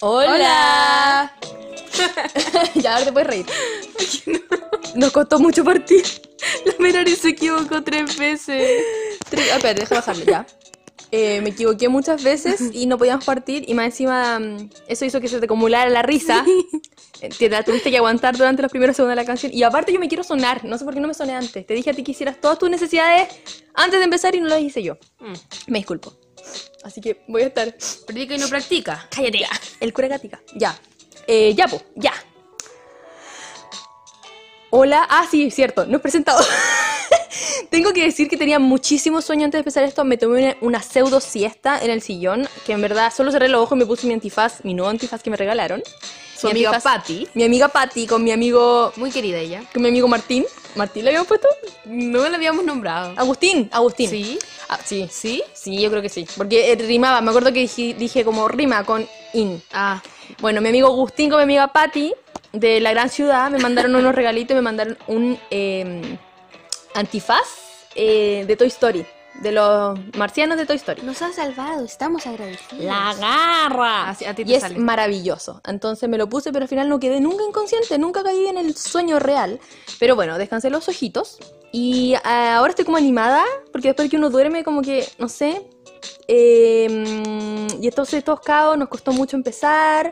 Hola. ya, ahora te puedes reír. Nos costó mucho partir. La Merari se equivocó tres veces. Tres- ah, espérate, deja bajarlo ya. Eh, me equivoqué muchas veces y no podíamos partir y más encima mm, eso hizo que se te acumulara la risa. Eh, Te la tuviste que aguantar durante los primeros segundos de la canción. Y aparte yo me quiero sonar, no sé por qué no me soné antes. Te dije a ti que hicieras todas tus necesidades antes de empezar y no las hice yo. Mm. Me disculpo. Así que voy a estar... Predica y no practica. Cállate. El cura gatica. Ya. Eh, ya, po. Ya. Hola. Ah, sí, cierto. No he presentado. Tengo que decir que tenía muchísimo sueño antes de empezar esto. Me tomé una, una pseudo siesta en el sillón. Que en verdad solo cerré los ojos y me puse mi antifaz, mi nuevo antifaz que me regalaron. Su Mi amiga antifaz- Patty. Mi amiga Patty con mi amigo. Muy querida ella. Con mi amigo Martín. ¿Martín le habíamos puesto? No la habíamos nombrado. Agustín. Agustín. ¿Sí? Ah, sí. ¿Sí? Sí, yo creo que sí. Porque eh, rimaba. Me acuerdo que dije, dije como rima con in. Ah, Bueno, mi amigo Agustín con mi amiga Patty de la gran ciudad me mandaron unos regalitos me mandaron un eh, antifaz eh, de Toy Story, de los marcianos de Toy Story. nos ha salvado. Estamos agradecidos. La garra. Así, a ti te y es maravilloso. Entonces me lo puse, pero al final no quedé nunca inconsciente, nunca caí en el sueño real. Pero bueno, descansé los ojitos. Y ah, ahora estoy como animada, porque después que uno duerme, como que, no sé. eh, y entonces todos caos, nos costó mucho empezar.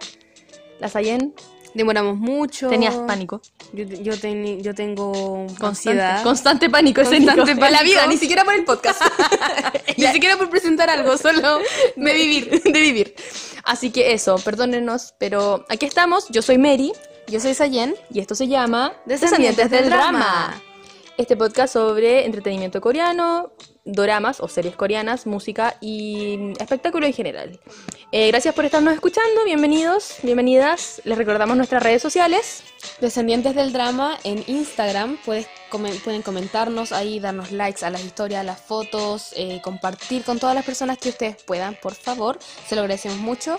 La Sayen, Demoramos mucho. tenías pánico. Yo, yo, tengo Constante, ansiedad. constante pánico Constante. En la pánico. vida, ni siquiera por el podcast. Ni siquiera por presentar algo, solo de vivir, de vivir. Así que eso, perdónenos, pero aquí estamos. Yo soy Mary Yo soy Sayen. y esto se llama Descendientes del Drama. Este podcast sobre entretenimiento coreano, doramas o series coreanas, música y espectáculo en general. Eh, gracias por estarnos escuchando, bienvenidos, bienvenidas. Les recordamos nuestras redes sociales. Descendientes del drama en Instagram. Puedes comen- pueden comentarnos ahí, darnos likes a las historias, a las fotos, eh, compartir con todas las personas que ustedes puedan, por favor. Se lo agradecemos mucho.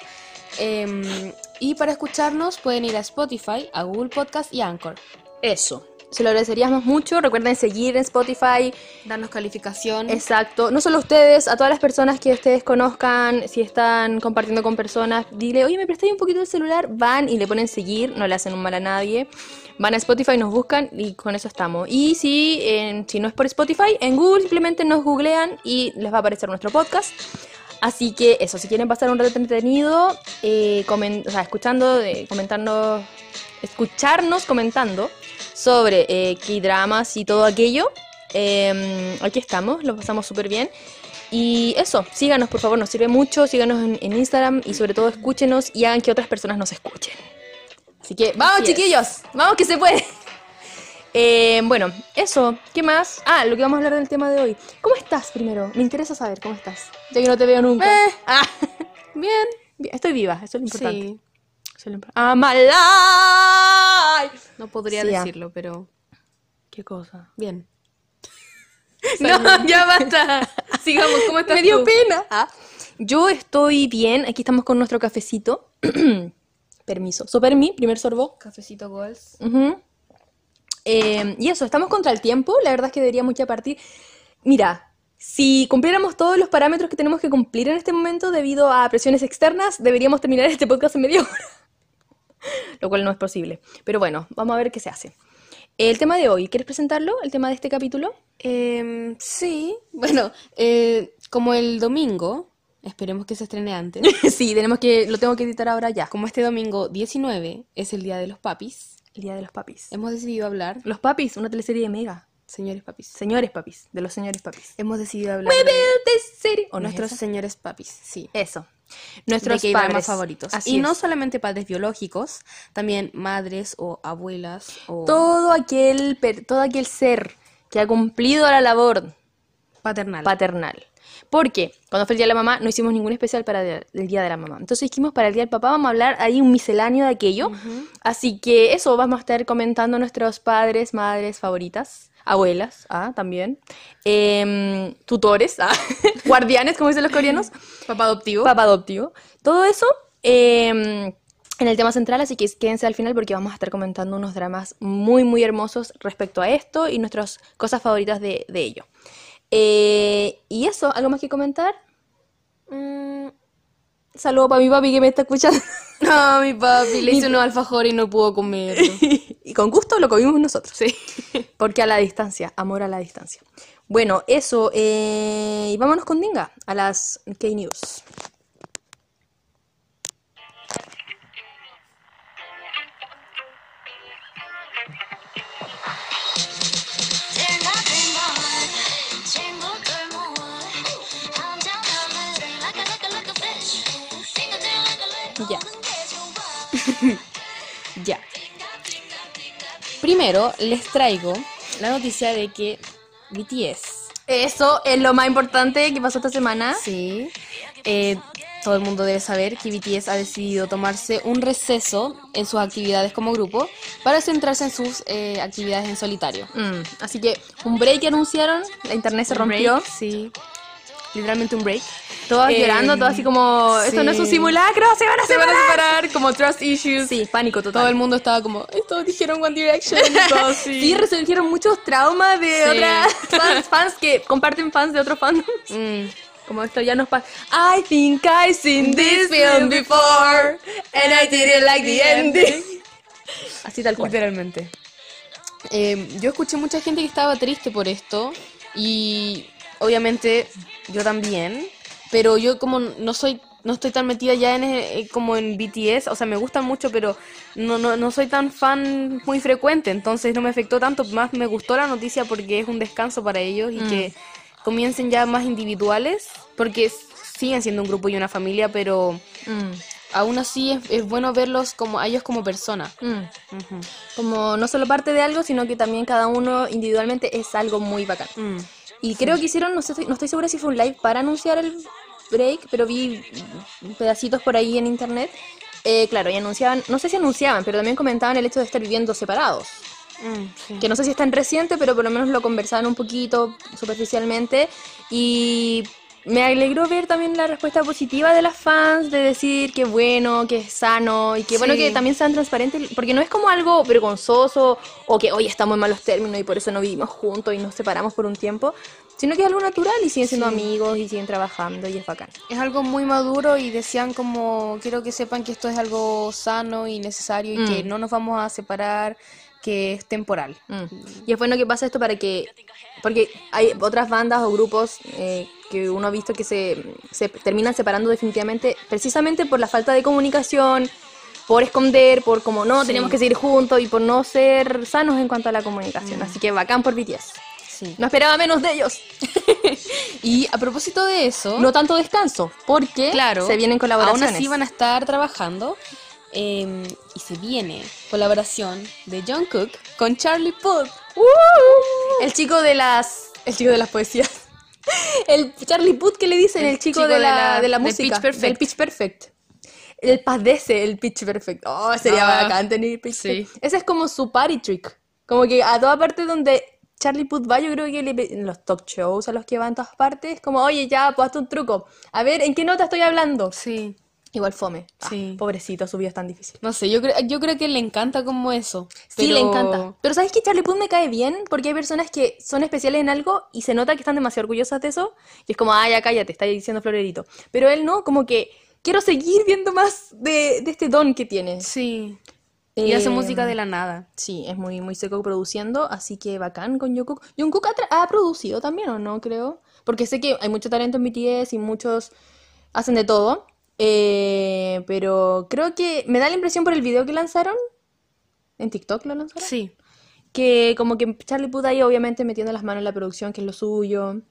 Em, y para escucharnos pueden ir a Spotify, a Google Podcast y a Anchor. Eso. Se lo agradeceríamos mucho. Recuerden seguir en Spotify, Darnos calificación. Exacto, no solo a ustedes, a todas las personas que ustedes conozcan, si están compartiendo con personas, dile, oye, me prestáis un poquito el celular, van y le ponen seguir, no le hacen un mal a nadie, van a Spotify, nos buscan y con eso estamos. Y si, en- si no es por Spotify, en Google simplemente nos googlean y les va a aparecer nuestro podcast. Así que eso, si quieren pasar un rato entretenido, eh, comen- o sea, escuchando, eh, comentarnos, escucharnos comentando sobre eh, K-dramas y todo aquello, eh, aquí estamos, lo pasamos súper bien. Y eso, síganos por favor, nos sirve mucho, síganos en, en Instagram y sobre todo escúchenos y hagan que otras personas nos escuchen. Así que, vamos Así es. chiquillos, vamos que se puede. Eh, bueno, eso, ¿qué más? Ah, lo que vamos a hablar del tema de hoy. ¿Cómo estás primero? Me interesa saber cómo estás, ya que no te veo nunca. Eh. Ah, Bien. bien, estoy viva, eso es lo importante. Sí. Eso es lo impor- I'm alive. No podría Sí, ya. decirlo, pero ¿Qué cosa? bien. No, ya basta. Sigamos, ¿cómo estás Me dio tú? pena. Ah, Yo estoy bien. Aquí estamos con nuestro cafecito. Permiso. Sopermi, primer sorbo. Cafecito Goals. Ujú. Eh, y eso, estamos contra el tiempo. La verdad es que deberíamos ya partir. Mira, si cumpliéramos todos los parámetros que tenemos que cumplir en este momento debido a presiones externas, deberíamos terminar este podcast en media hora. Lo cual no es posible. Pero bueno, vamos a ver qué se hace. El tema de hoy, ¿quieres presentarlo? El tema de este capítulo. Em, sí, bueno, eh, como el domingo, esperemos que se estrene antes. sí, tenemos que, lo tengo que editar ahora ya. Como este domingo 19 es el día de los papis, El día de los papis. hemos decidido hablar, Los papis, una teleserie de Mega. señores papis, Señores papis, de los señores papis. hemos decidido hablar de teleserie. ¿O no nuestros señores papis, sí. Eso. Nuestros Nuestros padres favoritos. Así y no solamente padres biológicos, también madres o abuelas o todo aquel, per- todo aquel ser que ha cumplido la labor paternal. paternal. Porque cuando fue el Día de la Mamá no hicimos ningún especial para el Día de la Mamá. Entonces dijimos para el Día del Papá vamos a hablar ahí un misceláneo de aquello. Así que eso, vamos a estar comentando nuestros padres, madres favoritas, abuelas, ah, también, em, tutores, ah, guardianes, como dicen los coreanos, Papá adoptivo. papá adoptivo. Todo eso em, en el tema central, así que quédense al final porque vamos a estar comentando unos dramas muy, muy hermosos respecto a esto y nuestras cosas favoritas de, de ello. Eh, y eso, ¿algo más que comentar? Mm, Saludo para mi papi que me está escuchando. No, mi papi le hice unos alfajores y no pudo comer. y con gusto lo comimos nosotros. Sí. Porque a la distancia, amor a la distancia. Bueno, eso. Eh, y vámonos con Dinga a las K-News. Ya. ya. Primero les traigo la noticia de que BTS. Eso es lo más importante que pasó esta semana. Sí. Eh, todo el mundo debe saber que BTS ha decidido tomarse un receso en sus actividades como grupo para centrarse en sus eh, actividades en solitario. Mm, así que un break anunciaron, la internet se rompió. sí. Literalmente un break. Todas llorando, todo así como, esto no es un simulacro, se van a se separar. van a separar, como trust issues. Sí, pánico total. Todo el mundo estaba como, esto dijeron One Direction. sí. sí, resurgieron muchos traumas de otras fans, fans, que comparten fans de otros fans. Mm. Como esto ya nos pasa. I think I've seen this film before and I didn't like the ending. Así tal cual. Literalmente. Eh, yo escuché mucha gente que estaba triste por esto y obviamente yo también, pero yo como no soy no estoy tan metida ya en eh, como en BTS, o sea, me gustan mucho, pero no, no, no soy tan fan muy frecuente, entonces no me afectó tanto, más me gustó la noticia porque es un descanso para ellos y que mm. comiencen ya más individuales, porque siguen siendo un grupo y una familia, pero mm. aún así es, bueno verlos como a ellos como personas. Mm. Como no solo parte de algo, sino que también cada uno individualmente es algo muy bacán. Y creo que hicieron, no, sé, no estoy segura si fue un live para anunciar el break, pero vi pedacitos por ahí en internet. Eh, claro, y anunciaban, no sé si anunciaban, pero también comentaban el hecho de estar viviendo separados. Mm, que no sé si es tan reciente, pero por lo menos lo conversaban un poquito superficialmente. Y me alegró ver también la respuesta positiva de las fans, de decir que bueno, que es sano y que bueno que también sean transparentes, porque no es como algo vergonzoso o que hoy estamos en malos términos y por eso no vivimos juntos y nos separamos por un tiempo, sino que es algo natural y siguen siendo amigos y siguen trabajando y es bacán. Es algo muy maduro y decían como, quiero que sepan que esto es algo sano y necesario y que mm. no nos vamos a separar que es temporal. Mm. Y es bueno que pase esto para que, porque hay otras bandas o grupos eh, que uno ha visto que se, se terminan separando definitivamente precisamente por la falta de comunicación, por esconder, por como no, tenemos que seguir juntos y por no ser sanos en cuanto a la comunicación. Mm. Así que bacán por BTS. Sí. No esperaba menos de ellos. y a propósito de eso... No tanto descanso, porque claro, se vienen colaboraciones. Aún así van a estar trabajando Em, y se viene colaboración de John Cook con Charlie Puth. ¡Uh! El chico de las. El chico de las poesías. El Charlie Puth que le dicen, el, chico, de, la, de la música. Pitch Perfect. El Pitch Perfect. El padece el Pitch Perfect. Oh, sería ah, bacán tener Pitch sí. Ese es como su party trick. Como que a toda parte donde Charlie Puth va, yo creo que en los talk shows a los que va en todas partes, como, oye, ya, pues hazte un truco. A ver, ¿en qué nota estoy hablando? Sí. Igual fome. Ah, sí. pobrecito, su vida es tan difícil. No sé, yo, creo yo creo que le encanta como eso. Sí, le encanta. Pero ¿sabes que Charlie Puth me cae bien? Porque hay personas que son especiales en algo y se nota que están demasiado orgullosas de eso. Y es como, ah, ya cállate, está diciendo florerito. Pero él no, como que quiero seguir viendo más de, este don que tiene. Sí. y hace música de la nada. Sí, es muy, muy seco produciendo, así que bacán con Jungkook. Jungkook ha, ha producido también, ¿o no? Creo. Porque sé que hay mucho talento en BTS y muchos hacen de todo. Eh, pero creo que me da la impresión por el video que lanzaron. ¿En TikTok lo lanzaron? Sí. Que como que Charlie Puth ahí obviamente metiendo las manos en la producción, que es lo suyo.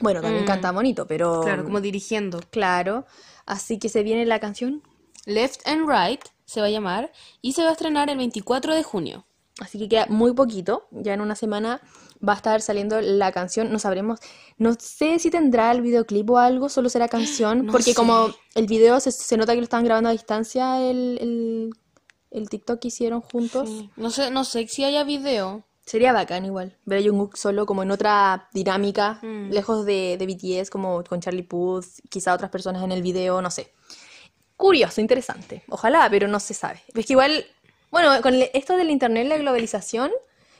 Bueno, también mm. canta bonito, pero... Claro, como dirigiendo. Claro. Así que se viene la canción. Left and Right se va a llamar y se va a estrenar el 24 de junio. Así que queda muy poquito, ya en una semana va a estar saliendo la canción, no sabremos, no sé si tendrá el videoclip o algo, solo será canción, porque como el video se, nota que lo están grabando a distancia, el, el, TikTok que hicieron juntos. No sé, no sé si haya video. Sería bacán igual, ver a Jungkook solo como en otra dinámica, mm. lejos de, de BTS, como con Charlie Puth, quizá otras personas en el video, no sé. Curioso, interesante. Ojalá, pero no se sabe. Es que igual bueno, con esto del internet, la globalización,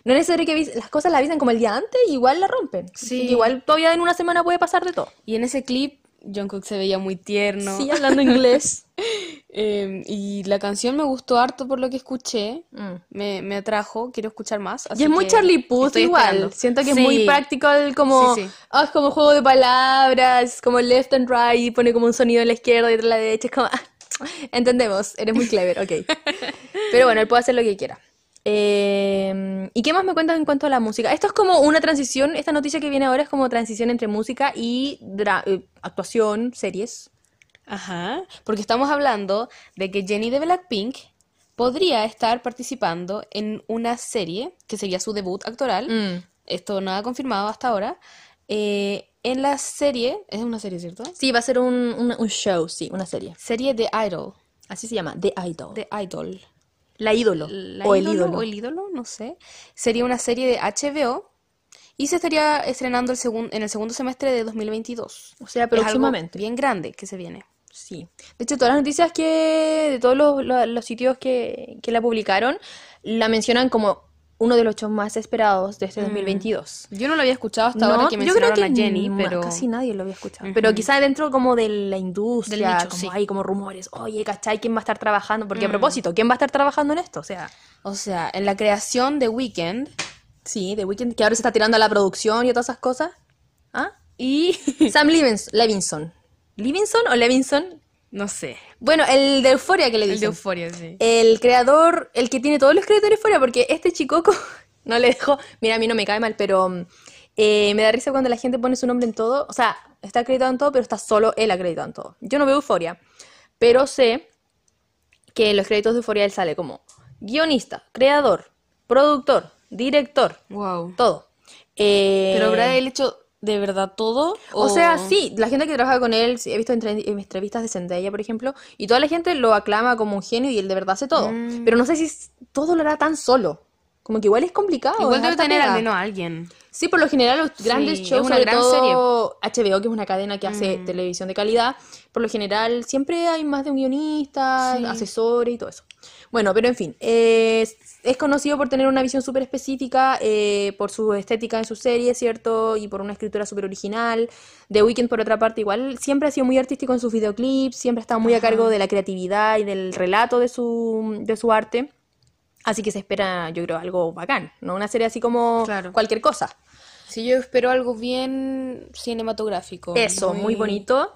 no es necesario que las cosas la avisen como el día antes, igual la rompen. Sí. Igual todavía en una semana puede pasar de todo. Y en ese clip Jungkook se veía muy tierno. Sí, hablando inglés. Em, y la canción me gustó harto por lo que escuché. Mm. Me, me atrajo, quiero escuchar más. Y así es muy Charlie Puth igual. esperando. Siento que es muy practical, como, Sí, ah, es como juego de palabras, como left and right, y pone como un sonido a la izquierda y a la derecha. Es como, ah, entendemos, eres muy clever, ok. Pero bueno, él puede hacer lo que quiera. Eh, ¿y qué más me cuentas en cuanto a la música? Esto es como una transición, esta noticia que viene ahora es como transición entre música y eh, actuación, series. Ajá, porque estamos hablando de que Jenny de Blackpink podría estar participando en una serie que sería su debut actoral. Mm. Esto nada confirmado hasta ahora. Eh, en la serie, es una serie, ¿cierto? Sí, va a ser un, un- un show, sí, una serie. Serie de Idol. Así se llama, The Idol. De Idol. La ídolo. La o el ídolo. O el ídolo, no sé. Sería una serie de HBO y se estaría estrenando el segun- en el segundo semestre de 2022. O sea, Es algo próximamente. bien grande que se viene. Sí. De hecho, todas las noticias que, de todos los, los- los sitios que, que la publicaron, la mencionan como uno de los shows más esperados de este 2022. Yo no lo había escuchado hasta No, ahora que yo creo que a Jenny, pero casi nadie lo había escuchado. Pero quizá dentro como de la industria, Del nicho, como sí. hay como rumores, oye, ¿cachai? ¿Quién va a estar trabajando? Porque a Mm. propósito, ¿quién va a estar trabajando en esto? O sea, o sea, en la creación de Weekend sí, The Weeknd, que ahora se está tirando a la producción y a todas esas cosas. ¿Ah? y Sam Levins- Levinson. ¿Levinson o Levinson? No sé, Bueno, el de Euforia que le el de dicen. Euphoria, sí. El creador, el que tiene todos los créditos de Euphoria, porque este chico no le dejó. Mira, a mí no me cae mal, pero mm, eh, me da risa cuando la gente pone su nombre en todo. O sea, está acreditado en todo, pero está solo él acreditado en todo. Yo no veo Euforia, pero sé que en los créditos de Euforia él sale como guionista, creador, productor, director, Wow. todo. Eh, Pero habrá él hecho de verdad todo o sea, sí, la gente que trabaja con él, he visto en entrevistas de Zendaya, por ejemplo, y toda la gente lo aclama como un genio y él de verdad hace todo. Mm. Pero no sé si todo lo hará tan solo. Como que igual es complicado. Igual debe tener pega. al menos a alguien. Sí, por lo general los grandes Sí, shows, es una sobre gran todo HBO, que es una cadena que hace Mm. televisión de calidad, por lo general siempre hay más de un guionista, Sí. asesores y todo eso. Bueno, pero en fin, es, es conocido por tener una visión súper específica, eh, por su estética en su serie, ¿cierto? Y por una escritura súper original. The Weeknd, por otra parte, igual siempre ha sido muy artístico en sus videoclips, siempre ha estado muy a cargo de la creatividad y del relato de su, de su arte. Así que se espera, yo creo, algo bacán, ¿no? Una serie así como Claro. cualquier cosa. Sí, yo espero algo bien cinematográfico. Eso, muy, bonito.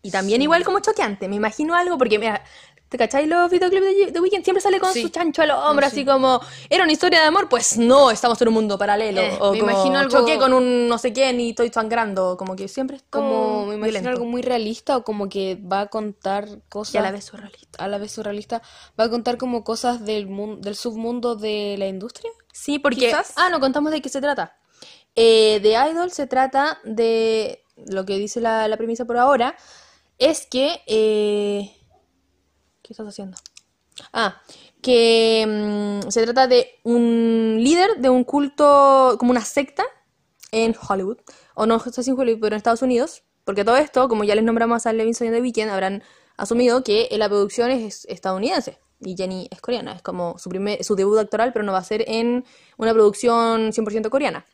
Y también igual como choqueante. Me imagino algo, porque mira, ¿te cacháis los videoclips de, de Weekend? Siempre sale con Sí. su chancho al hombro, Sí. así como, ¿era una historia de amor? Pues no, estamos en un mundo paralelo. Eh, o me como, imagino algo- choqué con un no sé quién y estoy sangrando. Como que siempre es Como me imagino violento. algo muy realista o como que va a contar cosas Y a la vez surrealista. a la vez surrealista, va a contar como cosas del mundo, del submundo de la industria. Sí, porque... Quizás. Ah, no, contamos de qué se trata. Eh, de Idol se trata de... Lo que dice la, la premisa por ahora es que... eh, ¿Qué estás haciendo? Ah, que mm, se trata de un líder de un culto, como una secta en Hollywood, o no sé si en Hollywood, pero en Estados Unidos, porque todo esto, como ya les nombramos a Levinson y The Weeknd, habrán asumido que la producción es estadounidense y Jenny es coreana, es como su, primer, su debut actoral, pero no va a ser en una producción 100% coreana.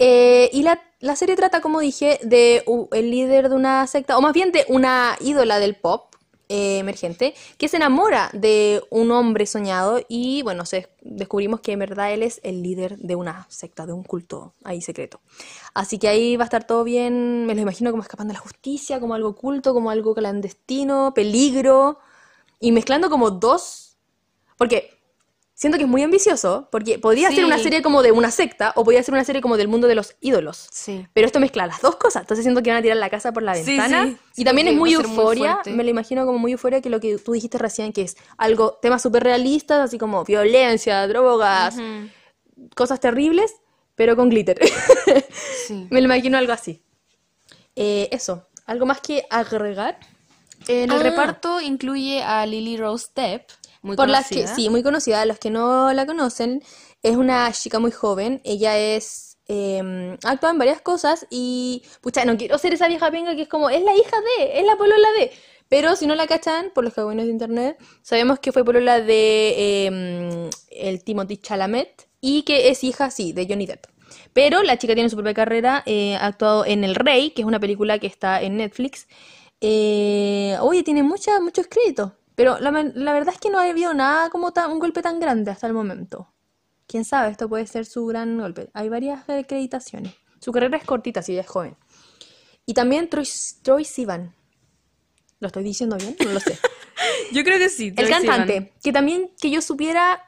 Eh, y la, la serie trata, como dije, de el líder de una secta, o más bien de una ídola del pop eh, emergente, que se enamora de un hombre soñado y, bueno, descubrimos que en verdad él es el líder de una secta, de un culto ahí secreto. Así que ahí va a estar todo bien, me lo imagino como escapando de la justicia, como algo oculto, como algo clandestino, peligro, y mezclando como dos, porque siento que es muy ambicioso, porque podría ser una Sí. serie como de una secta o podría ser una serie como del mundo de los ídolos. Sí. Pero esto mezcla las dos cosas, entonces siento que van a tirar la casa por la Sí, ventana. sí. Y también es muy euforia, me lo imagino como muy euforia que lo que tú dijiste recién, que es algo, temas súper realistas, así como violencia, drogas, cosas terribles, pero con glitter. Sí. me lo imagino algo así. Eh, eso, ¿algo más que agregar? En el Ah. reparto incluye a Lily Rose Depp, muy Por las que, conocida. sí, muy conocida, los que no la conocen, es una chica muy joven, ella es, eh, actúa en varias cosas y, pucha, no quiero ser esa vieja penga que es como, es la hija de, es la polola de, pero si no la cachan, por los cagüenos de internet, sabemos que fue polola de eh, el Timothy Chalamet y que es hija, sí, de Johnny Depp. Pero la chica tiene su propia carrera, eh, ha actuado en El Rey, que es una película que está en Netflix. Eh, oye, tiene mucha, muchos créditos, pero la, la verdad es que no ha habido nada como tan- un golpe tan grande hasta el momento. Quién sabe, esto puede ser su gran golpe. Hay varias acreditaciones. Su carrera es cortita, si ella es joven. Y también Troy, Troy Sivan. ¿Lo estoy diciendo bien? No lo sé. Yo creo que sí. El cantante, que también que yo supiera,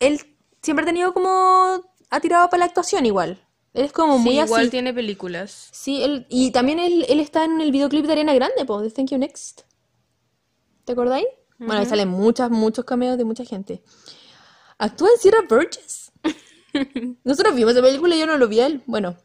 él siempre ha tenido como, ha tirado para la actuación igual. Él es como muy Sí, igual así. tiene películas. Sí, él, y también él, él está en el videoclip de Ariana Grande, po, de Thank You Next. ¿Te acordáis? Bueno, ahí salen muchas, muchos cameos de mucha gente. Actúa en Sierra Burgess. Nosotros vimos esa película y yo no lo vi a él. Bueno,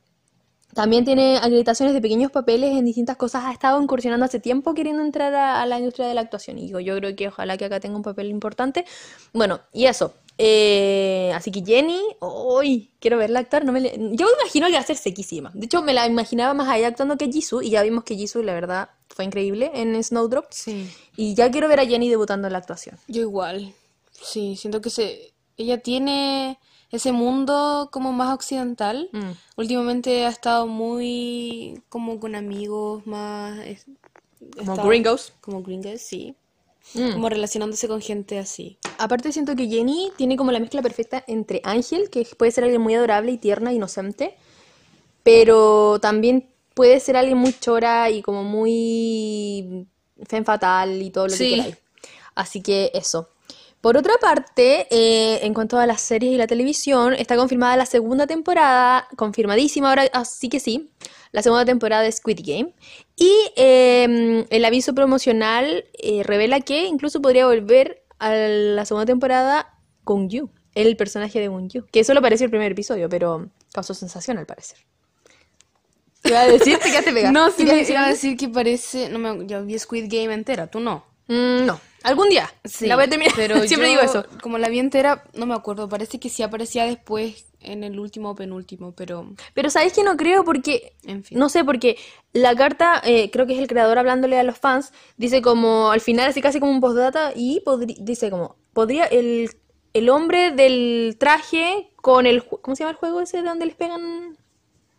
también tiene acreditaciones de pequeños papeles en distintas cosas. Ha estado incursionando hace tiempo queriendo entrar a, a la industria de la actuación. Y digo, yo creo que ojalá que acá tenga un papel importante. Bueno, y eso. Eh, así que Jenny, hoy quiero verla actuar. No me le- Yo me imagino que va a ser sequísima. De hecho, me la imaginaba más allá actuando que Jisoo. Y ya vimos que Jisoo, la verdad, fue increíble en Snowdrop. Sí. Y ya quiero ver a Jenny debutando en la actuación. Yo igual. Sí, siento que se... ella tiene ese mundo como más occidental. Mm. Últimamente ha estado muy como con amigos más... Como gringos. Como gringos, sí. Mm. Como relacionándose con gente así. Aparte siento que Jenny tiene como la mezcla perfecta entre Ángel, que puede ser alguien muy adorable y tierna, inocente, pero también puede ser alguien muy chora y como muy fen fatal y todo lo que Sí. queráis. Así que eso. Por otra parte, eh, en cuanto a las series y la televisión, está confirmada la segunda temporada, confirmadísima ahora, así que sí, la segunda temporada de Squid Game. Y eh, el aviso promocional eh, revela que incluso podría volver a la segunda temporada Kung Yu, el personaje de Kung Yu. Que eso lo pareció el primer episodio, pero causó sensación al parecer. ¿Qué iba a decir? Te quedaste pegada. No, sí ¿Querías me decir iba a decir que parece... No me... Yo vi Squid Game entera, tú no. Mm, no, algún día. Sí, la voy a terminar. pero Siempre yo, digo eso. Como la vi entera, no me acuerdo. Parece que sí aparecía después en el último o penúltimo, pero Pero ¿sabéis que no creo? Porque, en fin. no sé, porque la carta, eh, creo que es el creador hablándole a los fans, dice como, al final así casi como un postdata, y dice como, podría el, el hombre del traje con el, ¿cómo se llama el juego ese de donde les pegan?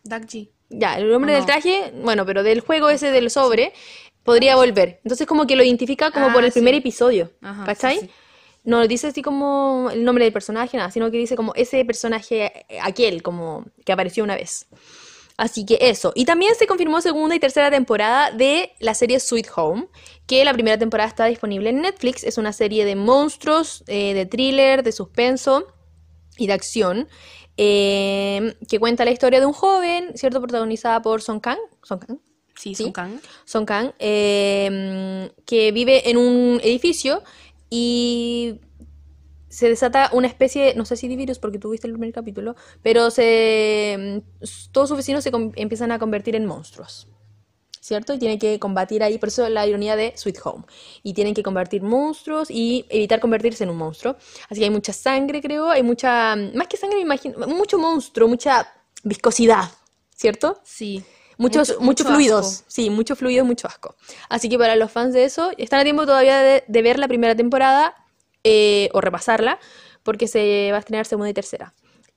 Dakji. Ya, el hombre ¿O del traje, bueno, pero del juego ese del sobre, podría volver. Entonces como que lo identifica como Ah, por el primer sí. episodio, Ajá, ¿cachai? sí, sí. No dice así como el nombre del personaje, nada, sino que dice como ese personaje, eh, aquel, como que apareció una vez. Así que eso. Y también se confirmó segunda y tercera temporada de la serie Sweet Home, que la primera temporada está disponible en Netflix. Es una serie de monstruos, eh, de thriller, de suspenso y de acción, eh, que cuenta la historia de un joven, ¿cierto? Protagonizada por Song Kang. Song Kang. Sí, Sí. Song Kang. Song Kang, eh, que vive en un edificio y se desata una especie, no sé si de virus porque tú viste el primer capítulo, pero se, mm, todos sus vecinos se empiezan a convertir en monstruos. ¿Cierto? Y tienen que combatir ahí, por eso la ironía de Sweet Home. Y tienen que convertir monstruos y evitar convertirse en un monstruo. Así que hay mucha sangre, creo, hay mucha, más que sangre, me imagino, mucho monstruo, mucha viscosidad, ¿cierto? Sí. Muchos, Mucho- fluidos, asco. sí, mucho fluido, mucho asco. Así que para los fans de eso, están a tiempo todavía de, de ver la primera temporada eh, o repasarla, porque se va a estrenar segunda y tercera.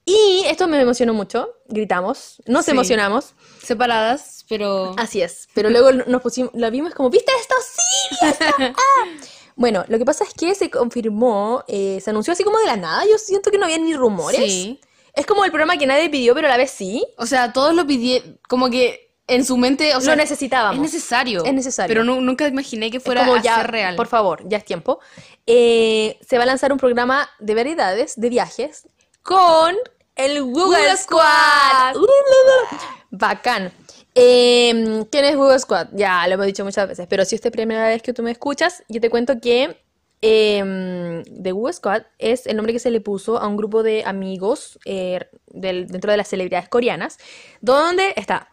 Y esto me emocionó mucho, gritamos, nos Sí. emocionamos, Separadas, pero así es, pero luego nos pusimos, la vimos como, ¿viste esto? Sí, vi esto. ¡Ah!". Bueno, lo que pasa es que se confirmó, eh, se anunció así como de la nada, yo siento que no había ni rumores. Sí. Es como el programa que nadie pidió, pero a la vez sí. O sea, todos lo pidieron, como que en su mente, o sea, Lo necesitábamos. es necesario. Es necesario. Pero nu- nunca imaginé que fuera como ya, real. por favor, ya es tiempo. Eh, se va a lanzar un programa de variedades, de viajes, con el Google, Google Squad. Squad. Bacán. Eh, ¿Quién es Google Squad? Ya lo hemos dicho muchas veces, pero si es la primera vez que tú me escuchas, yo te cuento que eh, The Google Squad es el nombre que se le puso a un grupo de amigos eh, del- dentro de las celebridades coreanas, donde está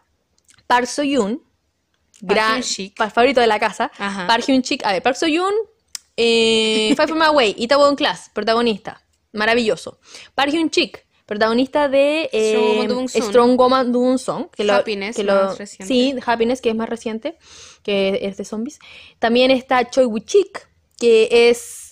Park Park gran Hyun-sik. pa- favorito de la casa, Ajá. Park Hyun-sik, a ver, Park So-yoon, eh, Five From Away, Itaewon Class, protagonista, maravilloso. Park Hyun-sik, protagonista de eh, Strong Woman Woman Do-un-sung, que lo- Happiness, que lo- más reciente. Sí, Happiness, que es más reciente, que es de zombies. También está Choi Woo-chik, que es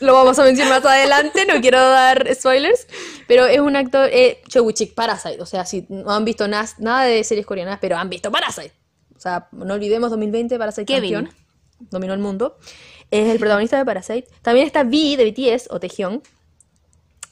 lo vamos a mencionar más adelante, no quiero dar spoilers, pero es un actor, eh, Choguchik Parasite, o sea, si no han visto nada de series coreanas, pero han visto Parasite. O sea, no olvidemos 2020 Parasite Kevin. campeón, dominó el mundo. Es el protagonista de Parasite. También está V de BTS o Taehyung.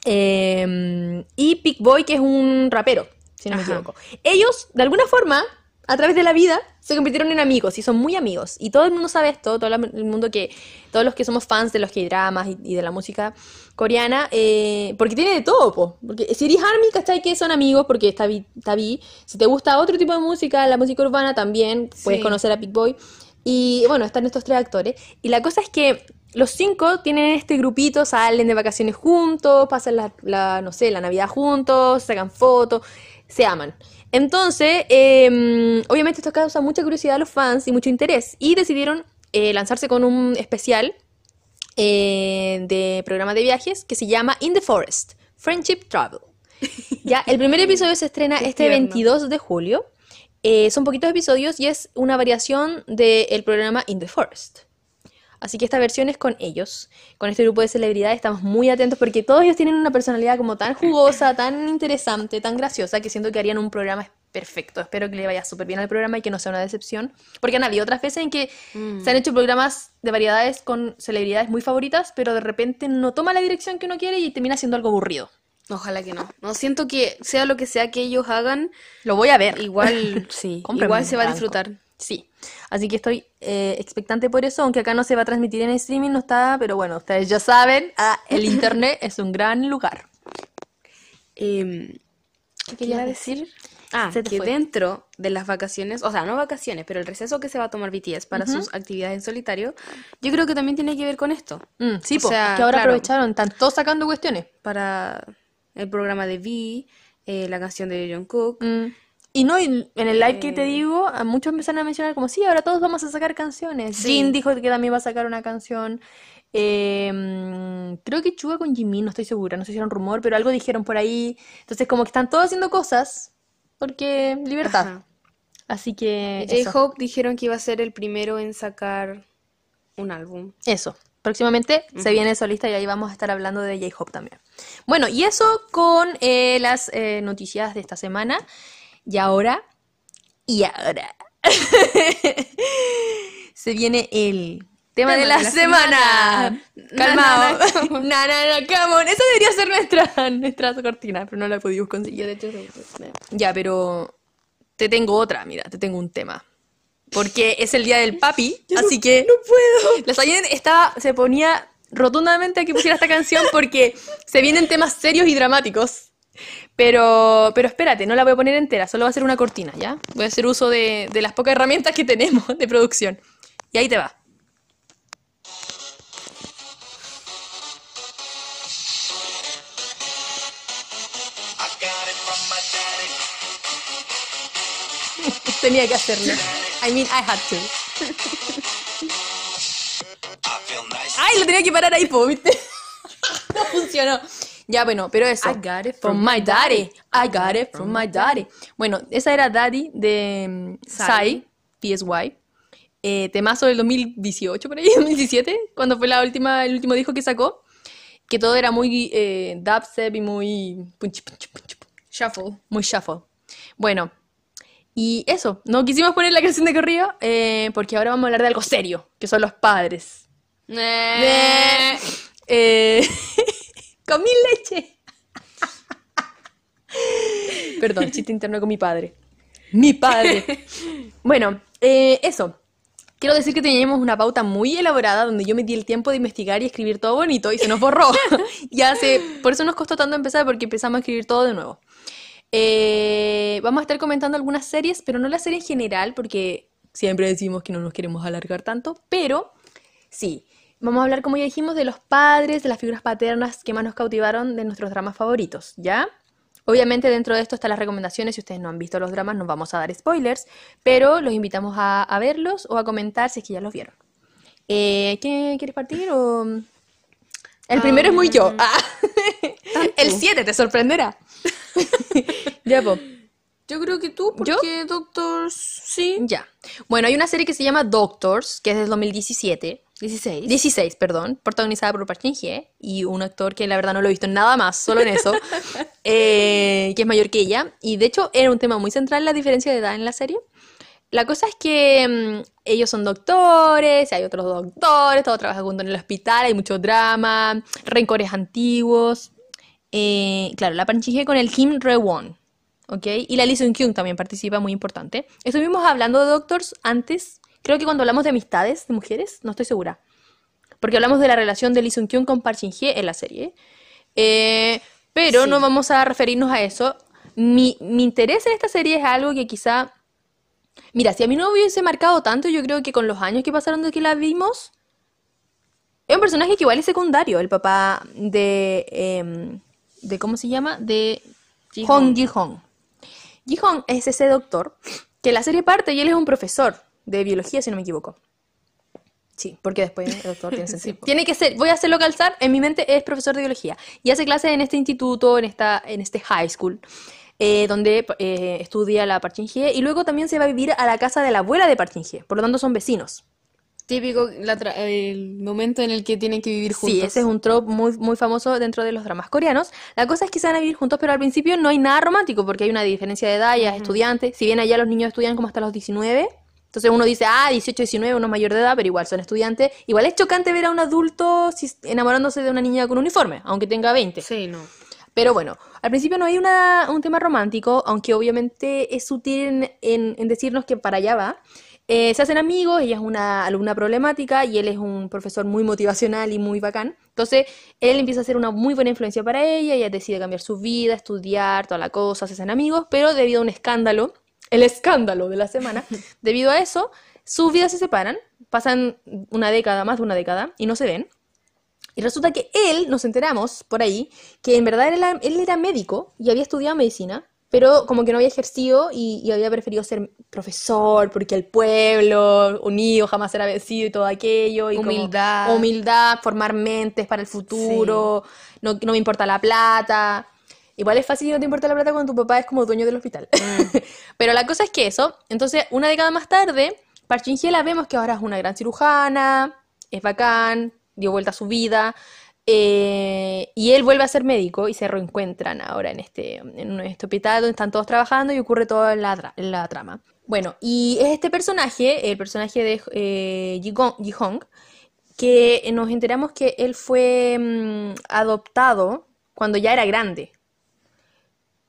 Eh, y Pick Boy, que es un rapero, si no me equivoco. Ellos, de alguna forma, a través de la vida, se convirtieron en amigos y son muy amigos. Y todo el mundo sabe esto, todo el mundo que, todos los que somos fans de los K-dramas y, y de la música coreana, eh, porque tiene de todo, po. Porque si eres ARMY, ¿cachai? Que son amigos, porque está Vi, está Vi. Si te gusta otro tipo de música, la música urbana también, puedes Sí. conocer a Pick Boy. Y bueno, están estos tres actores. Y la cosa es que los cinco tienen este grupito, salen de vacaciones juntos, pasan la, la, no sé, la Navidad juntos, sacan fotos, se aman. Entonces, eh, obviamente esto causa mucha curiosidad a los fans y mucho interés. Y decidieron eh, lanzarse con un especial eh, de programa de viajes que se llama In the Forest, Friendship Travel. Ya, el primer episodio se estrena Qué este tierno. 22 de julio. Eh, son poquitos episodios y es una variación del programa In the Forest. Así que esta versión es con ellos, con este grupo de celebridades. Estamos muy atentos porque todos ellos tienen una personalidad como tan jugosa, tan interesante, tan graciosa, que siento que harían un programa perfecto. Espero que le vaya súper bien al programa y que no sea una decepción. Porque han habido otras veces en que Mm. se han hecho programas de variedades con celebridades muy favoritas, pero de repente no toma la dirección que uno quiere y termina siendo algo aburrido. Ojalá que no. No siento que sea lo que sea que ellos hagan, Lo voy a ver. igual sí, igual se va a disfrutar. Sí, así que estoy eh, expectante por eso, aunque acá no se va a transmitir en streaming, no está, pero bueno, ustedes ya saben, ah, el internet es un gran lugar. Em, ¿Qué quería decir? Ah, Se que fue. dentro de las vacaciones, o sea, no vacaciones, pero el receso que se va a tomar BTS para sus actividades en solitario, yo creo que también tiene que ver con esto. Mm, sí, O po, sea, que ahora claro. aprovecharon, están todos sacando cuestiones. Para el programa de V, eh, la canción de Jungkook. Mm, Y no, en el live que te digo, a muchos empezaron a mencionar como, sí, ahora todos vamos a sacar canciones. Sí. Jin dijo que también va a sacar una canción. Eh, mm, creo que Chuga con Jimin, no estoy segura, no sé si era un rumor, pero algo dijeron por ahí. Entonces, como que están todos haciendo cosas, porque libertad. Ajá. Así que. J-Hope dijeron que iba a ser el primero en sacar un álbum. Eso. Próximamente se viene solista y ahí vamos a estar hablando de J-Hope también. Bueno, y eso con eh, las eh, noticias de esta semana. Y ahora, y ahora, se viene el tema de la, semana. Calmado. Na, na, na, come on. Esa debería ser nuestra, nuestra cortina, pero no la pudimos conseguir. de hecho, Ya, pero te tengo otra, mira, te tengo un tema. Porque es el día del papi, así que no puedo. La Sayen estaba, se ponía rotundamente a que pusiera esta canción porque se vienen temas serios y dramáticos. Pero, pero espérate, no la voy a poner entera, solo va a ser una cortina, ¿ya? Voy a hacer uso de, de las pocas herramientas que tenemos de producción. Y ahí te va. Tenía que hacerlo. I mean, I had to. Ay, lo tenía que parar ahí, po, ¿viste? no funcionó. Ya, bueno, pero eso. I got it from from my daddy. I got it from my daddy. Bueno, esa era Daddy de mm, Psy, PSY. Eh, temazo del 2018, por ahí, 2017, cuando fue la última, el último disco que sacó. Que todo era muy eh, dubstep y muy punch, punch, punch, punch, Shuffle. muy shuffle. Bueno, y eso, no quisimos poner la canción de corrido eh, porque ahora vamos a hablar de algo serio, que son los padres. Eh. Eh, con mi leche. Perdón, chiste interno con mi padre. Mi padre. Bueno, eh, eso. Quiero decir que teníamos una pauta muy elaborada donde yo me di el tiempo de investigar y escribir todo bonito y se nos borró. y hace, por eso nos costó tanto empezar porque empezamos a escribir todo de nuevo. Eh, vamos a estar comentando algunas series, pero no la serie en general porque siempre decimos que no nos queremos alargar tanto, pero sí. Vamos a hablar, como ya dijimos, de los padres, de las figuras paternas que más nos cautivaron de nuestros dramas favoritos, ¿ya? Obviamente dentro de esto están las recomendaciones, si ustedes no han visto los dramas no vamos a dar spoilers, pero los invitamos a, a verlos o a comentar si es que ya los vieron. Eh, ¿qué, ¿Quieres partir o...? El primero es muy yo. Ah. El 7 te sorprenderá. ya, po. Yo creo que tú, ¿Yo? porque Doctors, sí. Ya. Bueno, hay una serie que se llama Doctors, que es del 2017. 16. 16, perdón, protagonizada por Park Shin-hye y un actor que la verdad no lo he visto en nada más, solo en eso, eh, que es mayor que ella. Y de hecho era un tema muy central la diferencia de edad en la serie. La cosa es que mm, ellos son doctores, hay otros doctores, todos trabajan juntos en el hospital, hay mucho drama, rencores antiguos. Eh, claro, la Park Shin-hye con el Kim Re-won, ¿ok? Y la Lee Seung-kyung también participa, muy importante. Estuvimos hablando de Doctors antes Creo que cuando hablamos de amistades de mujeres, no estoy segura. Porque hablamos de la relación de Lee Sung Kyung con Park Shin Hye en la serie. Eh, pero Sí. no vamos a referirnos a eso. Mi, mi interés en esta serie es algo que quizá... Mira, si a mí no hubiese marcado tanto, yo creo que con los años que pasaron desde que la vimos, es un personaje que igual es secundario, el papá de... em, de ¿Cómo se llama? De Ji Hong Hong. Ji-hong. Ji-hong es ese doctor que la serie parte y él es un profesor de biología, si no me equivoco. Sí, porque después el doctor tiene sentido. Tiene que ser, voy a hacerlo calzar, en mi mente es profesor de biología y hace clases en este instituto, en, esta, en este high school, eh, donde eh, estudia la Park Shin-hye y luego también se va a vivir a la casa de la abuela de Park Shin-hye, por lo tanto son vecinos. Típico la el momento en el que tienen que vivir juntos. Sí, ese es un trope muy, muy famoso dentro de los dramas coreanos. La cosa es que se van a vivir juntos, pero al principio no hay nada romántico porque hay una diferencia de edad, ya es estudiante. Si bien allá los niños estudian como hasta los 19, entonces uno dice, ah, 18, 19, uno es mayor de edad, pero igual son estudiantes. Igual es chocante ver a un adulto enamorándose de una niña con uniforme, aunque tenga 20. Sí, no. Pero bueno, al principio no hay una- un tema romántico, aunque obviamente es sutil en, en- en decirnos que para allá va. Eh, se hacen amigos, ella es una alumna problemática y él es un profesor muy motivacional y muy bacán. Entonces, él empieza a ser una muy buena influencia para ella, ella decide cambiar su vida, estudiar, toda la cosa, se hacen amigos, pero debido a un escándalo, el escándalo de la semana, debido a eso, sus vidas se separan, pasan una década, más de una década, y no se ven. Y resulta que él, nos enteramos por ahí, que en verdad él era, él era médico y había estudiado medicina, pero como que no había ejercido y, y había preferido ser profesor porque el pueblo unido jamás será vencido y todo aquello. Y como Humildad. humildad, formar mentes para el futuro, no, no me importa la plata. Igual es fácil que no te importa la plata cuando tu papá es como dueño del hospital. Pero la cosa es que eso, entonces una década más tarde, Park Shin-hye la vemos que ahora es una gran cirujana, es bacán, dio vuelta a su vida, eh, y él vuelve a ser médico y se reencuentran ahora en este, en este hospital donde están todos trabajando y ocurre todo en la, la trama. Bueno, y es este personaje, el personaje de eh, Ji-gong- Ji-hong, que nos enteramos que él fue mm, adoptado cuando ya era grande.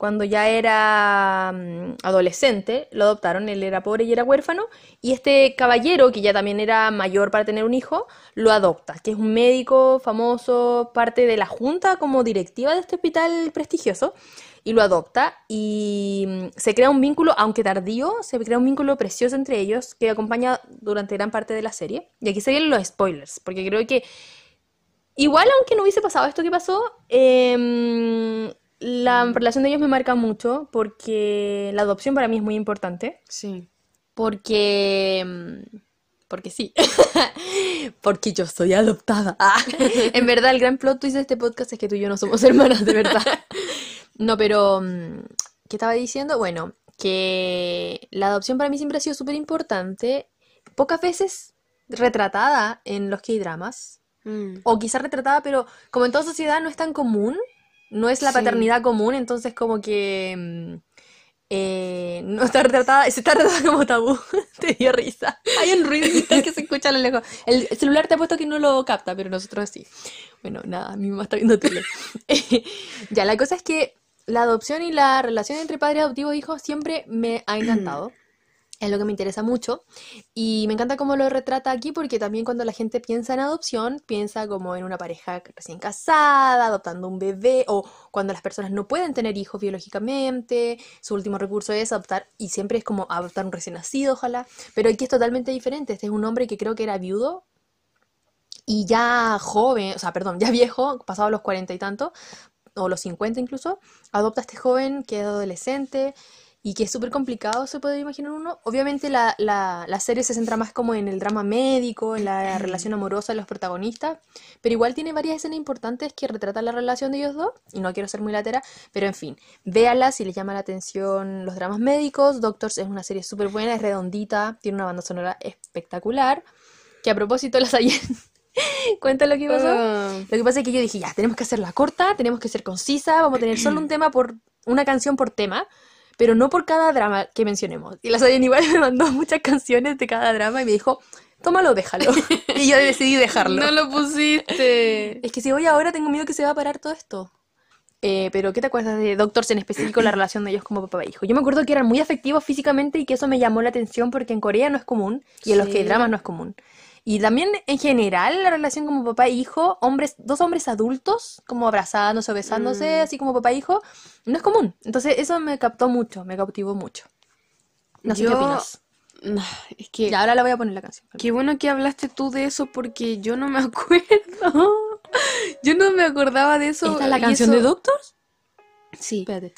Cuando ya era mm, adolescente, lo adoptaron, él era pobre y era huérfano, y este caballero, que ya también era mayor para tener un hijo, lo adopta, que es un médico famoso, parte de la junta como directiva de este hospital prestigioso, y lo adopta, y mm, se crea un vínculo, aunque tardío, se crea un vínculo precioso entre ellos, que acompaña durante gran parte de la serie. Y aquí se vienen los spoilers, porque creo que Igual, aunque no hubiese pasado esto que pasó, em, la relación de ellos me marca mucho porque la adopción para mí es muy importante. Sí. Porque. em, Porque sí. Porque yo soy adoptada. Ah, en verdad, el gran plot twist de este podcast es que tú y yo no somos hermanas, de verdad. No, pero. mm, ¿Qué estaba diciendo? Bueno, que la adopción para mí siempre ha sido súper importante. Pocas veces retratada en los K-dramas. Mm. O quizás retratada, pero como en toda sociedad no es tan común, no es la Sí. paternidad común, entonces como que mm, eh, no está retratada, se está retratada como tabú. Te dio risa. Hay un ruidito que se escucha a lo lejos. El celular te ha puesto que no lo capta, pero nosotros sí. Bueno, nada, mi mamá está viendo tele. Ya, la cosa es que la adopción y la relación entre padre adoptivo e hijo siempre me ha encantado. Es lo que me interesa mucho. Y me encanta cómo lo retrata aquí porque también cuando la gente piensa en adopción, piensa como en una pareja recién casada, adoptando un bebé, o cuando las personas no pueden tener hijos biológicamente, su último recurso es adoptar, y siempre es como adoptar un recién nacido, ojalá. Pero aquí es totalmente diferente. Este es un hombre que creo que era viudo y ya joven, o sea, perdón, ya viejo, pasado los cuarenta y tanto, o los 50 incluso, adopta a este joven que es adolescente y que es súper complicado, se puede imaginar uno. Obviamente la, la, la serie se centra más como en el drama médico, en la relación amorosa de los protagonistas, pero igual tiene varias escenas importantes que retratan la relación de ellos dos, y no quiero ser muy latera, pero en fin, véala si les llama la atención los dramas médicos. Doctors es una serie súper buena, es redondita, tiene una banda sonora espectacular. que a propósito las ayer cuenta lo que pasó. Ah. Lo que pasa es que yo dije, ya, tenemos que hacerla corta, tenemos que ser concisa, vamos a tener solo un tema por, una canción por tema, pero no por cada drama que mencionemos. Y la Sayen igual me mandó muchas canciones de cada drama y me dijo, tómalo, déjalo. y yo decidí dejarlo. No lo pusiste. Es que si voy ahora tengo miedo que se va a parar todo esto. Eh, pero, ¿qué te acuerdas de Doctors en específico, la relación de ellos como papá e hijo? Yo me acuerdo que eran muy afectivos físicamente y que eso me llamó la atención porque en Corea no es común y en los que dramas no es común. Y también en general la relación como papá e hijo, hombres, dos hombres adultos, como abrazándose o besándose, Mm. así como papá e hijo, no es común. Entonces eso me captó mucho, me cautivó mucho. No sé qué opinas. Es que ahora le voy a poner la canción. Qué bueno que hablaste tú de eso porque yo no me acuerdo. Yo no me acordaba de eso. ¿Esta es la canción eso- de Doctors? Sí. Espérate.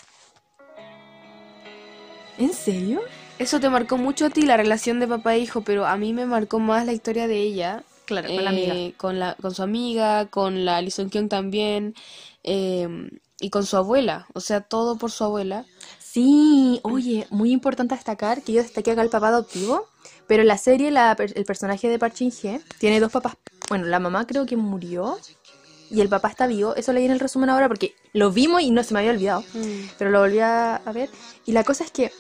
¿En serio? Eso te marcó mucho a ti la relación de papá e hijo, pero a mí me marcó más la historia de ella. Claro, con la amiga. eh, Con, la, con su amiga, con la Sung Kyung también, eh, y con su abuela. O sea, todo por su abuela. Sí, oye, muy importante destacar que yo destaqué acá el papá adoptivo, pero en la serie la el personaje de Park Shin-hye tiene dos papás. Bueno, la mamá creo que murió y el papá está vivo. Eso leí en el resumen ahora porque lo vimos y no se me había olvidado, pero lo volví a, a ver. Y la cosa es que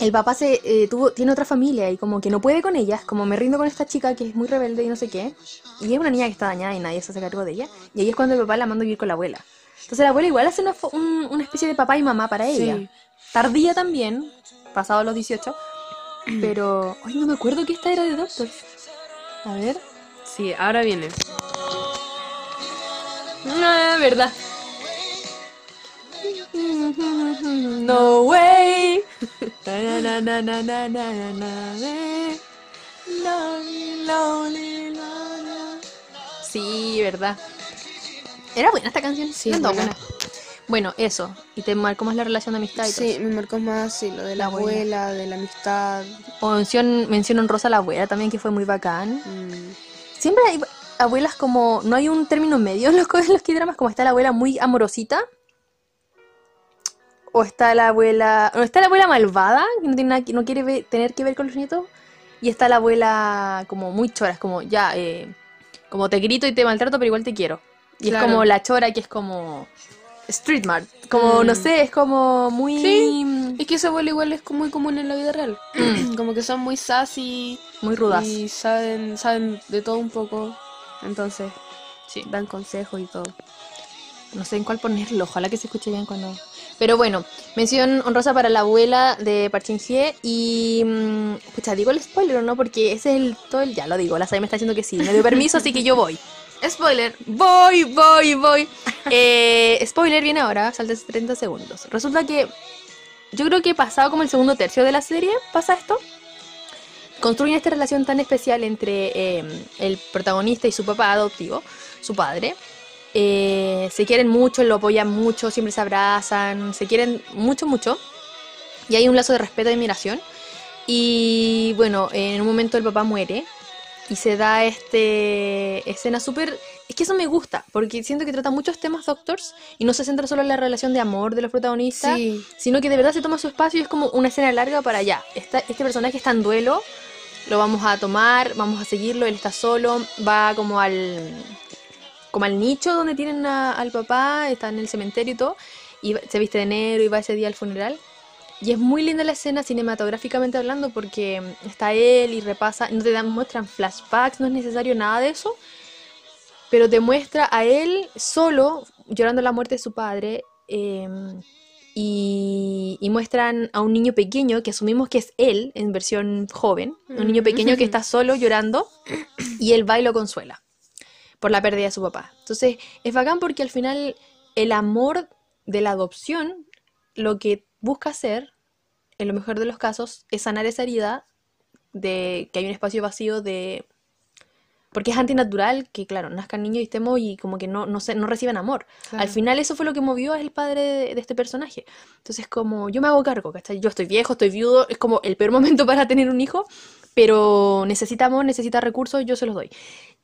el papá se eh, tuvo tiene otra familia y como que no puede con ellas, como me rindo con esta chica que es muy rebelde y no sé qué. Y es una niña que está dañada y nadie se hace cargo de ella. Y ahí es cuando el papá la manda a vivir con la abuela. Entonces la abuela igual hace una, un- una especie de papá y mamá para ella. Sí. Tardía también, pasado los 18. Pero. Ay, no me acuerdo que esta era de Doctor. A ver. Sí, ahora viene. No, verdad. No way. Na, na, na, na, na, na, na, na, Lonely, lonely, lonely. Sí, verdad. Era buena esta canción. Sí, todas buena. Bueno, eso. Y te marcó más la relación de amistad y todo Sí, eso. me marcó más sí, lo de la La abuela. abuela, de la amistad. O mención, mención honrosa a la abuela también, que fue muy bacán. Mm. Siempre hay abuelas como. No hay un término medio en los, en los K-dramas, como está la abuela muy amorosita. O está la abuela. O está la abuela malvada, que no, tiene nada que- no quiere tener que ver con los nietos. Y está la abuela como muy chora, es como ya, eh, como te grito y te maltrato, pero igual te quiero. Y Claro. es como la chora que es como. Street Mart. Como, no Mm. sé, es como muy. Sí. Es que esa abuela igual es muy común en la vida real. como que son muy sassy Muy rudas. y saben, saben de todo un poco. Entonces, Sí. dan consejos y todo. No sé en cuál ponerlo, ojalá que se escuche bien cuando... Pero bueno, mención honrosa para la abuela de Park Shin-hye y... mm, Pucha, ¿digo el spoiler no? Porque ese es el... Todo el... Ya lo digo, la Sai me está diciendo que sí, me dio permiso, así que yo voy. Spoiler. Voy, voy, voy. Eh, spoiler viene ahora, saltes 30 segundos. Resulta que yo creo que pasado como el segundo tercio de la serie, pasa esto. Construyen esta relación tan especial entre eh, el protagonista y su papá adoptivo, su padre. Eh, se quieren mucho, lo apoyan mucho, siempre se abrazan, se quieren mucho, mucho. Y hay un lazo de respeto y admiración. Y bueno, en un momento el papá muere y se da este escena súper... Es que eso me gusta, porque siento que trata muchos temas Doctors y no se centra solo en la relación de amor de los protagonistas, Sí. sino que de verdad se toma su espacio y es como una escena larga para allá. Esta- este personaje está en duelo, lo vamos a tomar, vamos a seguirlo, él está solo, va como al como al nicho donde tienen a- al papá, está en el cementerio y todo, y se viste de negro y va ese día al funeral. Y es muy linda la escena cinematográficamente hablando porque mm, está él y repasa, no te dan, muestran flashbacks, no es necesario nada de eso, pero te muestra a él solo llorando la muerte de su padre eh, y, y muestran a un niño pequeño que asumimos que es él en versión joven, un niño pequeño que está solo llorando y él va y lo consuela por la pérdida de su papá. Entonces es bacán porque al final el amor de la adopción lo que busca hacer, en lo mejor de los casos, es sanar esa herida de que hay un espacio vacío de... Porque es antinatural que, claro, nazcan niños y estemos y como que no, no, se, no reciban amor. Claro. Al final eso fue lo que movió al padre de, de este personaje. Entonces como yo me hago cargo, ¿cachai? Yo estoy viejo, estoy viudo, es como el peor momento para tener un hijo, pero necesita amor, necesita recursos, yo se los doy.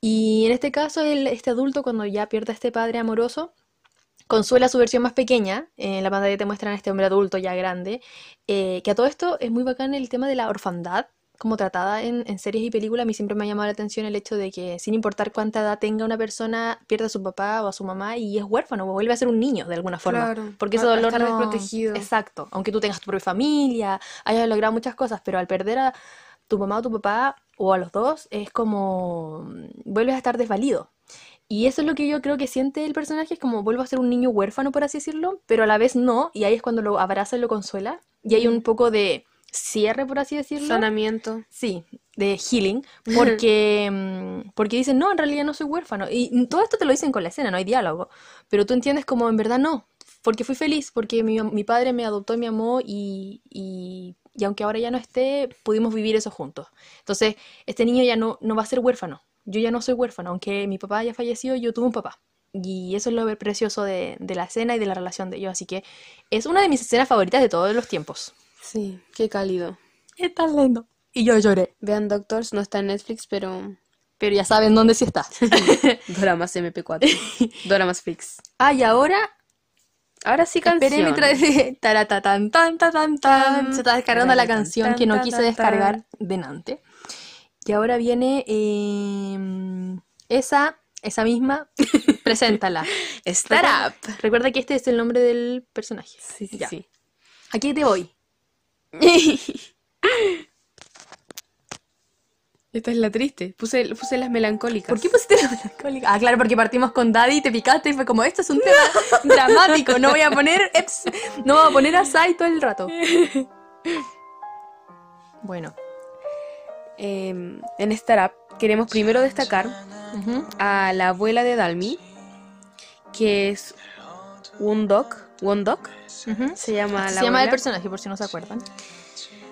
Y en este caso, el, este adulto cuando ya pierde a este padre amoroso, consuela a su versión más pequeña, en la pantalla te muestran a este hombre adulto ya grande, eh, que a todo esto es muy bacán el tema de la orfandad, como tratada en, en series y películas, a mí siempre me ha llamado la atención el hecho de que sin importar cuánta edad tenga una persona, pierde a su papá o a su mamá y es huérfano o vuelve a ser un niño de alguna forma. Claro, Porque ese dolor estar no... desprotegido. Exacto, aunque tú tengas tu propia familia, hayas logrado muchas cosas, pero al perder a tu mamá o tu papá o a los dos, es como mm, vuelves a estar desvalido. Y eso es lo que yo creo que siente el personaje, es como vuelvo a ser un niño huérfano, por así decirlo, pero a la vez no, y ahí es cuando lo abraza y lo consuela, y hay un poco de cierre, por así decirlo. Sanamiento. Sí, de healing, porque, mm, porque dicen, no, en realidad no soy huérfano. Y todo esto te lo dicen con la escena, no hay diálogo. Pero tú entiendes como en verdad no, porque fui feliz, porque mi, mi padre me adoptó y me amó y, y, y aunque ahora ya no esté, pudimos vivir eso juntos. Entonces, este niño ya no, no va a ser huérfano. Yo ya no soy huérfano, aunque mi papá haya fallecido, yo tuve un papá. Y eso es lo precioso de, de la escena y de la relación de ellos. Así que es una de mis escenas favoritas de todos los tiempos. Sí, qué cálido. Es tan lindo. Y yo lloré. Vean Doctors, no está en Netflix, pero Pero ya saben dónde sí está. Doramas MP4. Doramas Fix. ah, y ahora Ahora sí Esperé canción. taratatan, tan, tan, tan, tan. Se está descargando la canción que no quise descargar delante. Y ahora viene eh, esa, esa misma. Preséntala. Start up. Recuerda que este es el nombre del personaje. Sí, sí, Ya. sí. Aquí te voy. Esta es la triste. Puse, puse las melancólicas. ¿Por qué pusiste la melancólica? Ah, claro, porque partimos con Daddy y te picaste y fue como, esto es un tema dramático, no voy a poner, eps, no voy a poner a Sai todo el rato. Bueno. Em, en Startup queremos primero destacar a la abuela de Dalmi, que es Wondok. Wondok Ujú. se llama la se llama el personaje, por si no se acuerdan.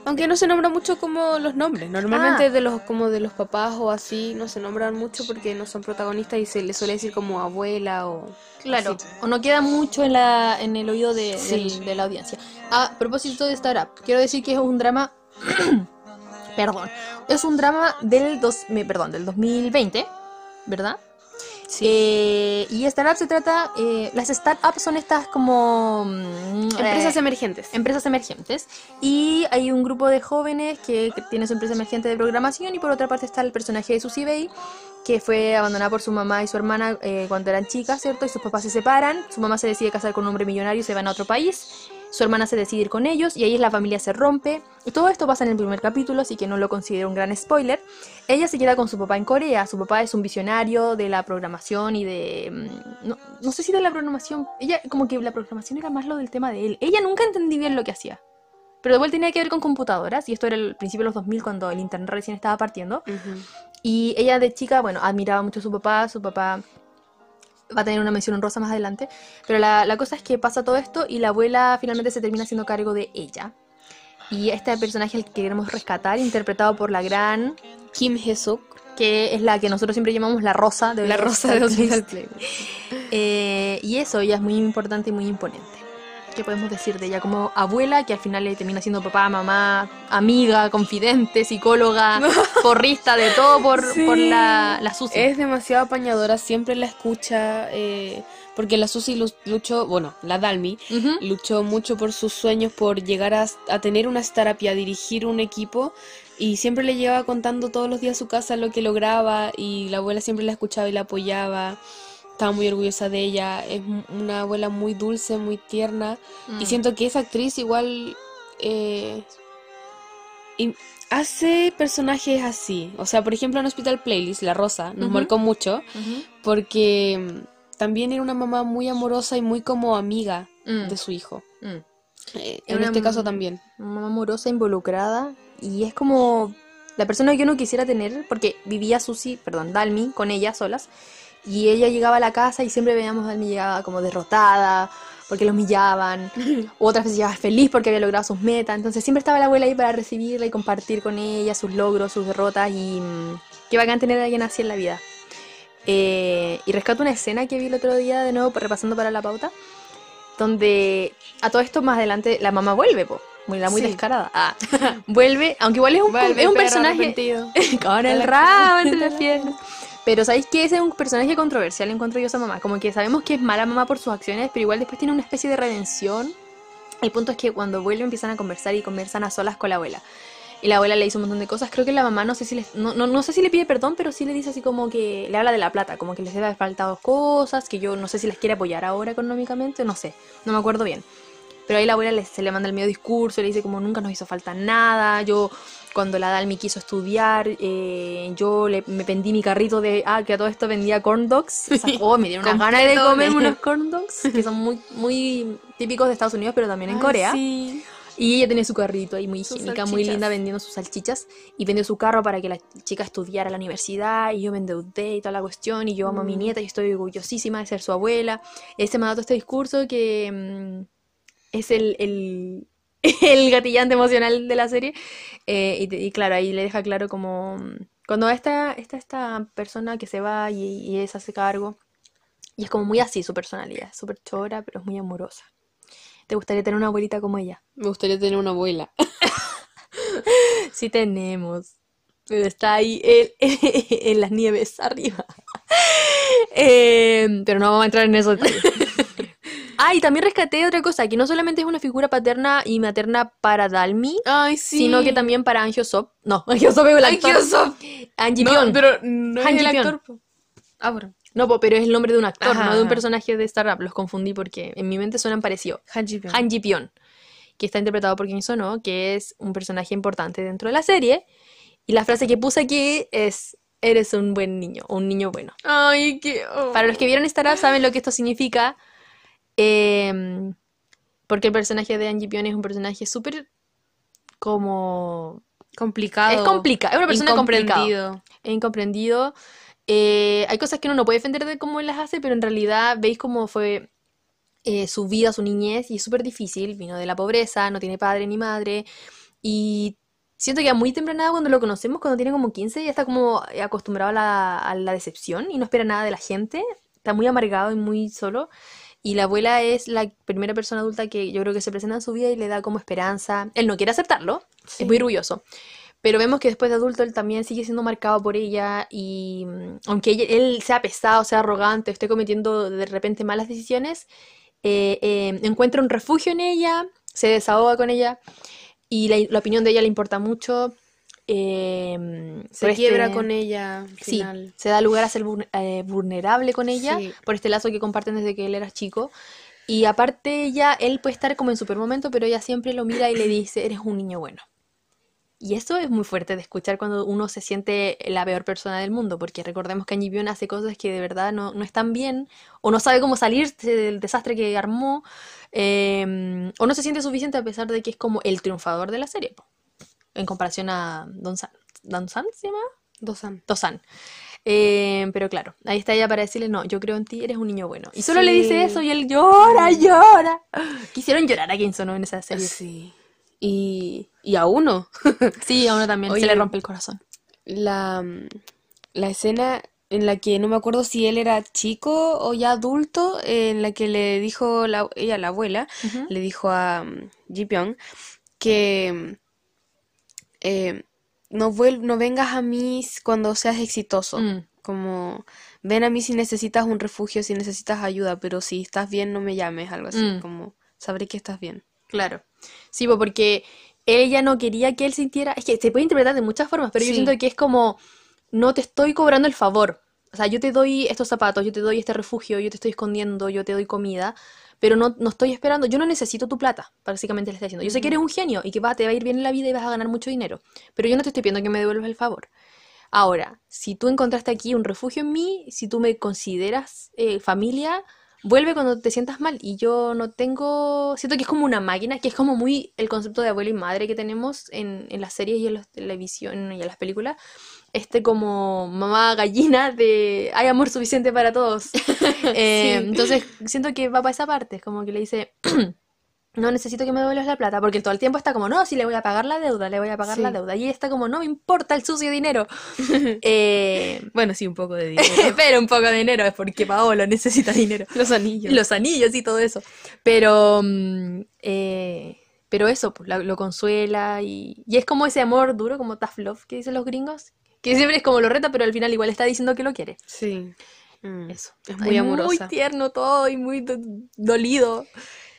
Aunque no se nombra mucho como los nombres. Normalmente Ah. de los como de los papás o así no se nombran mucho porque no son protagonistas y se les suele decir como abuela o Claro, así. o no queda mucho en, la, en el oído de, Sí. del- de la audiencia. A propósito de Startup, quiero decir que es un drama. perdón. Es un drama del, dos, me- perdón, del 2020, ¿verdad? Eh, y Startup se trata. eh, las startups son estas como. mm, Empresas eh, emergentes. empresas emergentes y hay un grupo de jóvenes que que tiene su empresa emergente de programación y por otra parte está el personaje de Susie Bay que fue abandonada por su mamá y su hermana eh, cuando eran chicas, ¿cierto? Y sus papás se separan, su mamá se decide casar con un hombre millonario y se van a otro país, su hermana se decide ir con ellos y ahí la familia se rompe. Y todo esto pasa en el primer capítulo, así que no lo considero un gran spoiler. Ella se queda con su papá en Corea, su papá es un visionario de la programación y de... mm, No, no sé si de la programación, ella como que la programación era más lo del tema de él. Ella nunca entendí bien lo que hacía. Pero vuelta tenía que ver con computadoras, y esto era el principio de los 2000 cuando el internet recién estaba partiendo. Y ella de chica, bueno, admiraba mucho a su papá, su papá va a tener una mención honrosa más adelante, pero la, la cosa es que pasa todo esto y la abuela finalmente se termina haciendo cargo de ella. Y este personaje el que queremos rescatar, interpretado por la gran, Kim Hesuk, que es la que nosotros siempre llamamos la rosa de la rosa de eh, y eso, ella es muy importante y muy imponente. ¿Qué podemos decir de ella como abuela que al final le termina siendo papá, mamá, amiga, confidente, psicóloga, porrista, de todo por, Sí. por la, la Susi? Es demasiado apañadora, siempre la escucha, eh, porque la Susi lu- luchó, bueno, la Dalmi, luchó mucho por sus sueños, por llegar a, a tener una startup y a dirigir un equipo, y siempre le llevaba contando todos los días a su casa lo que lograba, y la abuela siempre la escuchaba y la apoyaba, estaba muy orgullosa de ella, es una abuela muy dulce, muy tierna, y Mm. siento que esa actriz igual eh, y hace personajes así, o sea, por ejemplo en Hospital Playlist, La Rosa, nos marcó mucho, porque también era una mamá muy amorosa y muy como amiga Mm. de su hijo. Mm. Eh, en este caso también. Una mamá amorosa, involucrada, y es como la persona que uno quisiera tener, porque vivía Susi, perdón, Dalmi, con ella solas, y ella llegaba a la casa y siempre veíamos a Dalmi llegaba como derrotada, porque lo humillaban, u otras veces llegaba feliz porque había logrado sus metas, entonces siempre estaba la abuela ahí para recibirla y compartir con ella sus logros, sus derrotas, y mm, qué bacán tener a alguien así en la vida. Eh, y rescato una escena que vi el otro día, de nuevo, repasando para la pauta, donde a todo esto más adelante la mamá vuelve, po, muy, la muy Sí. descarada. Ah, vuelve, aunque igual es un, es un personaje con el rabo entre las piernas. Pero ¿sabéis que ese es un personaje controversial? Encuentro yo a esa mamá. Como que sabemos que es mala mamá por sus acciones, pero igual después tiene una especie de redención. El punto es que cuando vuelve empiezan a conversar y conversan a solas con la abuela. Y la abuela le hizo un montón de cosas. Creo que la mamá no sé si le, no, no, no sé si le pide perdón, pero sí le dice así como que le habla de la plata, como que les debe haber faltado cosas, que yo no sé si les quiere apoyar ahora económicamente, no sé, no me acuerdo bien. Pero ahí la abuela le- se le manda el medio discurso, le dice como nunca nos hizo falta nada, yo cuando la Dalmi quiso estudiar, eh, yo le, me vendí mi carrito de, ah, que a todo esto vendía corn dogs, o sea, oh, me dieron unas ganas de comerme unos corn dogs, que son muy, muy típicos de Estados Unidos, pero también en Ay, Corea. Sí. Y ella tenía su carrito ahí muy higiénica, muy linda, vendiendo sus salchichas. Y vendió su carro para que la chica estudiara a la universidad. Y yo me endeudé y toda la cuestión. Y yo amo a mi Mm. nieta y estoy orgullosísima de ser su abuela. Este me ha dado este discurso que mm, es el, el, el gatillante emocional de la serie. Eh, y, claro, ahí le deja claro como... mm, Cuando está esta, esta persona que se va y, y se hace cargo. Y es como muy así su personalidad. Es súper chora, pero es muy amorosa. ¿Te gustaría tener una abuelita como ella? Me gustaría tener una abuela. Sí tenemos. Está ahí en, en las nieves arriba. Eh, pero no vamos a entrar en eso. Ah, y también rescaté otra cosa, que no solamente es una figura paterna y materna para Dalmi, Ay, sí. sino que también para Anjo Sop. No, Anjo Sop es el actor. oso. Anji No, pero no es el actor. Ah, bueno. No, po, pero es el nombre de un actor, Ajá, no de un personaje de Startup. Los confundí porque en mi mente suenan parecidos. Han. Han Ji-pyeon, que está interpretado por Kim Sono, que es un personaje importante dentro de la serie. Y la frase que puse aquí es, eres un buen niño, o un niño bueno. Ay, qué... oh. Para los que vieron Startup saben lo que esto significa, em, porque el personaje de Han Ji-pyeon es un personaje súper como... Complicado. Es complicado, es una persona incomprendido. Eh, hay cosas que uno no puede defender de cómo él las hace, pero en realidad veis cómo fue eh, su vida, su niñez, y es súper difícil. Vino de la pobreza, no tiene padre ni madre. Y siento que a muy temprana edad, cuando lo conocemos, cuando tiene como 15, ya está como acostumbrado a la, a la decepción y no espera nada de la gente. Está muy amargado y muy solo. Y la abuela es la primera persona adulta que yo creo que se presenta en su vida y le da como esperanza. Él no quiere aceptarlo, Sí. es muy orgulloso. Pero vemos que después de adulto él también sigue siendo marcado por ella y mm, aunque ella- él sea pesado, sea arrogante, esté cometiendo de repente malas decisiones, eh, eh, encuentra un refugio en ella, se desahoga con ella y la, la opinión de ella le importa mucho. eh, Se por quiebra este- con ella Sí, se da lugar a ser vulne- vulnerable con ella Sí. por este lazo que comparten desde que él era chico. Y aparte ella, él puede estar como en super momento, pero ella siempre lo mira y le dice, eres un niño bueno. Y eso es muy fuerte de escuchar cuando uno se siente la peor persona del mundo, porque recordemos que Angie Pion hace cosas que de verdad no, no están bien, o no sabe cómo salirse del desastre que armó, eh, o no se siente suficiente a pesar de que es como el triunfador de la serie, po, en comparación a Don San. ¿Don San se llama? Dosan. Tosan. Eh, pero claro, ahí está ella para decirle, no, yo creo en ti, eres un niño bueno. Y solo le dice eso y él llora, llora. Quisieron llorar a Kinson ¿no? en esa serie. Sí. Y, y a uno. Sí, a uno también Oye, se le rompe el corazón. La, la escena en la que no me acuerdo si él era chico o ya adulto, en la que le dijo la, ella, la abuela, le dijo a um, Ji Pyong que eh, no, vuel- no vengas a mí cuando seas exitoso. Mm. Como, ven a mí si necesitas un refugio, si necesitas ayuda, pero si estás bien, no me llames, algo así. Mm. Como, sabré que estás bien. Claro. Sí, po, porque ella no quería que él sintiera. Es que se puede interpretar de muchas formas, pero yo siento que es como: no te estoy cobrando el favor. O sea, yo te doy estos zapatos, yo te doy este refugio, yo te estoy escondiendo, yo te doy comida, pero no, no estoy esperando. Yo no necesito tu plata, básicamente le está diciendo. Yo sé que eres un genio y que va, te va a ir bien en la vida y vas a ganar mucho dinero, pero yo no te estoy pidiendo que me devuelvas el favor. Ahora, si tú encontraste aquí un refugio en mí, si tú me consideras eh, familia, vuelve cuando te sientas mal. Y yo no tengo, siento que es como una máquina, que es como muy el concepto de abuela y madre que tenemos en, en las series y en la televisión y en las películas. Este como mamá gallina de hay amor suficiente para todos. Eh, Sí. Entonces siento que va para esa parte, es como que le dice... No necesito que me devuelvas la plata, porque todo el tiempo está como, no, si le voy a pagar la deuda, le voy a pagar la Sí. deuda. Y está como, no me importa el sucio dinero. Eh, Bueno, sí, un poco de dinero. pero un poco de dinero es porque Paolo necesita dinero. Los anillos. Los anillos y todo eso. Pero, mm, eh, pero eso, pues, lo consuela y, y es como ese amor duro, como tough love que dicen los gringos, que siempre es como lo reta, pero al final igual está diciendo que lo quiere. Sí. Mm. Eso. Es muy amorosa. Muy tierno todo y muy do- dolido.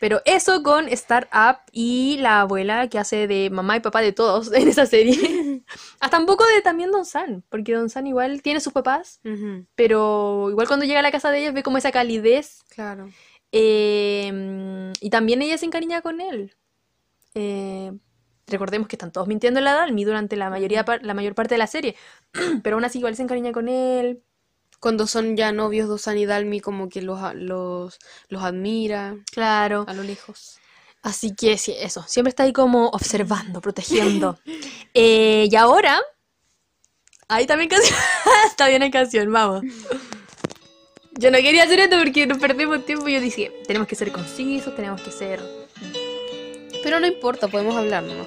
Pero eso con Startup y la abuela que hace de mamá y papá de todos en esa serie. Hasta un poco de también Don San, porque Don San igual tiene sus papás, pero igual cuando llega a la casa de ellos ve como esa calidez Claro. eh, y también ella se encariña con él. Eh, recordemos que están todos mintiendo en la Dalmi durante la, mayoría, la mayor parte de la serie, pero aún así igual se encariña con él. Cuando son ya novios Dosan y Dalmi, como que los, los, los admira Claro. a lo lejos. Así que sí, eso, siempre está ahí como observando, protegiendo. Eh, y ahora, ahí también canción. está bien hay canción, vamos. Yo no quería hacer esto porque nos perdemos tiempo yo dije, tenemos que ser concisos, tenemos que ser... Pero no importa, podemos hablar, ¿no?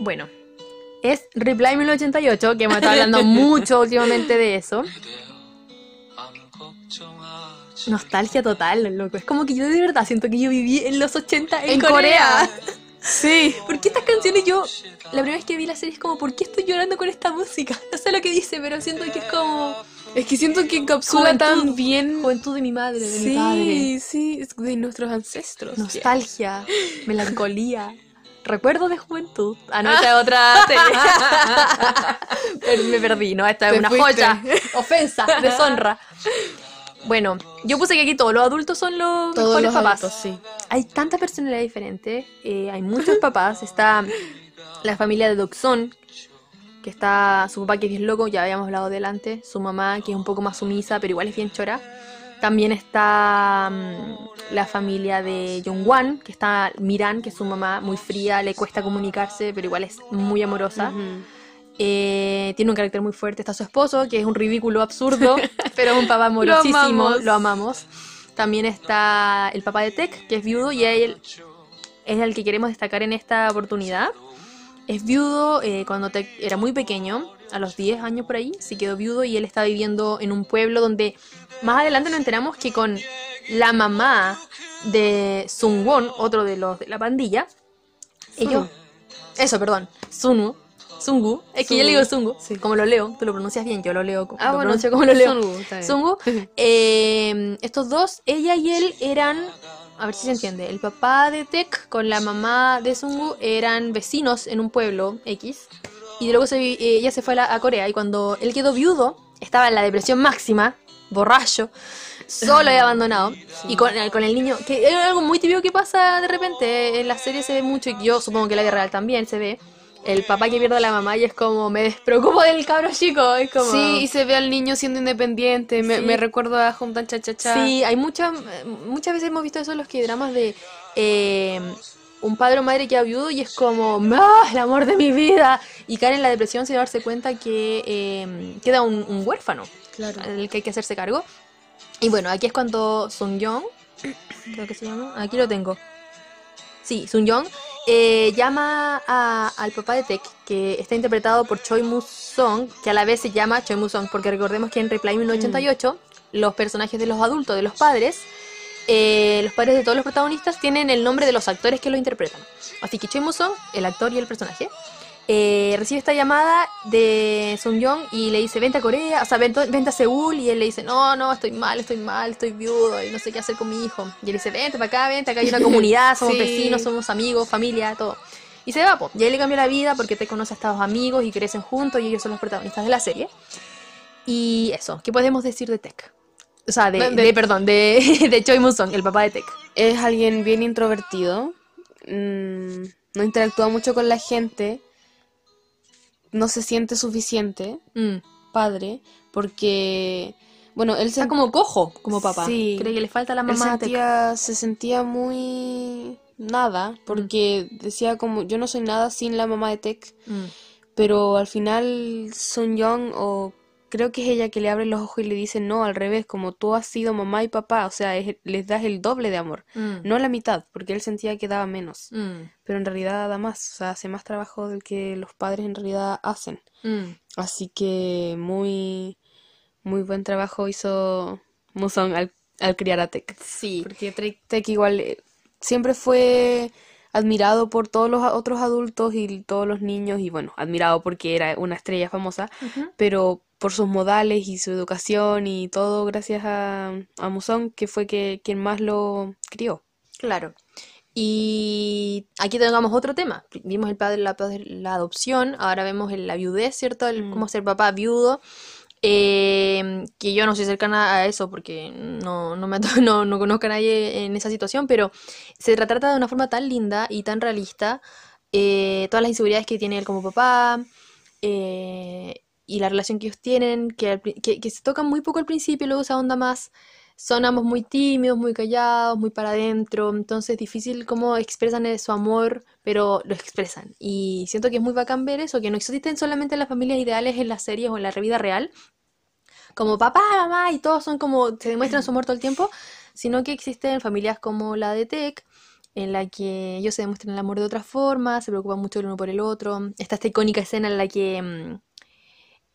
Bueno, es Reply 1088, que hemos estado hablando mucho últimamente de eso. Nostalgia total, loco. Es como que yo de verdad siento que yo viví en los 80 en, En Corea. Corea. Sí. ¿Por qué estas canciones yo, la primera vez que vi la serie es como, ¿por qué estoy llorando con esta música? No sé lo que dice, pero siento que es como Es que siento que encapsula tan bien. juventud de mi madre, de mi padre. Sí, sí, de nuestros ancestros. Nostalgia, melancolía, recuerdos de juventud. Ah, no, esta es otra me perdí, ¿no? Esta es Te una fuiste. joya, ofensa, deshonra. Bueno, yo puse que aquí todos los adultos son los Todos mejores los papás. adultos, sí. Hay tantas personalidades diferentes, eh, hay muchos papás. Está la familia de Doxon, que está su papá que es bien loco, ya habíamos hablado delante. Su mamá que es un poco más sumisa, pero igual es bien chora. También está mm, la familia de Jongwan, que está Miran, que es su mamá muy fría, le cuesta comunicarse, pero igual es muy amorosa. Eh, tiene un carácter muy fuerte. Está su esposo, que es un ridículo absurdo, pero es un papá amorosísimo. amamos. Lo amamos. También está el papá de Tech, que es viudo, y él es el que queremos destacar en esta oportunidad. Es viudo eh, cuando Tech era muy pequeño, a los 10 años por ahí, se quedó viudo y él está viviendo en un pueblo donde más adelante nos enteramos que con la mamá de Sungwon, otro de los de la pandilla, ellos... Eso, perdón. Sunu. Sungu. Es que yo le digo Sungu. Sí. Como lo leo. Tú lo pronuncias bien. Yo lo leo como, Ah, lo bueno, como lo leo. Sungu, está bien. Sungu. Eh, estos dos, ella y él eran... A ver si se entiende. El papá de Tek con la mamá de Sungu eran vecinos en un pueblo X. Y luego se, eh, ella se fue a, la- a Corea. Y cuando él quedó viudo, estaba en la depresión máxima, borracho, solo y abandonado. Y con, el- con el niño, que es algo muy típico que pasa de repente. En la serie se ve mucho, y yo supongo que en la vida real también se ve. El papá que pierde a la mamá y es como, me despreocupo del cabro chico. Es como. Sí, y se ve al niño siendo independiente. Me, Sí. me recuerdo a Hometown Cha Cha Cha. Sí, hay muchas, muchas veces hemos visto eso en los que dramas de eh, un padre o madre que ha viudo y es como, ¡ah, el amor de mi vida! Y cae en la depresión sin darse cuenta que eh, queda un, un huérfano Claro. del que hay que hacerse cargo. Y bueno, aquí es cuando Sun Young, creo que se llama, aquí lo tengo. Sí, Sun Young eh, llama a- al papá de Tech, que está interpretado por Choi Moo Song, que a la vez se llama Choi Moo Song, porque recordemos que en Reply 1988 los personajes de los adultos, de los padres, eh, los padres de todos los protagonistas tienen el nombre de los actores que lo interpretan. Así que Choi Song, el actor y el personaje, eh, recibe esta llamada de Sun Young y le dice, vente a Corea, o sea, vente, vente a Seúl, y él le dice, no, no, estoy mal, estoy mal, estoy viudo y no sé qué hacer con mi hijo. Y él dice, vente para acá, vente, acá hay una comunidad, somos Sí. vecinos, somos amigos, familia, todo. Y se va, po. y ahí le cambia la vida porque te conoce a estos amigos y crecen juntos y ellos son los protagonistas de la serie. Y eso, ¿qué podemos decir de Tech? O sea, de, De- perdón, de, de Choi Moo-sung, el papá de Tech. Es alguien bien introvertido. mm, no interactúa mucho con la gente. No se siente suficiente Mm. padre. Porque, bueno, él se Está como cojo, como papá. Sí. Cree que le falta la Él mamá Tech. sentía, se sentía muy nada, porque decía como, yo no soy nada sin la mamá de Tech, Mm. pero al final Sun Young, o creo que es ella que le abre los ojos y le dice, no, al revés, como tú has sido mamá y papá, o sea, es- les das el doble de amor, Mm. no la mitad, porque él sentía que daba menos, Mm. pero en realidad da más, o sea, hace más trabajo del que los padres en realidad hacen. Mm. Así que muy, muy buen trabajo hizo Musong al, al criar a Tech. Sí. Porque Tech, igual eh, siempre fue admirado por todos los otros adultos y todos los niños, y bueno, admirado porque era una estrella famosa, pero por sus modales y su educación y todo gracias a, a Musong, que fue que, quien más lo crió. Claro. Y aquí tengamos otro tema. Vimos el padre, la, la adopción, ahora vemos el- la viudez, ¿cierto? El Mm. cómo ser papá viudo. Eh, que yo no soy cercana a eso porque no, no, me, no, no conozco a nadie en esa situación, pero se retrata de una forma tan linda y tan realista eh, todas las inseguridades que tiene él como papá eh, y la relación que ellos tienen, que, que, que se tocan muy poco al principio luego se ahonda más. Son ambos muy tímidos, muy callados, muy para adentro, entonces difícil cómo expresan su amor, pero lo expresan. Y siento que es muy bacán ver eso, que no existen solamente las familias ideales en las series o en la vida real, como papá, mamá, y todos son como, se demuestran su amor todo el tiempo, sino que existen familias como la de Tech, en la que ellos se demuestran el amor de otra forma, se preocupan mucho el uno por el otro. Está esta icónica escena en la que mm,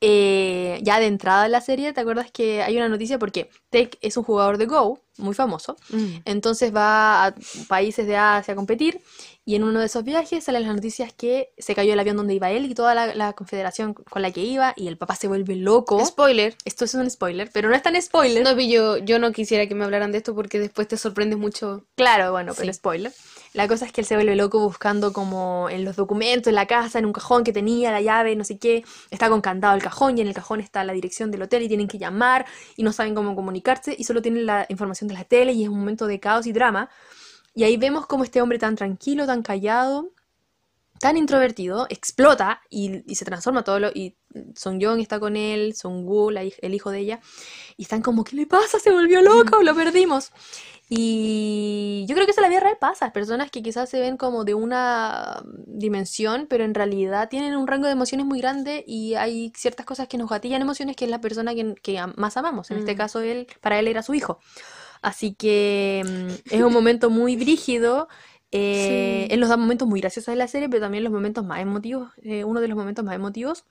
eh, ya de entrada en la serie, ¿te acuerdas que hay una noticia? Porque Tech es un jugador de Go muy famoso. Mm. Entonces va a países de Asia a competir y en uno de esos viajes salen las noticias que se cayó el avión donde iba él y toda la, la confederación con la que iba y el papá se vuelve loco. Spoiler. Esto es un spoiler, pero no es tan spoiler. No, yo, yo no quisiera que me hablaran de esto porque después te sorprendes mucho. Claro, bueno, pero spoiler. La cosa es que él se vuelve loco buscando como en los documentos, en la casa, en un cajón que tenía la llave, no sé qué. Está con candado el cajón y en el cajón está la dirección del hotel y tienen que llamar y no saben cómo comunicarse y solo tienen la información de la tele y es un momento de caos y drama. Y ahí vemos como este hombre tan tranquilo, tan callado, tan introvertido, explota y, y se transforma todo lo... Y Song Joong está con él, Song Woo, la el hijo de ella, y están como, ¿qué le pasa? Se volvió loco, lo perdimos. Y yo creo que eso en la vida real pasa. Personas que quizás se ven como de una dimensión, pero en realidad tienen un rango de emociones muy grande y hay ciertas cosas que nos gatillan emociones que es la persona que, que más amamos. En este Mm. caso, él, para él era su hijo. Así que mm, es un momento muy brígido. eh, Sí. Él nos da momentos muy graciosos de la serie, pero también los momentos más emotivos, eh, uno de los momentos más emotivos.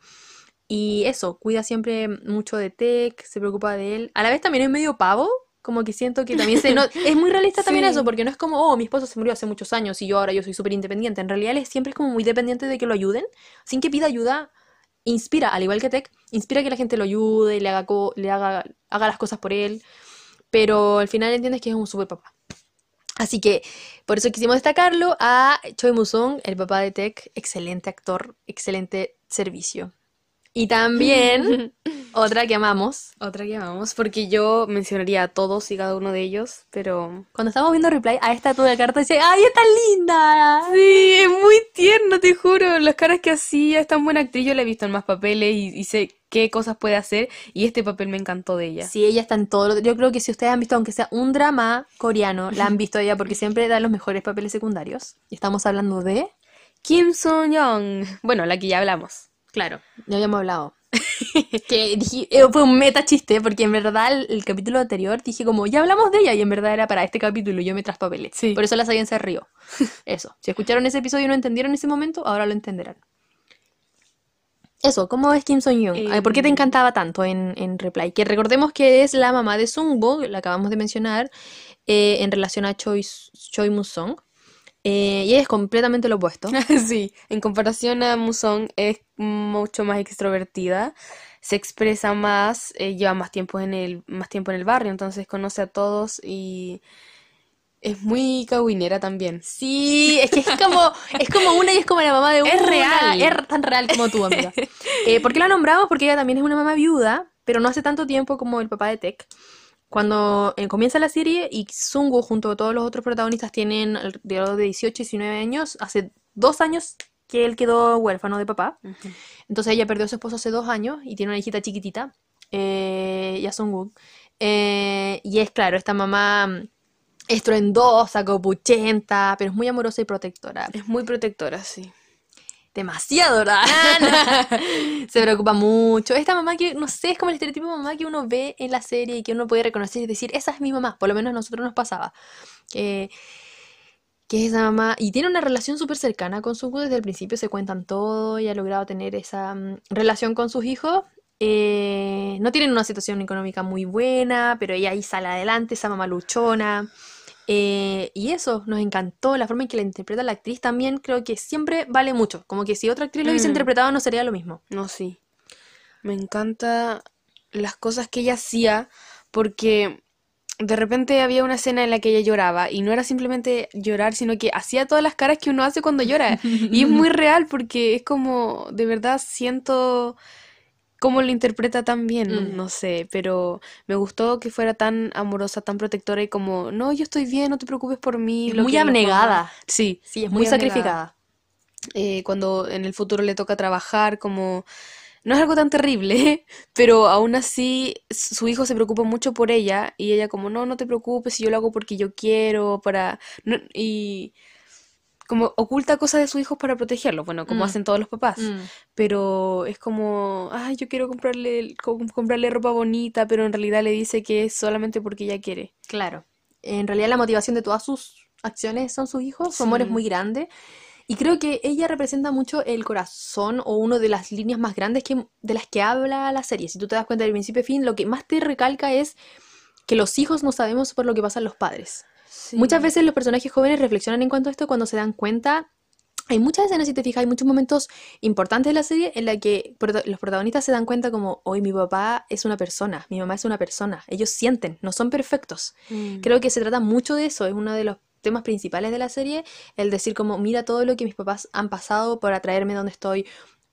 Y eso, cuida siempre mucho de Tech, se preocupa de él. A la vez también es medio pavo, como que siento que también se no- es muy realista también Sí. eso, porque no es como, oh, mi esposo se murió hace muchos años y yo ahora yo soy súper independiente. En realidad él siempre es como muy dependiente de que lo ayuden, sin que pida ayuda. Inspira, al igual que Tech, inspira que la gente lo ayude, le haga, co- le haga, haga las cosas por él, pero al final entiendes que es un super papá. Así que por eso quisimos destacarlo a Choi Musong, el papá de Tech, excelente actor, excelente servicio. Y también otra que amamos, Otra que amamos, porque yo mencionaría a todos y cada uno de ellos, pero... cuando estamos viendo Reply, a esta la carta dice, ¡ay, es tan linda! Sí, es muy tierno, te juro. Las caras que hacía, es tan buena actriz. Yo la he visto en más papeles y, y sé qué cosas puede hacer. Y este papel me encantó de ella. Sí, ella está en todo. lo- Yo creo que si ustedes han visto, aunque sea un drama coreano, la han visto ella porque siempre da los mejores papeles secundarios. Y estamos hablando de... Kim Son-young. Bueno, la que ya hablamos. Claro, ya habíamos hablado. que dije- eh, fue un meta chiste, porque en verdad el, el capítulo anterior dije como, ya hablamos de ella, y en verdad era para este capítulo, y yo me traspapelé. Sí. Por eso la sabían se rió. Eso. Si escucharon ese episodio y no entendieron ese momento, ahora lo entenderán. Eso, ¿cómo es Kim Son-young? Ay, ¿Por qué te Em. encantaba tanto en, en Reply? Que recordemos que es la mamá de Sungbo, la acabamos de mencionar, eh, en relación a Choi, Choi Mus-sung. Eh, y ella es completamente lo opuesto. Sí, en comparación a Musong es mucho más extrovertida, se expresa más, eh, lleva más tiempo en el, más tiempo en el barrio, entonces conoce a todos y es muy cagüinera también. Sí, es que es como, es como una y es como la mamá de una. Es real. Es tan real como tú, amiga. Eh, ¿por qué la nombramos? Porque ella también es una mamá viuda, pero no hace tanto tiempo como el papá de Tech. Cuando eh, comienza la serie y Sungu junto a todos los otros protagonistas tienen alrededor de 18, 19 años, hace dos años que él quedó huérfano de papá. Entonces ella perdió a su esposo hace dos años y tiene una hijita chiquitita, eh, ya Sungu. Eh, y es claro, esta mamá mm, estruendosa, copuchenta, pero es muy amorosa y protectora. Es muy protectora, sí. Demasiado, ¿verdad? Se preocupa mucho. Esta mamá que, no sé, es como el estereotipo de mamá que uno ve en la serie y que uno puede reconocer y decir, esa es mi mamá. Por lo menos a nosotros nos pasaba. Que, que es esa mamá. Y tiene una relación súper cercana con su hijo. Desde el principio se cuentan todo y ha logrado tener esa mm, relación con sus hijos. Eh, no tienen una situación económica muy buena, pero ella ahí sale adelante, esa mamá luchona. Eh, y eso, nos encantó, la forma en que la interpreta la actriz también creo que siempre vale mucho, como que si otra actriz lo hubiese Mm. interpretado no sería lo mismo. No, sí. Me encanta las cosas que ella hacía porque de repente había una escena en la que ella lloraba y no era simplemente llorar, sino que hacía todas las caras que uno hace cuando llora. y es muy real porque es como, de verdad siento cómo lo interpreta tan bien, no, Mm. no sé, pero me gustó que fuera tan amorosa, tan protectora y como, no, yo estoy bien, no te preocupes por mí. Es lo muy que los mamás-". abnegada. Sí, Sí, es muy, abnegada. sacrificada. Eh, cuando en el futuro le toca trabajar, como... No es algo tan terrible, pero aún así su hijo se preocupa mucho por ella y ella como, no, no te preocupes, yo lo hago porque yo quiero, para... no- y como oculta cosas de su hijo para protegerlo, bueno, como Mm. hacen todos los papás, Mm. pero es como, ay, yo quiero comprarle, co- comprarle ropa bonita, pero en realidad le dice que es solamente porque ella quiere. Claro. En realidad la motivación de todas sus acciones son sus hijos, su amor es muy grande. Y creo que ella representa mucho el corazón o una de las líneas más grandes que, de las que habla la serie. Si tú te das cuenta del principio a fin, lo que más te recalca es que los hijos no sabemos por lo que pasan los padres. Muchas veces los personajes jóvenes reflexionan en cuanto a esto cuando se dan cuenta. Hay muchas escenas, si te fijas, hay muchos momentos importantes de la serie en la que los protagonistas se dan cuenta como, hoy mi papá es una persona, mi mamá es una persona. Ellos sienten, no son perfectos. Mm. Creo que se trata mucho de eso, es uno de los temas principales de la serie, el decir como, mira todo lo que mis papás han pasado para traerme donde estoy,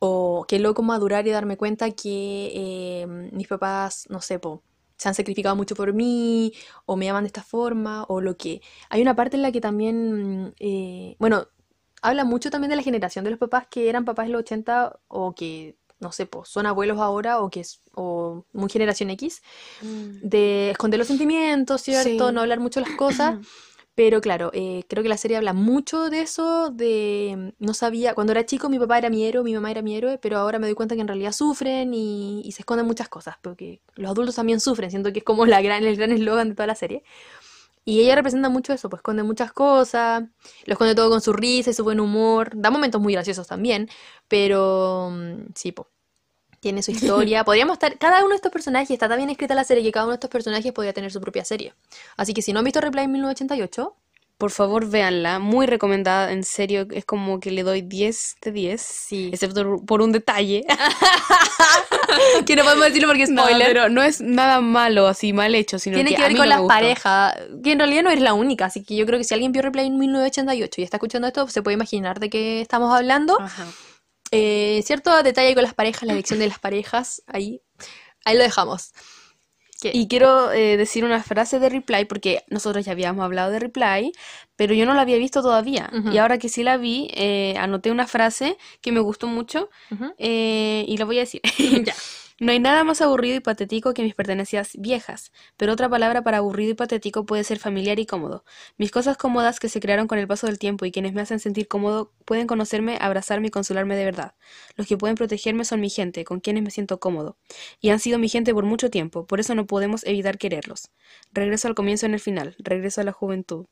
o qué loco madurar y darme cuenta que eh, mis papás, no sé, po, se han sacrificado mucho por mí, o me aman de esta forma, o lo que... Hay una parte en la que también, mm, eh, bueno, habla mucho también de la generación de los papás que eran papás en los 80 o que, no sé, pues son abuelos ahora o que es, o muy generación X, Mm. de esconder los sentimientos, ¿cierto? Sí. No hablar mucho las cosas. Pero claro, eh, creo que la serie habla mucho de eso, de no sabía, cuando era chico mi papá era mi héroe, mi mamá era mi héroe, pero ahora me doy cuenta que en realidad sufren y, y se esconden muchas cosas, porque los adultos también sufren, siento que es como la gran, el gran eslogan de toda la serie. Y ella representa mucho eso, pues esconde muchas cosas, lo esconde todo con su risa y su buen humor, da momentos muy graciosos también, pero mm, sí, pues tiene su historia. Podríamos estar, cada uno de estos personajes está tan bien escrita la serie que cada uno de estos personajes podría tener su propia serie. Así que si no han visto Reply en 1988, Por favor, véanla, muy recomendada, en serio, es como que le doy 10 de 10, sí. excepto por un detalle. que no podemos decirlo porque es No, spoiler. pero no es nada malo, así mal hecho, sino Tiene que, que a ver mí con no las parejas, que en realidad no eres la única, así que yo creo que si alguien vio Replay en 1988 y está escuchando esto, se puede imaginar de qué estamos hablando. Ajá. Eh, cierto detalle con las parejas, la elección de las parejas, ahí, ahí lo dejamos. ¿Qué? Y quiero eh, decir una frase de Reply, porque nosotros ya habíamos hablado de Reply, pero yo no la había visto todavía. Ujú. Y ahora que sí la vi, eh, anoté una frase que me gustó mucho Ujú. eh, y la voy a decir. Ya. No hay nada más aburrido y patético que mis pertenencias viejas, pero otra palabra para aburrido y patético puede ser familiar y cómodo. Mis cosas cómodas que se crearon con el paso del tiempo y quienes me hacen sentir cómodo pueden conocerme, abrazarme y consolarme de verdad. Los que pueden protegerme son mi gente, con quienes me siento cómodo. Y han sido mi gente por mucho tiempo, por eso no podemos evitar quererlos. Regreso al comienzo en el final, regreso a la juventud.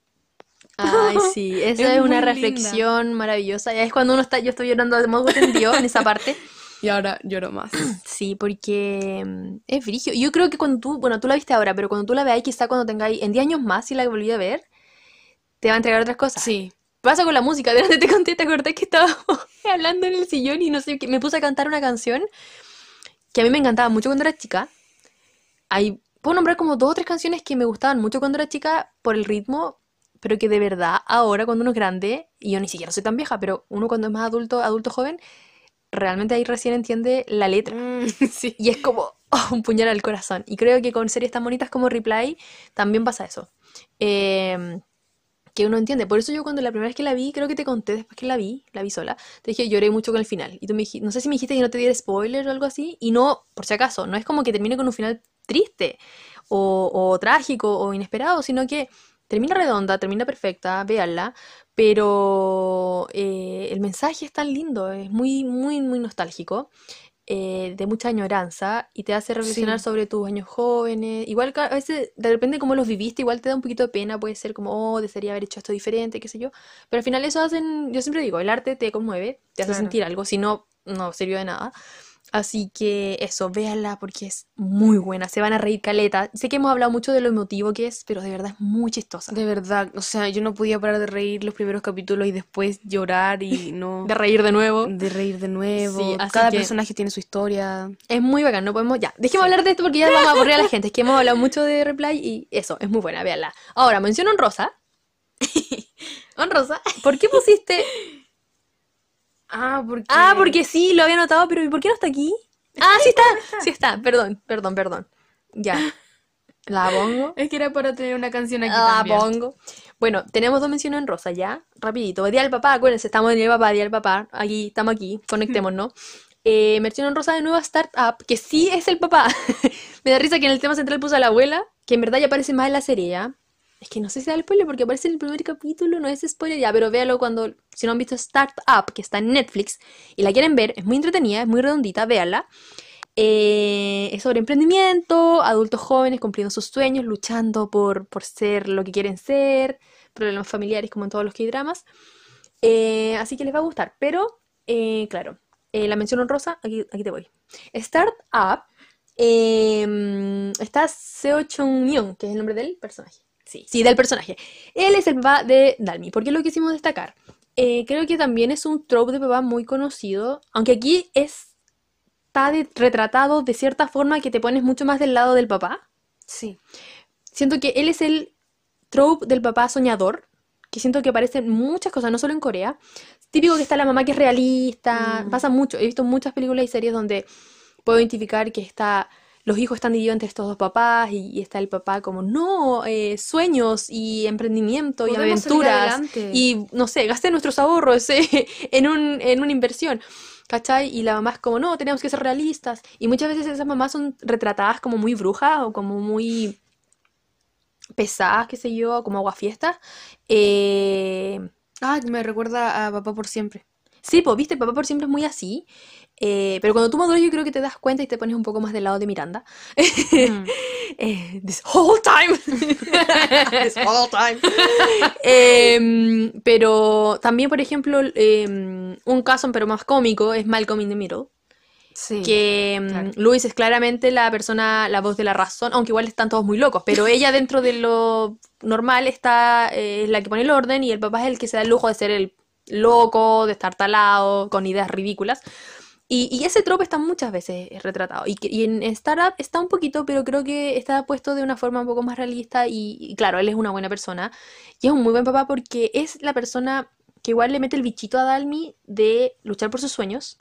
Ay, sí, esa Es es, una linda. reflexión maravillosa. Ya es cuando uno está, yo estoy llorando de modo tendido en esa parte. Y ahora lloro más. Sí, porque mm, es frigio. Yo creo que cuando tú, bueno, tú la viste ahora, pero cuando tú la veáis, quizá cuando tengáis, en 10 años más, si la volví a ver, te va a entregar otras cosas. Sí. Pasa con la música, delante te conté, ¿te acordás que estábamos hablando en el sillón y no sé, qué, me puse a cantar una canción que a mí me encantaba mucho cuando era chica. Hay, puedo nombrar como dos o tres canciones que me gustaban mucho cuando era chica por el ritmo, pero que de verdad ahora cuando uno es grande, y yo ni siquiera soy tan vieja, pero uno cuando es más adulto, adulto joven, realmente ahí recién entiende la letra. Mm, sí. Y es como oh, un puñal al corazón. Y creo que con series tan bonitas como Reply también pasa eso. Eh, que uno entiende. Por eso yo cuando la primera vez que la vi, creo que te conté después que la vi, la vi sola, te dije lloré mucho con el final. Y tú me dijiste, no sé si me dijiste que no te diera spoiler o algo así. Y no, por si acaso, no es como que termine con un final triste o, o trágico o inesperado, sino que termina redonda, termina perfecta, véanla. Pero eh, el mensaje es tan lindo, es muy, muy, muy nostálgico eh, de mucha añoranza y te hace reflexionar Sí. sobre tus años jóvenes. Igual a veces, de repente, como los viviste, igual te da un poquito de pena, puede ser como, oh, desearía haber hecho esto diferente, qué sé yo. Pero al final eso hacen, yo siempre digo, el arte te conmueve, te hace Claro. sentir algo, si no, no sirvió de nada. Así que eso, véanla porque es muy buena, se van a reír caleta. Sé que hemos hablado mucho de lo emotivo que es, pero de verdad es muy chistosa. De verdad, o sea, yo no podía parar de reír los primeros capítulos y después llorar y no... De reír de nuevo. de reír de nuevo. Sí, así Cada que- personaje tiene su historia. Es muy bacán, no podemos ya. Dejemos hablar de esto porque ya vamos a aburrir a la gente. Es que hemos hablado mucho de Reply y eso, es muy buena, véanla. Ahora, mención honrosa. honrosa. ¿Por qué pusiste? Ah, porque... Ah, porque sí, lo había notado, pero ¿y por qué no está aquí? Ah, sí está, sí está. Perdón, perdón, perdón. Ya. La pongo. Es que era para tener una canción aquí La también. pongo. Bueno, tenemos dos menciones en rosa ya. Rapidito. Día del papá, acuérdense, estamos en Día del papá, Día del papá. Aquí, estamos aquí, conectémonos. Eh, mención en rosa de nueva startup, que sí es el papá. Me da risa que en el tema central puso a la abuela, que en verdad ya aparece más en la serie ya. Es que no sé si da el spoiler porque aparece en el primer capítulo, no es spoiler ya, pero véalo cuando, si no han visto Startup, que está en Netflix, y la quieren ver, es muy entretenida, es muy redondita, véanla. Eh, es sobre emprendimiento, adultos jóvenes cumpliendo sus sueños, luchando por, por ser lo que quieren ser, problemas familiares como en todos los K-dramas. Eh, así que les va a gustar, pero eh, claro, eh, la mención honrosa, aquí, te voy. Startup, está Seo Chung-myung, que es el nombre del personaje. Sí. Sí, del personaje. Él es el papá de Dalmi. ¿Por qué lo quisimos destacar? Eh, creo que también es un trope de papá muy conocido, aunque aquí es, está de- retratado de cierta forma que te pones mucho más del lado del papá. Sí. Siento que él es el trope del papá soñador, que siento que aparece en muchas cosas, no solo en Corea. Típico que está la mamá que es realista, Mm. pasa mucho. He visto muchas películas y series donde puedo identificar que está, los hijos están divididos entre estos dos papás y, y está el papá como, no, eh, sueños y emprendimiento y Podemos aventuras y, no sé, gasté nuestros ahorros eh, en un, en una inversión. ¿Cachai? Y la mamá es como, no, tenemos que ser realistas. Y muchas veces esas mamás son retratadas como muy brujas o como muy pesadas, qué sé yo, como aguafiestas. Eh, Ah, me recuerda a Papá por siempre. sí, pues, viste, papá por siempre es muy así. Eh, pero cuando tú maduras yo creo que te das cuenta y te pones un poco más del lado de Miranda. Mm. Eh, this whole time. this whole time. Em, pero también, por ejemplo, em, un caso, pero más cómico, es Malcolm in the Middle. Sí. Que em, claro. Luis es claramente la persona, la voz de la razón, aunque igual están todos muy locos, pero ella dentro de lo normal está, eh, es la que pone el orden y el papá es el que se da el lujo de ser el loco, de estar talado, con ideas ridículas. Y, ese trope está muchas veces retratado. Y, y en Startup está un poquito, pero creo que está puesto de una forma un poco más realista. Y, claro, él es una buena persona. Y es un muy buen papá porque es la persona que igual le mete el bichito a Dalmi de luchar por sus sueños,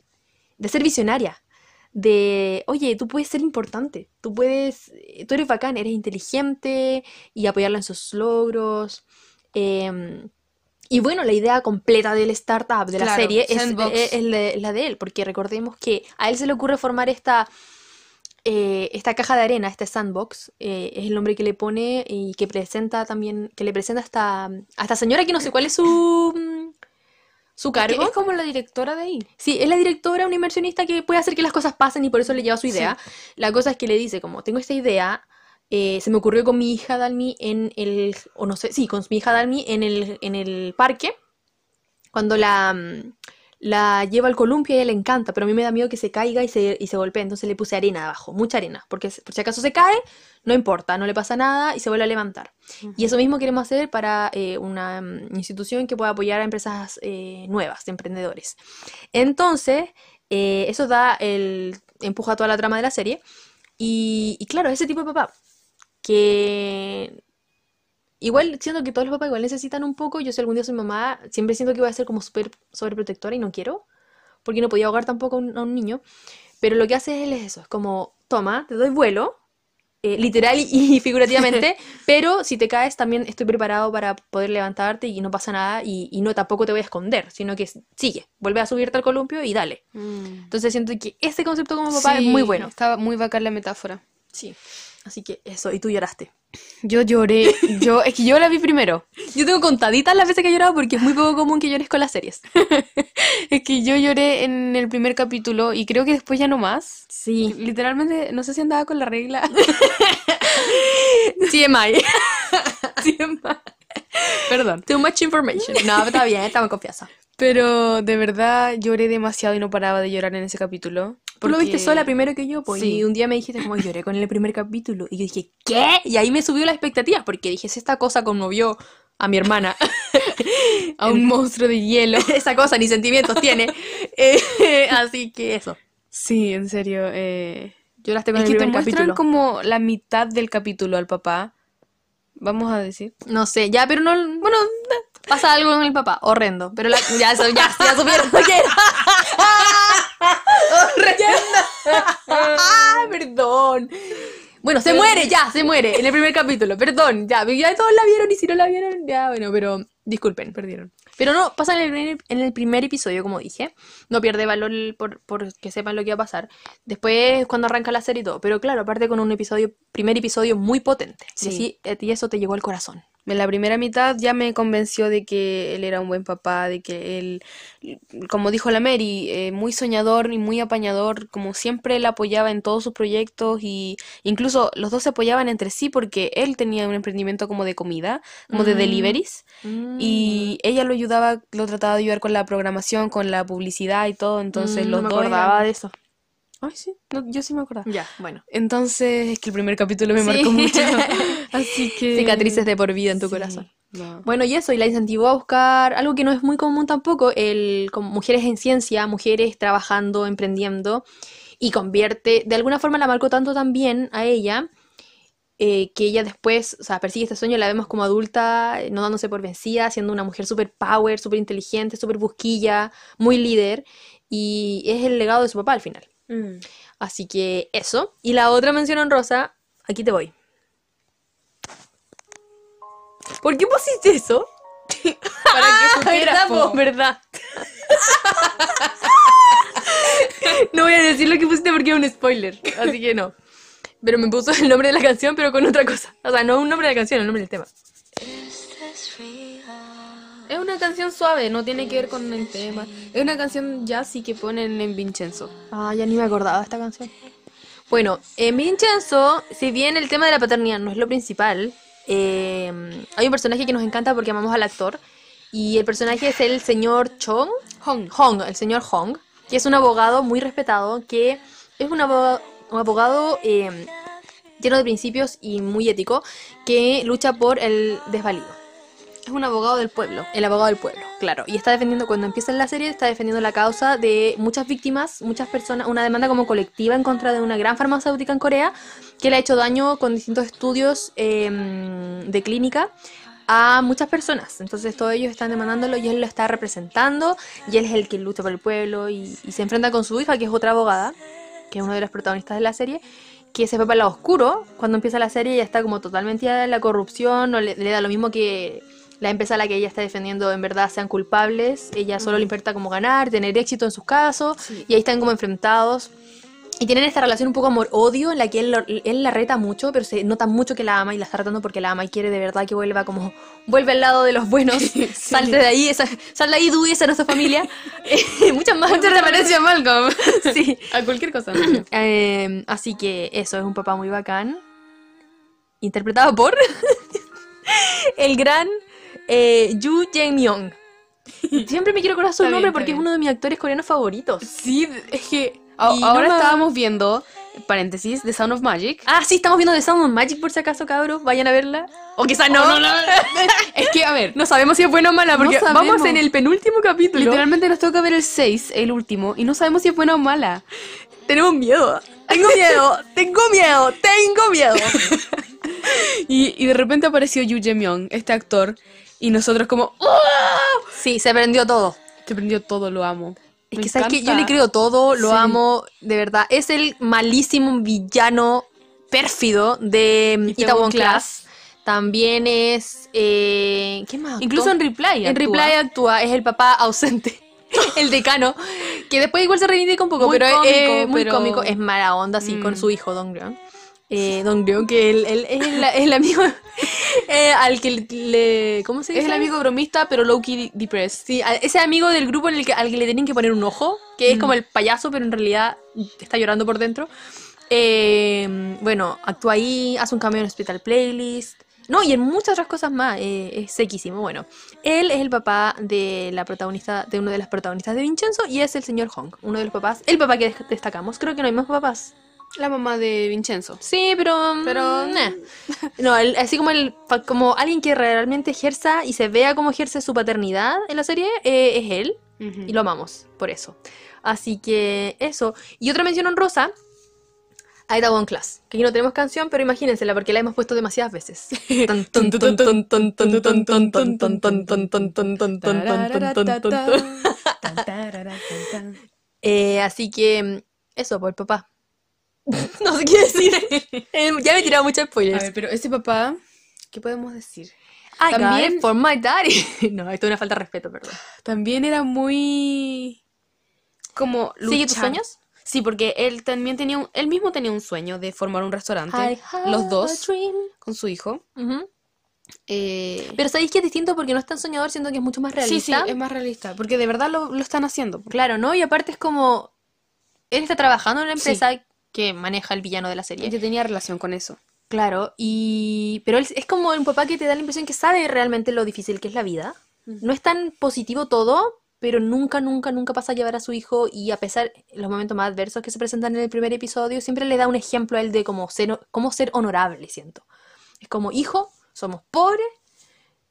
de ser visionaria. De, oye, tú puedes ser importante, tú puedes, eh, tú eres bacán, eres inteligente y apoyarla en sus logros. Em, y bueno, la idea completa del startup de la Claro, serie es, es la, de él, porque recordemos que a él se le ocurre formar esta, eh, esta caja de arena, este sandbox, eh, es el nombre que le pone y que presenta también, que le presenta a esta, a esta señora que no sé cuál es su, mm, su cargo. es como la directora de ahí. Sí, es la directora, una inversionista que puede hacer que las cosas pasen y por eso le lleva su idea. La cosa es que le dice, como tengo esta idea, eh, se me ocurrió con mi hija Dalmi en el, o no sé, sí, con mi hija Dalmi en el, en el parque, cuando la, mm, la lleva al columpio y a ella le encanta, pero a mí me da miedo que se caiga y se, y se golpee, entonces le puse arena abajo, mucha arena, porque por si acaso se cae, no importa, no le pasa nada y se vuelve a levantar. Y eso mismo queremos hacer para eh, una mm, institución que pueda apoyar a empresas eh, nuevas, de emprendedores. Entonces, eh, eso da el empuja a toda la trama de la serie. Y, y claro, ese tipo de papá que igual siento que todos los papás igual necesitan un poco. Yo si algún día soy mamá, siempre siento que voy a ser como súper sobreprotectora y no quiero, porque no podía ahogar tampoco a un, a un niño. Pero lo que hace él es eso, es como, toma, te doy vuelo, eh, literal y, y figurativamente, pero si te caes también estoy preparado para poder levantarte y no pasa nada y, y no tampoco te voy a esconder, sino que sigue, vuelve a subirte al columpio y dale. Entonces siento que ese concepto como papá es muy bueno. Estaba muy bacán la metáfora. Sí. Así que eso, y tú lloraste. Yo lloré. Yo, es que yo la vi primero. Yo tengo contaditas las veces que he llorado porque es muy poco común que llores con las series. Es que yo lloré en el primer capítulo y creo que después ya no más. Sí. Literalmente, no sé si andaba con la regla. TMI. Perdón. Too much information. No, está bien, estamos confianza. Pero de verdad lloré demasiado y no paraba de llorar en ese capítulo. Tú lo viste sola primero que yo, pues, Sí. y un día me dijiste como lloré con el primer capítulo. Y yo dije, ¿qué? Y ahí me subió la expectativa, porque dije, si esta cosa conmovió a mi hermana, A un monstruo de hielo. esa cosa ni sentimientos tiene. Eh, así que eso. Sí, en serio. Eh... Lloraste con Es el que te muestran capítulo. como la mitad del capítulo al papá. Vamos a decir. No sé, ya, pero no. Bueno, pasa algo con el papá, horrendo. Pero la- ya, eso, ya, ya supieron Ah, perdón. Bueno, se muere, ya, se muere en el primer capítulo. Perdón, ya, ya todos la vieron y si no la vieron, ya, bueno, pero disculpen. Perdieron. Pero no, pasa en el, primer- en el primer episodio, como dije. No pierde valor por, por que sepan lo que va a pasar. Después, cuando arranca la serie y todo. Pero claro, aparte con un episodio, primer episodio muy potente. Sí. Y, eh, y eso te llegó al corazón. En la primera mitad ya me convenció de que él era un buen papá, de que él, como dijo la Mary, eh, muy soñador y muy apañador, como siempre él apoyaba en todos sus proyectos y incluso los dos se apoyaban entre sí porque él tenía un emprendimiento como de comida, como de Mm. deliveries, y ella lo ayudaba, lo trataba de ayudar con la programación, con la publicidad y todo, entonces Mm, los no me dos acordaba eran- de eso. Ay, sí, no, yo sí me acordaba. Ya, bueno. Entonces, es que el primer capítulo me Sí. marcó mucho. Así que. Cicatrices de por vida en tu Sí, corazón. no. Bueno, y eso, y la incentivó a buscar algo que no es muy común tampoco, el como mujeres en ciencia, mujeres trabajando, emprendiendo, y convierte, de alguna forma la marcó tanto también a ella, eh, que ella después, o sea, persigue este sueño, la vemos como adulta, eh, no dándose por vencida, siendo una mujer súper power, súper inteligente, súper busquilla, muy líder, y es el legado de su papá al final. Mm. Así que eso. Y la otra mención honrosa, aquí te voy. ¿Por qué pusiste eso? Para que supieras, ¿Verdad, po. ¿Verdad? no voy a decir lo que pusiste porque es un spoiler, así que no. Pero me puso el nombre de la canción, pero con otra cosa. O sea, no un nombre de la canción, el nombre del tema. Es una canción suave, no tiene que ver con el tema. Es una canción jazzy que ponen en Vincenzo. Ah, ya ni me acordaba de esta canción. Bueno, en Vincenzo, si bien el tema de la paternidad no es lo principal, eh, hay un personaje que nos encanta porque amamos al actor. Y el personaje es el señor Chong. Hong. Hong, el señor Hong, que es un abogado muy respetado, que es un abogado, un abogado eh, lleno de principios y muy ético, que lucha por el desvalido. Es un abogado del pueblo. El abogado del pueblo, claro. Y está defendiendo, cuando empieza la serie, está defendiendo la causa de muchas víctimas, muchas personas, una demanda como colectiva en contra de una gran farmacéutica en Corea que le ha hecho daño con distintos estudios eh, de clínica a muchas personas. Entonces todos ellos están demandándolo y él lo está representando y él es el que lucha por el pueblo y, se enfrenta con su hija, que es otra abogada, que es uno de los protagonistas de la serie, que se fue para el lado oscuro. Cuando empieza la serie ella está como totalmente en la corrupción, no le da lo mismo que la empresa a la que ella está defendiendo en verdad sean culpables. Ella solo le importa como ganar, tener éxito en sus casos Sí. y ahí están como enfrentados. Y tienen esta relación un poco amor-odio en la que él, lo- él la reta mucho, pero se nota mucho que la ama y la está retando porque la ama y quiere de verdad que vuelva como, vuelve al lado de los buenos, salte de ahí, esa, sal de ahí, Dewey, esa es nuestra familia. Eh, Muchas más. Mucha referencia a Malcolm. Sí. A cualquier cosa. Eh, así que eso, es un papá muy bacán. Interpretado por el gran eh, Yu Jae-myung. Siempre me quiero acordar su Está nombre porque es bien. uno de mis actores coreanos favoritos. Sí, es que a- Y no ahora me- estábamos viendo, paréntesis, The Sound of Magic. Ah, sí, estamos viendo The Sound of Magic por si acaso, cabros. Vayan a verla. O quizás no. Oh, no, no. es que, a ver, No sabemos si es buena o mala porque vamos en el penúltimo capítulo. literalmente nos toca ver el 6, el último, y no sabemos si es buena o mala. Tenemos miedo. Tengo miedo. tengo miedo. Tengo miedo. Y, y de repente apareció Yu Jae-myung, este actor, y nosotros como, ¡oh! Sí, se prendió todo. Se prendió todo, lo amo. Es Me que, ¿sabes que Yo le creo todo, lo Sí. amo, de verdad. Es el malísimo villano pérfido de Itaewon Class. Class. También es... Eh, ¿Qué más? Incluso en? Reply. En actúa. Reply actúa, es el papá ausente. el decano, que después igual se reivindica un poco, Muy pero es cómico, eh, muy pero- cómico, es mala onda así con Mm. su hijo Dong Ryun. Eh, Dong Ryun, que él, él es el, el amigo eh, al que le... ¿Cómo se dice? Es el amigo bromista, pero low-key depressed. Sí, a- ese amigo del grupo en el que, al que le tienen que poner un ojo, que es Mm. como el payaso, pero en realidad está llorando por dentro. Eh, bueno, actúa ahí, hace un cameo en Hospital Playlist. No, y en muchas otras cosas más, eh, es sequísimo. Bueno, él es el papá de la protagonista, de uno de las protagonistas de Vincenzo, y es el señor Hong, uno de los papás, el papá que des- destacamos. Creo que no hay más papás. La mamá de Vincenzo. Sí, pero. Pero. No, así como el como alguien que realmente ejerza y se vea cómo ejerce su paternidad en la serie, eh, es él. Y lo amamos, por eso. Así que eso. Y otra mención honrosa. Aida One Class, que aquí no tenemos canción, pero imagínensela porque la hemos puesto demasiadas veces. así que eso, por papá. No sé qué decir. Ya me he tirado muchos A spoilers. ver, pero ese papá, ¿qué podemos decir? También- for my daddy. No, esto es una falta de respeto, perdón. También era muy como ¿Sigue tus sueños? Sí, porque él también tenía un, él mismo tenía un sueño de formar un restaurante, los dos con su hijo. Eh, Pero sabéis que es distinto porque no es tan soñador, siento que es mucho más sí, sí, realista. es más realista, porque de verdad lo, lo están haciendo. Claro, ¿no? Y aparte es como. Él está trabajando en una Sí. Que maneja el villano de la serie. Ella tenía relación con eso. Claro, y. Pero él es como un papá que te da la impresión que sabe realmente lo difícil que es la vida. No es tan positivo todo, pero nunca, nunca, nunca pasa a llevar a su hijo y a pesar de los momentos más adversos que se presentan en el primer episodio, siempre le da un ejemplo a él de cómo ser, cómo ser honorable, siento. Es como, hijo, somos pobres,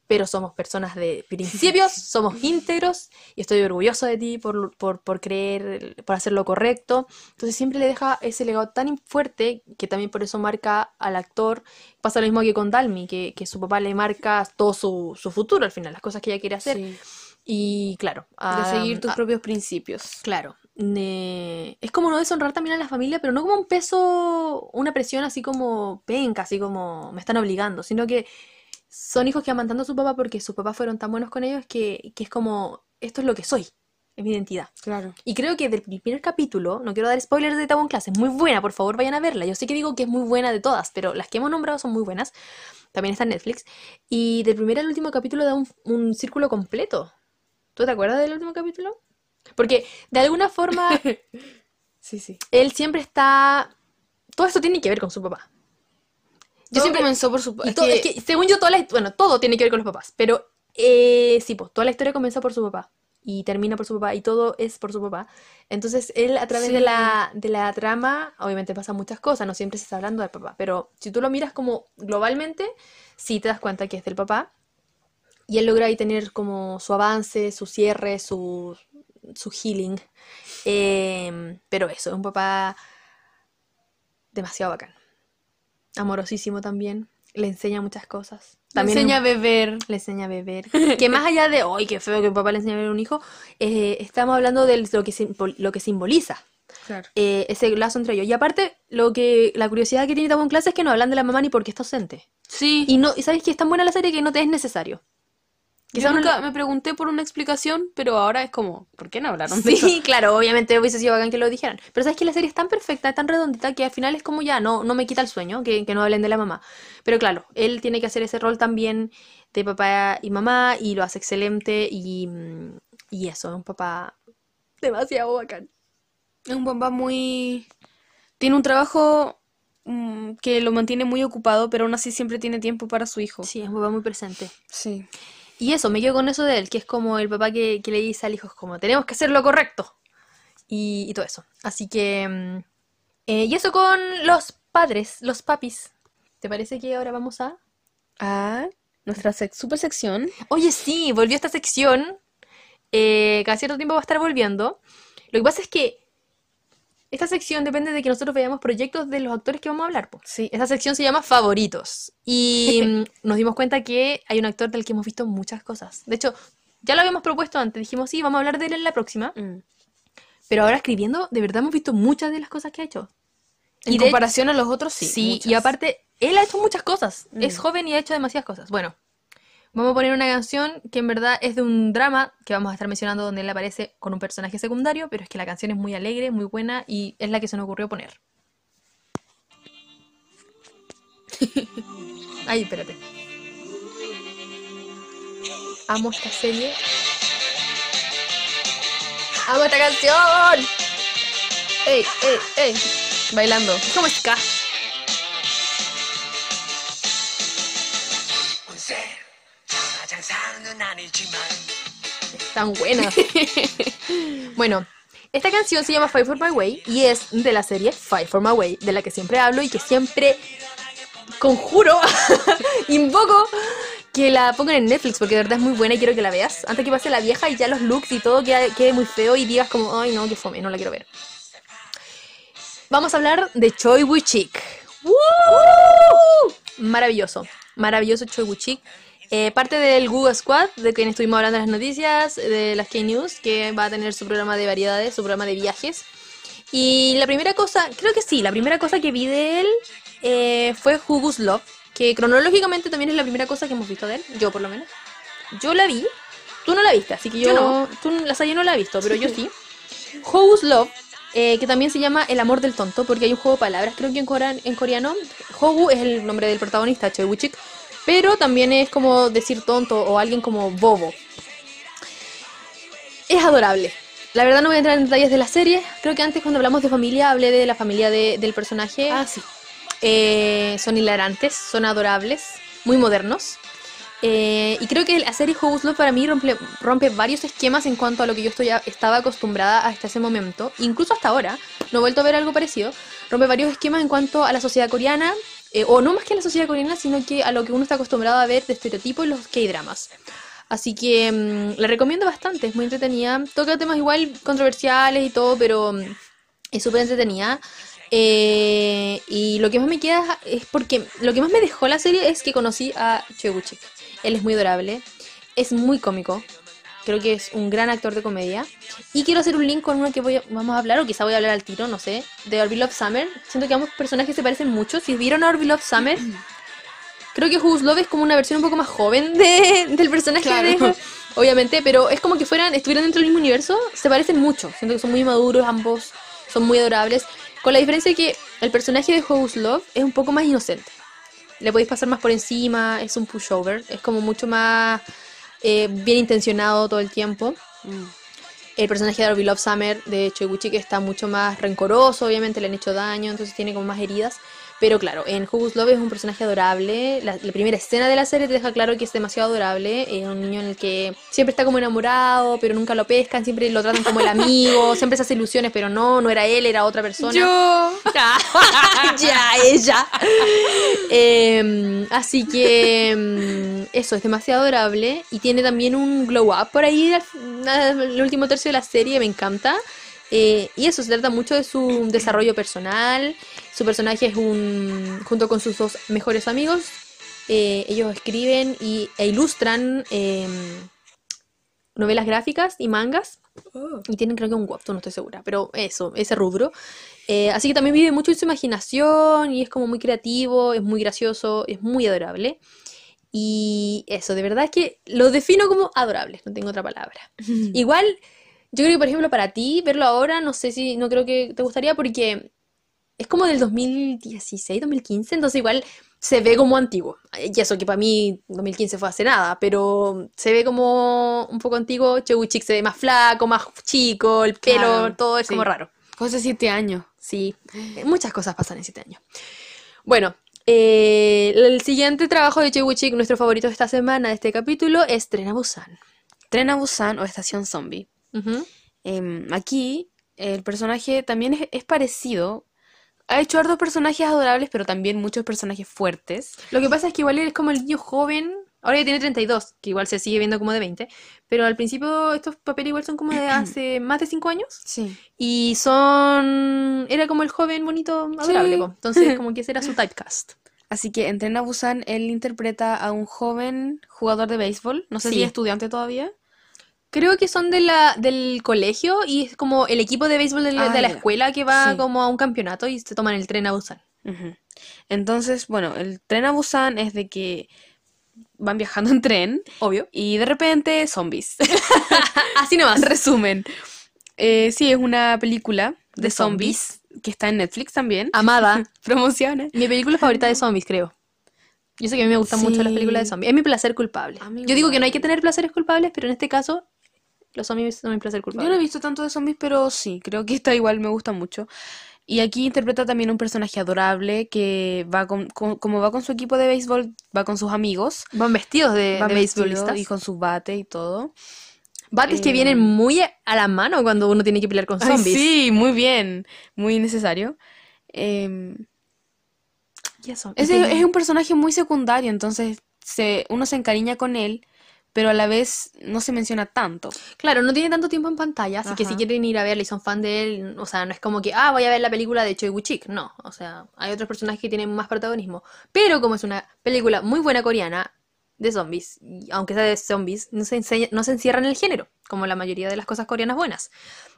pero somos personas de principios, somos íntegros y estoy orgulloso de ti por, por, por creer, por hacer lo correcto. Entonces siempre le deja ese legado tan fuerte que también por eso marca al actor. Pasa lo mismo que con Dalmi, que, que su papá le marca todo su, su futuro al final, las cosas que ella quiere hacer. Sí, Y claro, de a- seguir tus a- propios principios. Claro. es como no deshonrar también a la familia, pero no como un peso, una presión así como penca, así como me están obligando, sino que son hijos que aman tanto a su papá porque sus papás fueron tan buenos con ellos que, que es como, esto es lo que soy, es mi identidad. Claro. Y creo que del primer capítulo, no quiero dar spoilers de Tabón Class, es muy buena, por favor vayan a verla. Yo sé que digo que es muy buena de todas, pero las que hemos nombrado son muy buenas. También está en Netflix. Y del primer al último capítulo da un, un círculo completo. ¿Tú te acuerdas del último capítulo? Porque de alguna forma Sí, sí. él siempre está... Todo esto tiene que ver con su papá. Yo siempre comenzó por su y es que- es que, según yo, toda la, bueno, todo tiene que ver con los papás, pero eh, sí, pues toda la historia comienza por su papá y termina por su papá y todo es por su papá. Entonces, él a través de Sí. la, de la trama, obviamente pasan muchas cosas, no siempre se está hablando del papá, pero si tú lo miras como globalmente, sí te das cuenta que es del papá y él logra ahí tener como su avance, su cierre, su, su healing. Em, pero eso, es un papá demasiado bacán. Amorosísimo también. Le enseña muchas cosas. También enseña a beber. le enseña a beber. Que más allá de, ¡ay, qué feo que un papá le enseña a beber a un hijo! eh, estamos hablando de lo que, simbol- lo que simboliza Claro. eh, ese lazo entre ellos. Y aparte, lo que la curiosidad que tiene Tabo en clase es que no hablan de la mamá ni porque está ausente. Sí. Y no y sabes que es tan buena la serie que no te es necesario. Yo Quizá uno- nunca me pregunté por una explicación, pero ahora es como, ¿por qué no hablaron de eso? Sí, claro, obviamente hubiese sido bacán que lo dijeran. Pero sabes que la serie es tan perfecta, tan redondita, que al final es como ya, no, no me quita el sueño que, que no hablen de la mamá. Pero claro, él tiene que hacer ese rol también de papá y mamá y lo hace excelente y, mm, y eso, es un papá demasiado bacán. Es un papá muy... Tiene un trabajo mm, que lo mantiene muy ocupado, pero aún así siempre tiene tiempo para su hijo. Sí, es un papá muy presente. Sí. Y eso, me quedo con eso de él, que es como el papá que, que le dice al hijo, es como, tenemos que hacer lo correcto. Y, y todo eso. Así que... mm, eh, y eso con los padres, los papis. ¿Te parece que ahora vamos a...? Ah, nuestra sec- super sección. Oye, sí, volvió esta sección. Eh, cada cierto tiempo va a estar volviendo. Lo que pasa es que esta sección depende de que nosotros veamos proyectos de los actores que vamos a hablar. po. Sí. Esta sección se llama Favoritos. Y mm, nos dimos cuenta que hay un actor del que hemos visto muchas cosas. De hecho, ya lo habíamos propuesto antes. Dijimos, sí, vamos a hablar de él en la próxima. Mm. Pero ahora escribiendo, de verdad hemos visto muchas de las cosas que ha hecho. En Y de- comparación a los otros, sí. Sí, y aparte, él ha hecho muchas cosas. Mm. Es joven y ha hecho demasiadas cosas. Bueno, vamos a poner una canción que en verdad es de un drama que vamos a estar mencionando donde él aparece con un personaje secundario, pero es que la canción es muy alegre, muy buena y es la que se nos ocurrió poner. Ay, espérate. Amo esta serie. ¡Amo esta canción! ¡Ey, ey, ey! Bailando. Es como. Tan buena. bueno, esta canción se llama Fight for My Way y es de la serie Fight for My Way, de la que siempre hablo y que siempre conjuro, invoco que la pongan en Netflix porque de verdad es muy buena y quiero que la veas. Antes que pase la vieja y ya los looks y todo quede, quede muy feo y digas como, ay no, que fome, no la quiero ver. Vamos a hablar de Choi Woo Chik. ¡Woo! Maravilloso, maravilloso Choi Woo Chik. Eh, parte del Google Squad, de quien estuvimos hablando en las noticias, de las K-News, que va a tener su programa de variedades, su programa de viajes. Y la primera cosa, creo que sí, la primera cosa que vi de él eh, fue Hugo's Love, que cronológicamente también es la primera cosa que hemos visto de él, yo por lo menos. Yo la vi, tú no la viste, así que yo, Yo no. tú, la Saya no la he visto, pero yo sí. Hugo's Love, eh, que también se llama El amor del tonto, porque hay un juego de palabras, creo que en, corean- en coreano, Hogu es el nombre del protagonista, Choi Woo-chik, pero también es como decir tonto o alguien como bobo. Es adorable. La verdad no voy a entrar en detalles de la serie. Creo que antes cuando hablamos de familia hablé de la familia de- del personaje. Ah, sí. Eh, son hilarantes, son adorables, muy modernos. Eh, y creo que la serie House Love para mí rompe, rompe varios esquemas en cuanto a lo que yo estoy, estaba acostumbrada hasta ese momento. Incluso hasta ahora, no he vuelto a ver algo parecido. Rompe varios esquemas en cuanto a la sociedad coreana, eh, o no más que a la sociedad coreana, sino que a lo que uno está acostumbrado a ver de estereotipos en los K-dramas. Así que mm, la recomiendo bastante, es muy entretenida. Toca temas igual controversiales y todo, pero mm, es súper entretenida. Eh, y lo que más me queda es porque lo que más me dejó la serie es que conocí a Choi Woo-chik. Él es muy adorable, es muy cómico. Creo que es un gran actor de comedia. Y quiero hacer un link con uno que voy a- vamos a hablar, o quizá voy a hablar al tiro, no sé, de Orville Love Summer. Siento que ambos personajes se parecen mucho. Si vieron a Orville Love Summer, creo que Who's Love es como una versión un poco más joven de, del personaje Claro. de obviamente, pero es como que fueran, estuvieran dentro del mismo universo, se parecen mucho. Siento que son muy maduros ambos, son muy adorables. Con la diferencia de que el personaje de Who's Love es un poco más inocente. Le podéis pasar más por encima, es un pushover, es como mucho más eh, bien intencionado todo el tiempo. Mm. El personaje de Orville Love Summer de Choi Woo-chik está mucho más rencoroso, obviamente le han hecho daño, entonces tiene como más heridas. Pero claro, en Who's Love es un personaje adorable. La, la primera escena de la serie te deja claro que es demasiado adorable. Es un niño en el que siempre está como enamorado, pero nunca lo pescan, siempre lo tratan como el amigo, siempre se hace ilusiones, pero no, no era él, era otra persona. Yo. ya, ella. Em, así que em, eso, es demasiado adorable. Y tiene también un glow up por ahí al último tercio de la serie, me encanta. Eh, y eso, se trata mucho de su desarrollo personal. Su personaje es un. junto con sus dos mejores amigos. eh, ellos escriben y, e ilustran em, novelas gráficas y mangas. Y tienen creo que un webtoon, no estoy segura, pero eso, ese rubro. Eh, así que también vive mucho en su imaginación y es como muy creativo, es muy gracioso, es muy adorable. Y eso, de verdad es que lo defino como adorable, no tengo otra palabra. Igual, yo creo que por ejemplo para ti verlo ahora, no sé si, no creo que te gustaría porque es como del 2016, 2015, entonces igual se ve como antiguo. Y eso que para mí 2015 fue hace nada, pero se ve como un poco antiguo. Choi Woo-chik se ve más flaco, más chico, el pelo, Claro, todo es sí. como raro. Fue hace siete años. Sí, muchas cosas pasan en siete años. Bueno, eh, el siguiente trabajo de Choi Woo-chik, nuestro favorito de esta semana, de este capítulo, es Tren a Busan. Tren a Busan o Estación Zombie. Em, aquí el personaje también es, es parecido. Ha hecho hartos personajes adorables, pero también muchos personajes fuertes. Lo que pasa es que igual él es como el niño joven, ahora ya tiene 32, que igual se sigue viendo como de 20, pero al principio estos papeles igual son como de hace más de 5 años. Sí. Y son... Era como el joven bonito, adorable, Sí. Entonces como que ese era su typecast. Así que en Tren a Busan él interpreta a un joven jugador de béisbol. No sé Sí. si es estudiante todavía. Creo que son de la, del colegio y es como el equipo de béisbol de la, Ah, de la ya. escuela que va Sí. como a un campeonato y se toman el tren a Busan. Entonces, bueno, el Tren a Busan es de que van viajando en tren Obvio. y de repente zombies. Así nomás. Resumen. Eh, sí, es una película de, De zombies, que está en Netflix también. Amada. Promociona. Mi película favorita de zombies, creo. Yo sé que a mí me gustan mucho las películas de zombies. Es mi placer culpable. Yo digo que no hay que tener placeres culpables, pero en este caso, los zombies son mi placer Yo culpable. no he visto tanto de zombies, pero sí, creo que esta igual me gusta mucho. Y aquí interpreta también un personaje adorable que va con, con- como va con su equipo de béisbol, va con sus amigos, Van vestidos de, va de vestido beisbolistas. y con su bate y todo. Bates que eh, vienen muy a la mano cuando uno tiene que pelear con Ay, zombies. sí, muy bien, muy necesario. Em, Y eso. es, y es un personaje muy secundario, entonces se, uno se encariña con él, pero a la vez no se menciona tanto. Claro, no tiene tanto tiempo en pantalla, así que si quieren ir a verla y son fan de él, o sea, no es como que, ah, voy a ver la película de Choi Woo-chik, no, o sea, hay otros personajes que tienen más protagonismo. Pero como es una película muy buena coreana de zombies, y aunque sea de zombies, no se, enseña- no se encierra en el género, como la mayoría de las cosas coreanas buenas.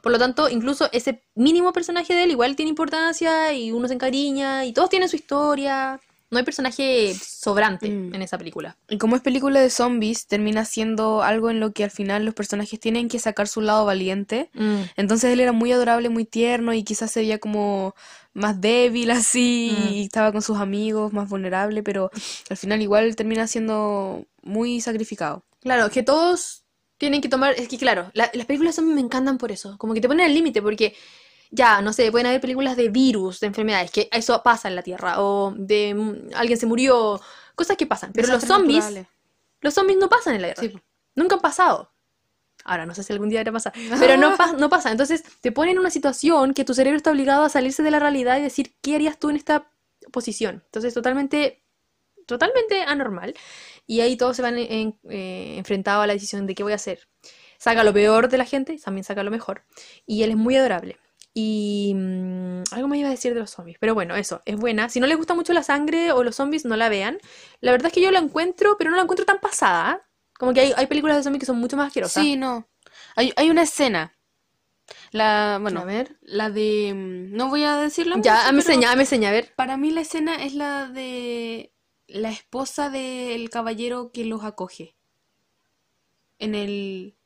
Por lo tanto, incluso ese mínimo personaje de él igual tiene importancia y uno se encariña y todos tienen su historia. No hay personaje sobrante Mm. en esa película. Y como es película de zombies, termina siendo algo en lo que al final los personajes tienen que sacar su lado valiente. Mm. Entonces él era muy adorable, muy tierno y quizás se veía como más débil así Mm. y estaba con sus amigos, más vulnerable, pero al final igual termina siendo muy sacrificado. Claro, que todos tienen que tomar. Es que, claro, la- las películas zombies me encantan por eso. Como que te ponen al límite, porque ya, no sé, pueden haber películas de virus, de enfermedades, que eso pasa en la Tierra, o de mm, alguien se murió, cosas que pasan. Pero los zombies, naturales. los zombies no pasan en la Tierra. Sí. Nunca han pasado. Ahora, no sé si algún día irá a pasar, pero no, pa- no pasa. Entonces, te ponen en una situación que tu cerebro está obligado a salirse de la realidad y decir, ¿qué harías tú en esta posición? Entonces, totalmente, totalmente anormal. Y ahí todos se van en- eh, enfrentados a la decisión de qué voy a hacer. Saca lo peor de la gente, también saca lo mejor. Y él es muy adorable. Y mm, algo más iba a decir de los zombies. Pero bueno, eso, es buena. Si no les gusta mucho la sangre o los zombies, no la vean. La verdad es que yo la encuentro, pero no la encuentro tan pasada. Como que hay, hay películas de zombies que son mucho más asquerosas. Sí, no. Hay, hay una escena. La, bueno, a ver. la de... mm, No voy a decirla Ya, mucho, me pero seña, me seña, a ver. Para mí la escena es la de la esposa del caballero que los acoge. En el...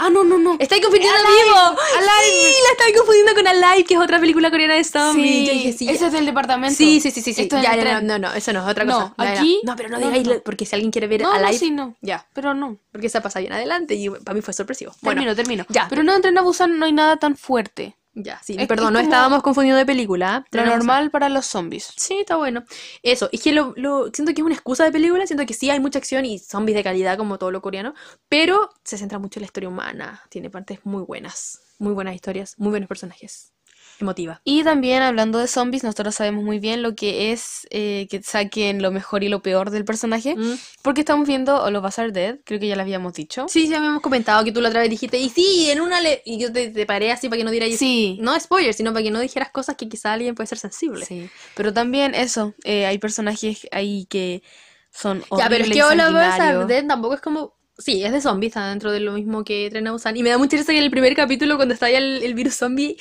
Ah, no, no, no. Estáis confundiendo Alive, vivo. Alive. Sí, la estáis confundiendo con Alive, que es otra película coreana de zombies. Sí, Yo dije, sí, ese ya. es del departamento. Sí, sí, sí, sí, Ya, el no, no, no, eso no es otra No, cosa. Ya, ya. aquí- No, pero no no, digáis, no, no. porque si alguien quiere ver No, no, Alive, sí, no. ya. Pero no. Porque esa pasa bien adelante y para mí fue sorpresivo. Bueno, Termino, termino. ya. Pero no, en Tren a Busan no hay nada tan fuerte. Ya, sí. Es- Perdón, no como estábamos confundiendo de película. Lo Tenemos- normal para los zombies. Sí, está bueno. Eso, es que lo, lo- siento que es una excusa de película, siento que sí hay mucha acción y zombies de calidad como todo lo coreano, pero se centra mucho en la historia humana, tiene partes muy buenas, muy buenas historias, muy buenos personajes, emotiva. Y también hablando de zombies, nosotros sabemos muy bien lo que es eh, que saquen lo mejor y lo peor del personaje. Mm. Porque estamos viendo All of Us Are Dead, creo que ya lo habíamos dicho. Sí, sí, habíamos comentado que tú la otra vez dijiste, y sí, en una le... Y yo te, te paré así para que no dieras... Sí. No spoilers, sino para que no dijeras cosas que quizá alguien puede ser sensible. Sí, pero también eso, eh, hay personajes ahí que son Ya, pero es horribles que All of Us Are. Dead tampoco es como. Sí, es de zombies, está dentro de lo mismo que Tren a Busan. Y me da mucha risa que en el primer capítulo, cuando está ya el, el virus zombie,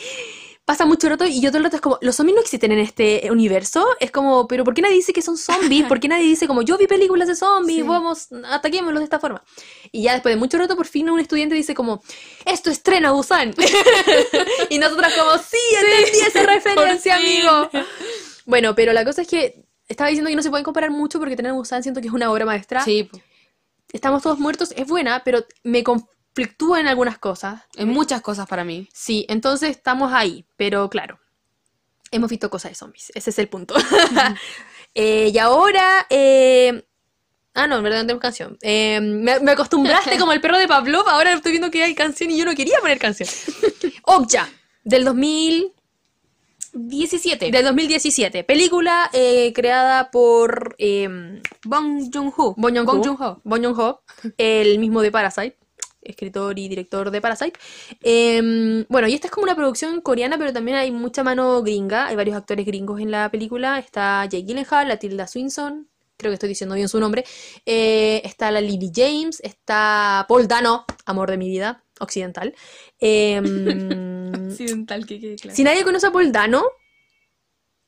pasa mucho rato y yo todo el rato es como, los zombies no existen en este universo. Es como, pero ¿por qué nadie dice que son zombies? ¿Por qué nadie dice como, yo vi películas de zombies, Sí. vamos, ataquémoslos de esta forma? Y ya después de mucho rato, por fin un estudiante dice como, esto es Tren a Busan. y nosotras como, sí, entendí esa referencia, amigo. Bueno, pero la cosa es que estaba diciendo que no se pueden comparar mucho porque a Busan siento que es una obra maestra. Sí. Estamos todos muertos es buena, pero me conflictúa en algunas cosas. en muchas cosas para mí. Sí, entonces estamos ahí, pero claro, hemos visto cosas de zombies, ese es el punto. Eh, y ahora... eh, Ah, no, en verdad no tenemos canción. Eh, me, me acostumbraste como el perro de Pavlov, ahora estoy viendo que hay canción y yo no quería poner canción. Okja, del 2000... 17. Del 2017. Película eh, creada por eh, Bong Joon-ho. Bong Joon-ho. Bong Joon-ho. Bong Joon-ho, el mismo de Parasite, escritor y director de Parasite. Em, bueno, y esta es como una producción coreana, pero también hay mucha mano gringa. Hay varios actores gringos en la película. Está Jake Gyllenhaal, la Tilda Swinson, creo que estoy diciendo bien su nombre. Eh, está la Lily James, está Paul Dano, amor de mi vida, occidental. Em, Occidental, que quede claro. si nadie conoce a Paul Dano,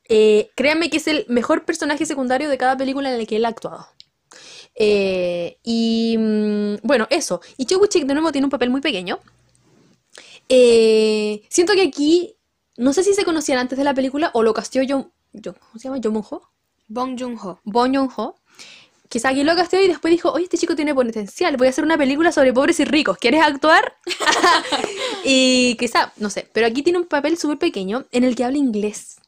eh, créanme que es el mejor personaje secundario de cada película en la que él ha actuado. Eh, y mm, bueno, eso. Y Choi Woo-chik de nuevo tiene un papel muy pequeño. Eh, siento que aquí, no sé si se conocían antes de la película o lo casteó Jung, Jung- ¿cómo se llama? Jung Moon-ho. Bong Joon-ho. Bong Joon-ho. Quizá aquí lo casteó y después dijo, oye, este chico tiene potencial, voy a hacer una película sobre pobres y ricos, ¿quieres actuar? y quizá, no sé, pero aquí tiene un papel súper pequeño en el que habla inglés.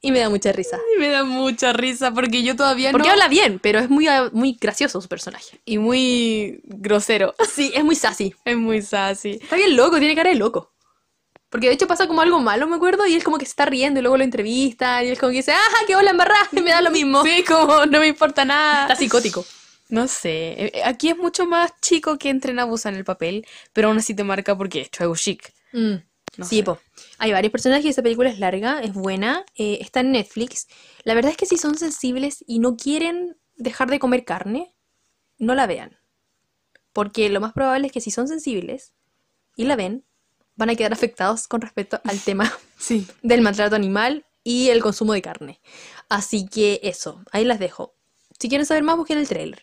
Y me da mucha risa. Y me da mucha risa porque yo todavía Porque no... habla bien, pero es muy, ah, muy gracioso su personaje. Y muy grosero. Sí, es muy sassy. Es muy sassy. Está bien loco, tiene cara de loco. Porque de hecho pasa como algo malo, me acuerdo, y él como que se está riendo y luego lo entrevista y él como que dice, ¡ajá, qué hola embarrada! Y me da lo mismo. Sí, como no me importa nada. Está psicótico. No sé, eh, aquí es mucho más chico que Tren a Busan el papel, pero aún así te marca porque es Chic. Mm, No sí, sé. po. Hay varios personajes, esa película es larga, es buena, eh, está en Netflix. La verdad es que si son sensibles y no quieren dejar de comer carne, no la vean. Porque lo más probable es que si son sensibles y la ven, van a quedar afectados con respecto al tema Sí. del maltrato animal y el consumo de carne. Así que eso, ahí las dejo. Si quieren saber más, busquen el trailer.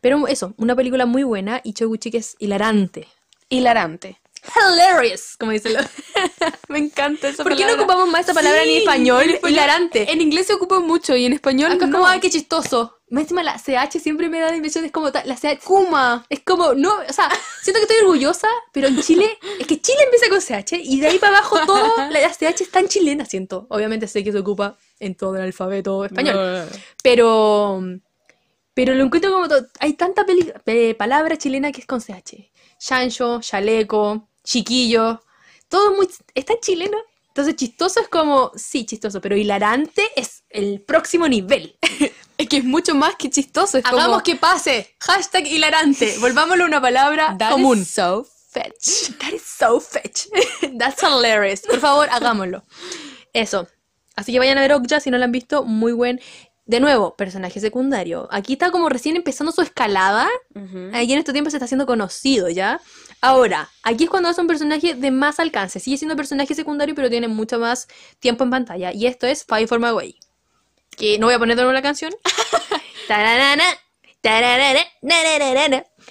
Pero eso, una película muy buena y Choguchi que es hilarante. Hilarante. Hilarious, como dicen los... Me encanta esa ¿Por qué no palabra. ocupamos más esa palabra en español? en español- Hilarante. En inglés se ocupa mucho y en español Acá es no. como, ay, qué chistoso. Más encima la CH siempre me da la impresión, es como, la CH, Kuma. es como, no, o sea, siento que estoy orgullosa, pero en Chile, es que Chile empieza con CH y de ahí para abajo todo, la, la CH es tan chilena, siento. Obviamente sé que se ocupa en todo el alfabeto español. Pero. Pero lo encuentro como. Hay tanta peli- palabra chilena que es con CH. Chancho, chaleco, chiquillo. Todo muy. Es tan chileno. Entonces, chistoso es como. Sí, chistoso. Pero hilarante es el próximo nivel. Es que es mucho más que chistoso. Es Hagamos como... que pase. Hashtag hilarante. Volvámoslo a una palabra That común. is so fetch. That is so fetch. That's hilarious. Por favor, hagámoslo. Eso. Así que vayan a ver Okja si no la han visto. Muy buen. De nuevo, personaje secundario. Aquí está como recién empezando su escalada. Aquí en este tiempo se está haciendo conocido ya. Ahora, aquí es cuando es un personaje de más alcance. Sigue siendo personaje secundario, pero tiene mucho más tiempo en pantalla. Y esto es Five for My Way. Que no voy a poner de nuevo la canción.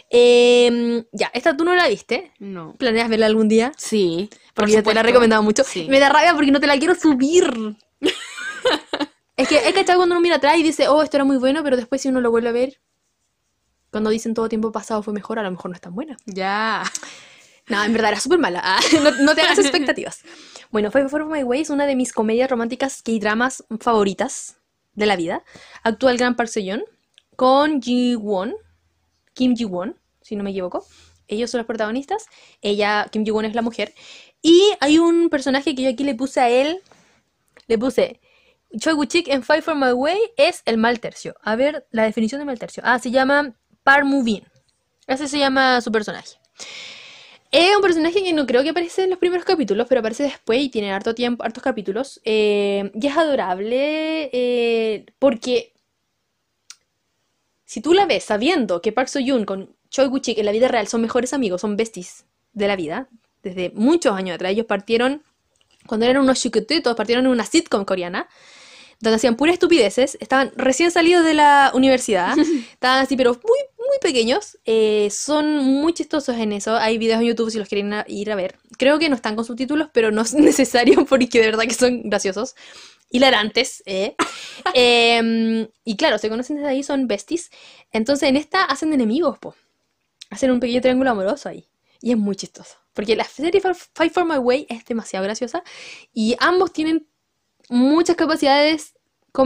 Em, ya, esta tú no la viste. No. ¿Planeas verla algún día? Sí. Porque yo te la he recomendado mucho. Sí. Me da rabia porque no te la quiero subir. es que he cachado cuando uno mira atrás y dice, oh, esto era muy bueno, pero después si uno lo vuelve a ver, cuando dicen todo tiempo pasado fue mejor, a lo mejor no es tan buena. Ya. No, en verdad era súper mala. Ah, no, no te hagas expectativas. Bueno, Five for My Way es una de mis comedias románticas y dramas favoritas de la vida. Actúa el gran Park Seo-yeon con Ji Won, Kim Ji Won, si no me equivoco. Ellos son los protagonistas. Ella, Kim Ji Won es la mujer. Y hay un personaje que yo aquí le puse a él. Le puse Choi Woo-chik en Five for My Way es el mal tercio. A ver, la definición de mal tercio. Ah, se llama Park Moo-bin. Ese se llama su personaje. Es un personaje que no creo que aparece en los primeros capítulos, pero aparece después y tiene harto tiempo, hartos capítulos. Eh, y es adorable eh, porque si tú la ves sabiendo que Park Seo-yoon con Choi Woo-chik en la vida real son mejores amigos, son besties de la vida, desde muchos años atrás, ellos partieron, cuando eran unos chiquititos, partieron en una sitcom coreana, donde hacían puras estupideces, estaban recién salidos de la universidad, estaban así, pero muy, muy pequeños, eh, son muy chistosos en eso, hay videos en YouTube si los quieren a- ir a ver, creo que no están con subtítulos, pero no es necesario porque de verdad que son graciosos, hilarantes, ¿eh? Em, y claro, se conocen desde ahí, son besties, entonces en esta hacen enemigos, po, hacen un pequeño triángulo amoroso ahí, y es muy chistoso, porque la serie Fight for My Way es demasiado graciosa, y ambos tienen muchas capacidades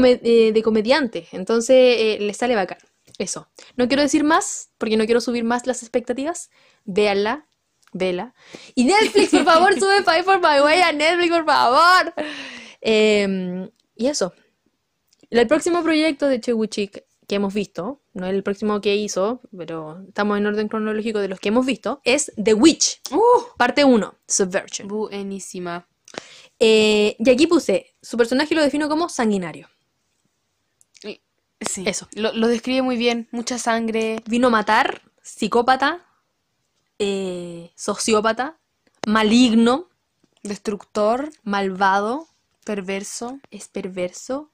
eh, de comediante, entonces eh, les sale bacán. Eso. No quiero decir más, porque no quiero subir más las expectativas. Véanla, vela. Y Netflix, por favor, sube Five for My Way a Netflix, por favor. Em, y eso. El próximo proyecto de Chewuchik que hemos visto, no el próximo que hizo, pero estamos en orden cronológico de los que hemos visto, es The Witch, Uh, parte 1, Subversion. buenísima. Eh, y aquí puse, su personaje lo defino como sanguinario. Sí. Eso. Lo, lo describe muy bien. Mucha sangre. Vino a matar, psicópata, eh, sociópata, maligno, Destructor. malvado, Perverso. es perverso.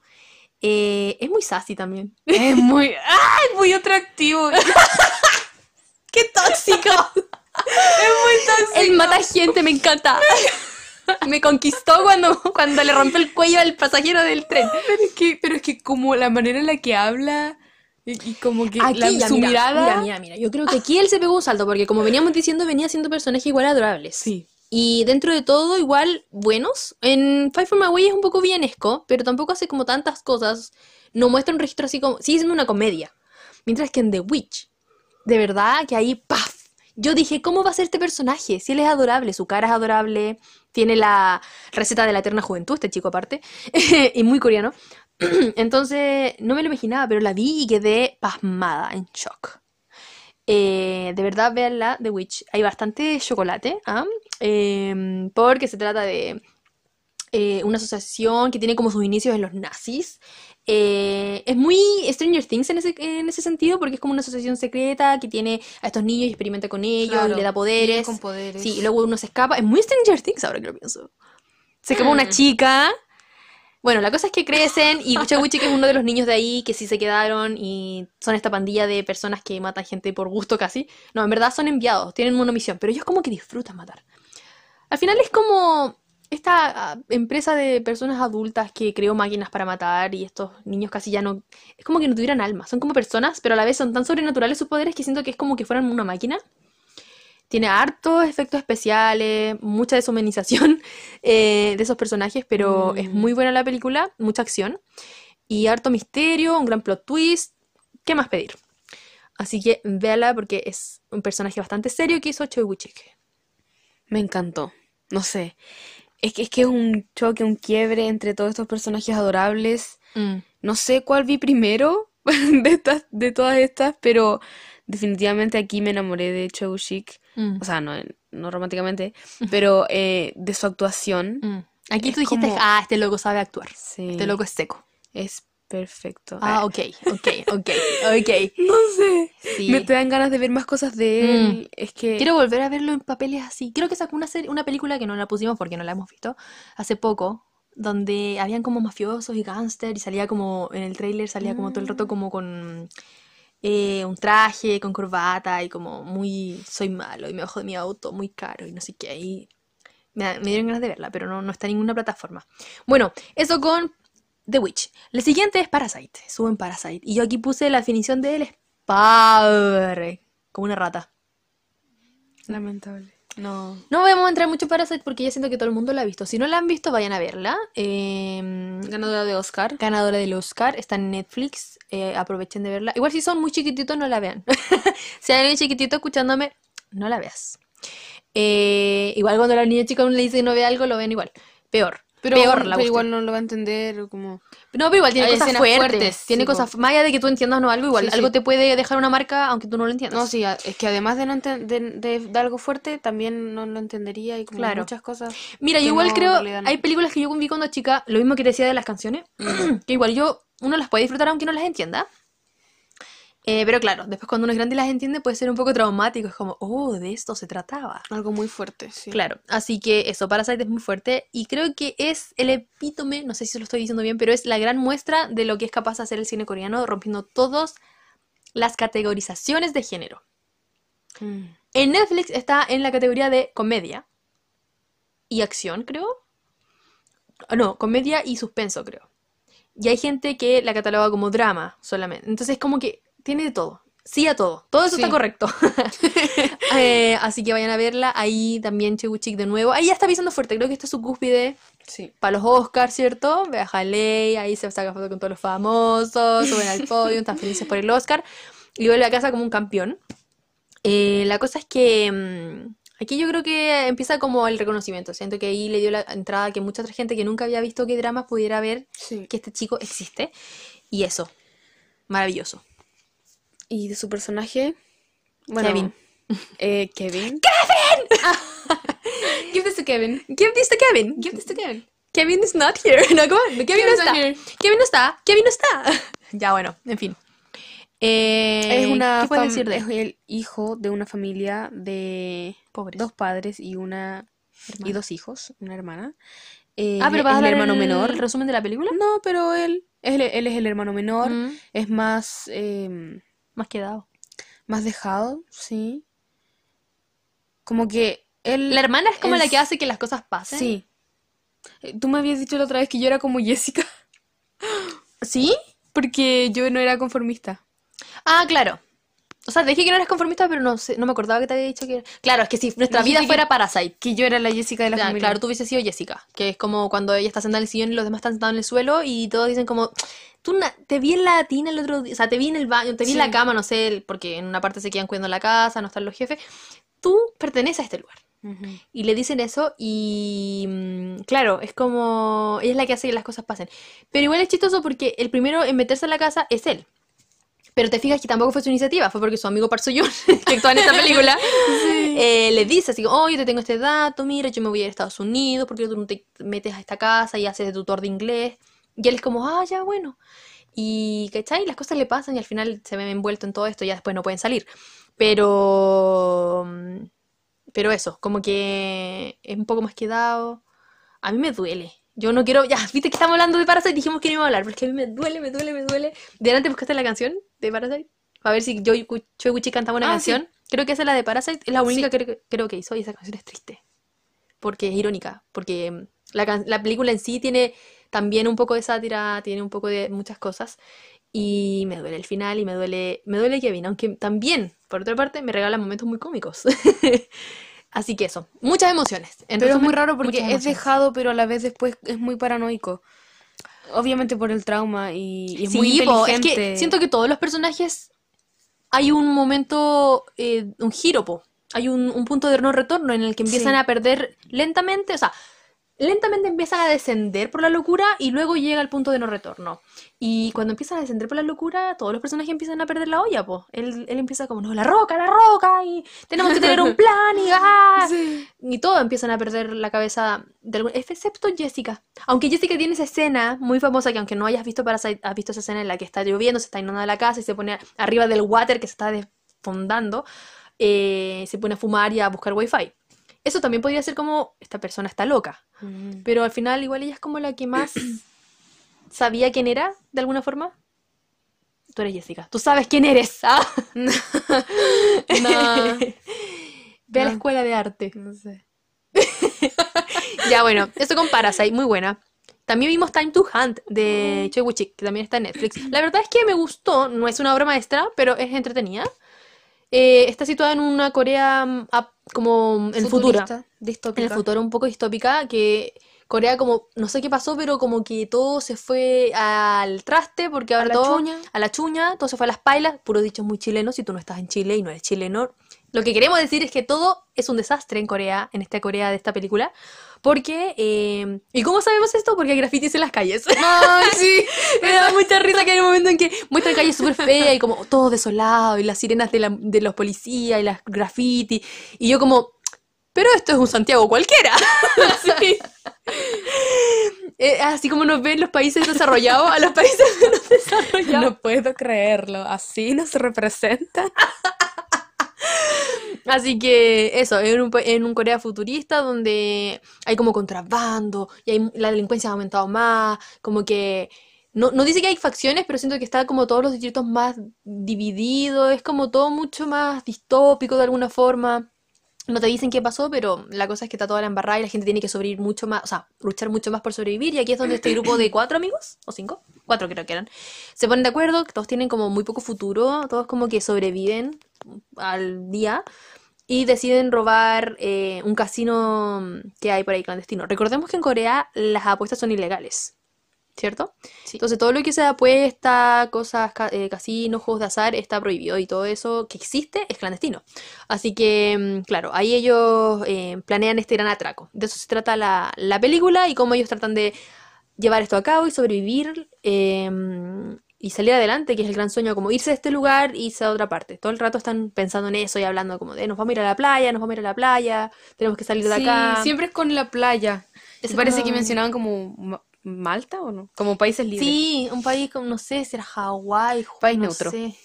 eh, es muy sassy también. Es muy. ¡Ah! Es muy atractivo. ¡Qué tóxico! Es muy tóxico. Él mata gente, me encanta. Me conquistó cuando, cuando le rompió el cuello al pasajero del tren. Pero es que, pero es que como la manera en la que habla y, y como que Aquí, la- ya, su mira, mirada. Mira, mira, mira. Yo creo que aquí él se pegó un salto porque, como veníamos diciendo, venía siendo personajes igual adorables. Sí. Y dentro de todo, igual, buenos. En Five From Away es un poco bienesco, pero tampoco hace como tantas cosas. No muestra un registro así como. Sigue siendo una comedia. Mientras que en The Witch, de verdad que ahí, ¡paf! Yo dije, ¿cómo va a ser este personaje? Si él es adorable, su cara es adorable, tiene la receta de la eterna juventud, este chico aparte, y muy coreano. Entonces, no me lo imaginaba, pero la vi y quedé pasmada, en shock. Eh, de verdad, veanla, The Witch. Hay bastante chocolate, ¿ah? Em, porque se trata de eh, una asociación que tiene como sus inicios en los nazis. Eh, es muy Stranger Things en ese, en ese sentido, porque es como una asociación secreta que tiene a estos niños y experimenta con ellos Claro, y le da poderes. con poderes. Sí, y luego uno se escapa. Es muy Stranger Things ahora que lo pienso. Se escapa una chica. Bueno, la cosa es que crecen y Wichi que es uno de los niños de ahí que sí se quedaron y son esta pandilla de personas que matan gente por gusto casi. No, en verdad son enviados, tienen una misión, pero ellos como que disfrutan matar. Al final es como esta ah, empresa de personas adultas que creó máquinas para matar y estos niños casi ya no... Es como que no tuvieran alma, son como personas, pero a la vez son tan sobrenaturales sus poderes que siento que es como que fueran una máquina. Tiene hartos efectos especiales, mucha deshumanización eh, de esos personajes, pero es Mm. muy buena la película, mucha acción y harto misterio, un gran plot twist. ¿Qué más pedir? Así que véala porque es un personaje bastante serio que hizo Choi Woo-sik. Me encantó. No sé. Es que, es que es un choque, un quiebre entre todos estos personajes adorables. Mm. No sé cuál vi primero de estas, de todas estas, pero definitivamente aquí me enamoré de Cho Shik. Mm. O sea, no, no románticamente, pero eh, de su actuación. Mm. Aquí tú dijiste, como- ah, este loco sabe actuar. Sí, Este loco es seco. es perfecto. Ah, ok, ok, ok, ok. No sé. Sí. Me te dan ganas de ver más cosas de él. Es que Quiero volver a verlo en papeles así. Creo que sacó una serie, una película que no la pusimos porque no la hemos visto hace poco, donde habían como mafiosos y gángster y salía como en el tráiler salía como todo el rato como con eh, un traje, con corbata y como muy soy malo y me bajo de mi auto muy caro y no sé qué. Y me, me dieron ganas de verla, pero no, no está en ninguna plataforma. Bueno, eso con The Witch. La siguiente es Parasite. Suben Parasite. Y yo aquí puse la definición de él es padre. Como una rata. lamentable. No. No vamos a entrar mucho en Parasite porque ya siento que todo el mundo la ha visto. Si no la han visto, vayan a verla. Eh, Ganadora de Oscar. ganadora del Oscar, está en Netflix. eh, aprovechen de verla. Igual si son muy chiquititos, no la vean. si hay alguien chiquitito escuchándome, no la veas. Eh, igual cuando la niña chica le dice que no ve algo, lo ven igual. Peor. Pero, Peor pero la cuestión. igual no lo va a entender como... No, pero igual tiene Hay cosas fuertes. fuertes, tiene sí, cosas, más allá de que tú entiendas no algo, igual Sí, sí. algo te puede dejar una marca aunque tú no lo entiendas. No, sí, es que además de no enten- de, de- de algo fuerte, también no lo entendería y como Claro. muchas cosas. Mira, yo igual no, creo, no. hay películas que yo vi cuando chica, lo mismo que decía de las canciones, que igual yo, uno las puede disfrutar aunque no las entienda. Eh, pero claro, después cuando uno es grande y las entiende puede ser un poco traumático, es como, oh, de esto se trataba. Algo muy fuerte, sí. Claro, así que eso, Parasite es muy fuerte y creo que es el epítome, no sé si lo estoy diciendo bien, pero es la gran muestra de lo que es capaz de hacer el cine coreano, rompiendo todas las categorizaciones de género. Mm. En Netflix está en la categoría de comedia y acción, creo. Ah, No, comedia y suspenso, creo. Y hay gente que la cataloga como drama solamente. Entonces, como que tiene de todo. Sí a todo. Todo eso Sí. está correcto. Eh, así que vayan a verla. Ahí también Cheguchik de nuevo. Ahí ya está pisando fuerte. Creo que esta es su cúspide Sí. para los Oscars, ¿cierto? Ve a Haley, ahí se saca foto con todos los famosos, suben al podio, están felices por el Oscar y vuelve a casa como un campeón. Eh, la cosa es que mm, aquí yo creo que empieza como el reconocimiento. Siento que ahí le dio la entrada que mucha otra gente que nunca había visto que dramas pudiera ver Sí. que este chico existe. Y eso, maravilloso. Y de su personaje, bueno, Kevin. eh, Kevin. Give this to Kevin. Give this to Kevin. Give this to Kevin. Kevin is not here. No, come on. Kevin no está. here. Kevin no está. Kevin no está. ya, bueno, en fin. Eh, Es una ¿Qué puedes decir de es el hijo de una familia de Pobres. dos padres y una y dos hijos, una hermana. Eh, Ah, pero es vas a el hermano el menor. resumen de la película? No, pero él, él, él es el hermano menor. Mm, Es más, em, más quedado. más dejado, sí. Como que él... La hermana es como la que hace que las cosas pasen. Sí. Eh, Tú me habías dicho la otra vez que yo era como Jessica, ¿Sí? porque yo no era conformista. Ah, claro. O sea, dije que no eras conformista, pero no sé, no me acordaba que te había dicho que era. Claro, es que si nuestra vida fuera Parasite. Que yo era la Jessica de la Ya, familia. claro, tú hubiese sido Jessica, que es como cuando ella está sentada en el sillón y los demás están sentados en el suelo y todos dicen como, tú te vi en la tina el otro día, o sea, te vi en el baño, te vi en la Sí. cama, no sé, porque en una parte se quedan cuidando la casa, no están los jefes. Tú perteneces a este lugar. Ujú. Y le dicen eso y mm, claro, es como ella es la que hace que las cosas pasen. Pero igual es chistoso porque el primero en meterse en la casa es él. Pero te fijas que tampoco fue su iniciativa, fue porque su amigo Park Seo-joon, que actúa en esta película, eh, le dice así, oh, yo te tengo este dato, mira, yo me voy a ir a Estados Unidos, porque tú no te metes a esta casa y haces de tutor de inglés? Y él es como, ah, ya, bueno. Y, ¿cachai? Las cosas le pasan y al final se ven envuelto en todo esto y ya después no pueden salir. Pero... mm, Pero eso, como que es un poco más quedado. A mí me duele. Yo no quiero. Ya, viste que estamos hablando de Parasite, dijimos que no íbamos a hablar, porque a mí me duele, me duele, me duele. Delante buscaste la canción de Parasite. A ver si yo Gucci cantaba una Ah, sí. canción. Creo que esa es la de Parasite. Es la única Sí. que creo, que hizo y esa canción es triste. Porque es irónica. Porque mm, la, la película en sí tiene también un poco de sátira, tiene un poco de muchas cosas. Y me duele el final y me duele, me duele Kevin, aunque también, por otra parte, me regala momentos muy cómicos. Así que eso, muchas emociones. En Pero es muy raro porque es dejado, pero a la vez después es muy paranoico. Obviamente por el trauma y, y es muy Sí, es inteligente. que siento que todos los personajes hay un momento, eh, un giro, po. Hay un, un punto de no retorno en el que empiezan Sí. a perder lentamente, o sea, lentamente empiezan a descender por la locura y luego llega el punto de no retorno. Y cuando empiezan a descender por la locura, todos los personajes empiezan a perder la olla, po. Él, él empieza como, no, la roca, la roca, y tenemos que tener un plan, y ah. Sí. Y todos empiezan a perder la cabeza, de algún- excepto Jessica. Aunque Jessica tiene esa escena muy famosa que aunque no hayas visto Parasite, has visto esa escena en la que está lloviendo, se está inundando la casa y se pone arriba del water que se está desfondando, eh, se pone a fumar y a buscar wifi. Eso también podría ser como, esta persona está loca. Ujú. Pero al final igual ella es como la que más sabía quién era, de alguna forma. Tú eres Jessica. Tú sabes quién eres. ¿ah? No. Ve a la escuela de arte. No sé. Ya, bueno, eso con Parasite, muy buena. También vimos Time to Hunt de Choi Woo-sik, que también está en Netflix. La verdad es que me gustó, no es una obra maestra, pero es entretenida. Eh, está situada en una Corea mm, como en futura. Futurista, En el futuro un poco distópica, que Corea como, no sé qué pasó, pero como que todo se fue al traste, porque ahora la todo, chuña. a la chuña, todo se fue a las pailas, puro dichos muy chilenos, si tú no estás en Chile y no eres chileno. Lo que queremos decir es que todo es un desastre en Corea, en esta Corea de esta película, porque, eh, ¿y cómo sabemos esto? Porque hay grafitis en las calles. Ay, sí. Me da mucha risa que hay un momento en que muestran calles súper feas y como todo desolado y las sirenas de, la- de los policías y las graffiti. Y yo como, pero esto es un Santiago cualquiera. Así. Eh, así como nos ven los países desarrollados a los países menos desarrollados. No puedo creerlo. Así nos representa. Así que eso, en un, en un Corea futurista donde hay como contrabando y hay, la delincuencia ha aumentado más, como que no, no dice que hay facciones, pero siento que está como todos los distritos más divididos, es como todo mucho más distópico de alguna forma. No te dicen qué pasó, pero la cosa es que está toda la embarrada y la gente tiene que sobrevivir mucho más, o sea, luchar mucho más por sobrevivir. Y aquí es donde este grupo de cuatro amigos, o cinco, cuatro creo que eran, se ponen de acuerdo, que todos tienen como muy poco futuro, todos como que sobreviven al día y deciden robar eh, un casino que hay por ahí clandestino. Recordemos que en Corea las apuestas son ilegales, ¿cierto? Sí. Entonces todo lo que sea apuesta, cosas, ca- eh, casinos, juegos de azar, está prohibido y todo eso que existe es clandestino. Así que, mm, claro, ahí ellos eh, planean este gran atraco. De eso se trata la, la película y cómo ellos tratan de llevar esto a cabo y sobrevivir eh, y salir adelante, que es el gran sueño, como irse de este lugar y irse a otra parte. Todo el rato están pensando en eso y hablando como de nos vamos a ir a la playa, nos vamos a ir a la playa, tenemos que salir de Sí, acá. siempre es con la playa. Me parece que mencionaban como Ma- Malta o no? Como países libres. Sí, un país como, no sé, si era Hawái, País no neutro. sé.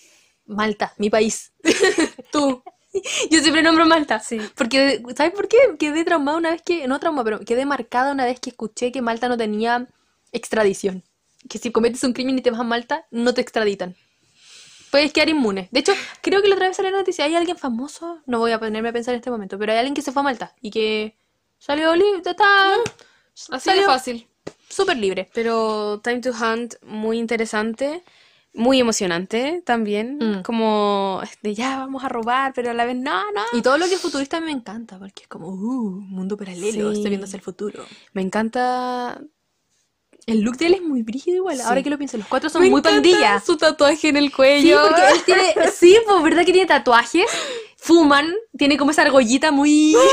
Malta, mi país. Tú. Yo siempre nombro Malta. Sí. Porque, ¿sabes por qué? Quedé traumada una vez que, no traumada, pero quedé marcada una vez que escuché que Malta no tenía extradición. Que si cometes un crimen y te vas a Malta, no te extraditan. Puedes quedar inmune. De hecho, creo que la otra vez salió la noticia, hay alguien famoso, no voy a ponerme a pensar en este momento, pero hay alguien que se fue a Malta y que salió libre, Así de salió fácil. súper libre. Pero Time to Hunt, muy interesante. Muy emocionante también. Mm. Como de ya vamos a robar, pero a la vez no, no. Y todo lo que es futurista me encanta, porque es como, uh, mundo paralelo, Sí. estoy viendo hacia el futuro. Me encanta. El look de él es muy brígido igual, Sí. ahora que lo pienso, los cuatro son Me muy encanta pandilla. Su tatuaje en el Sí, cuello. porque él tiene, sí, pues verdad que tiene tatuajes, fuman, tiene como esa argollita muy...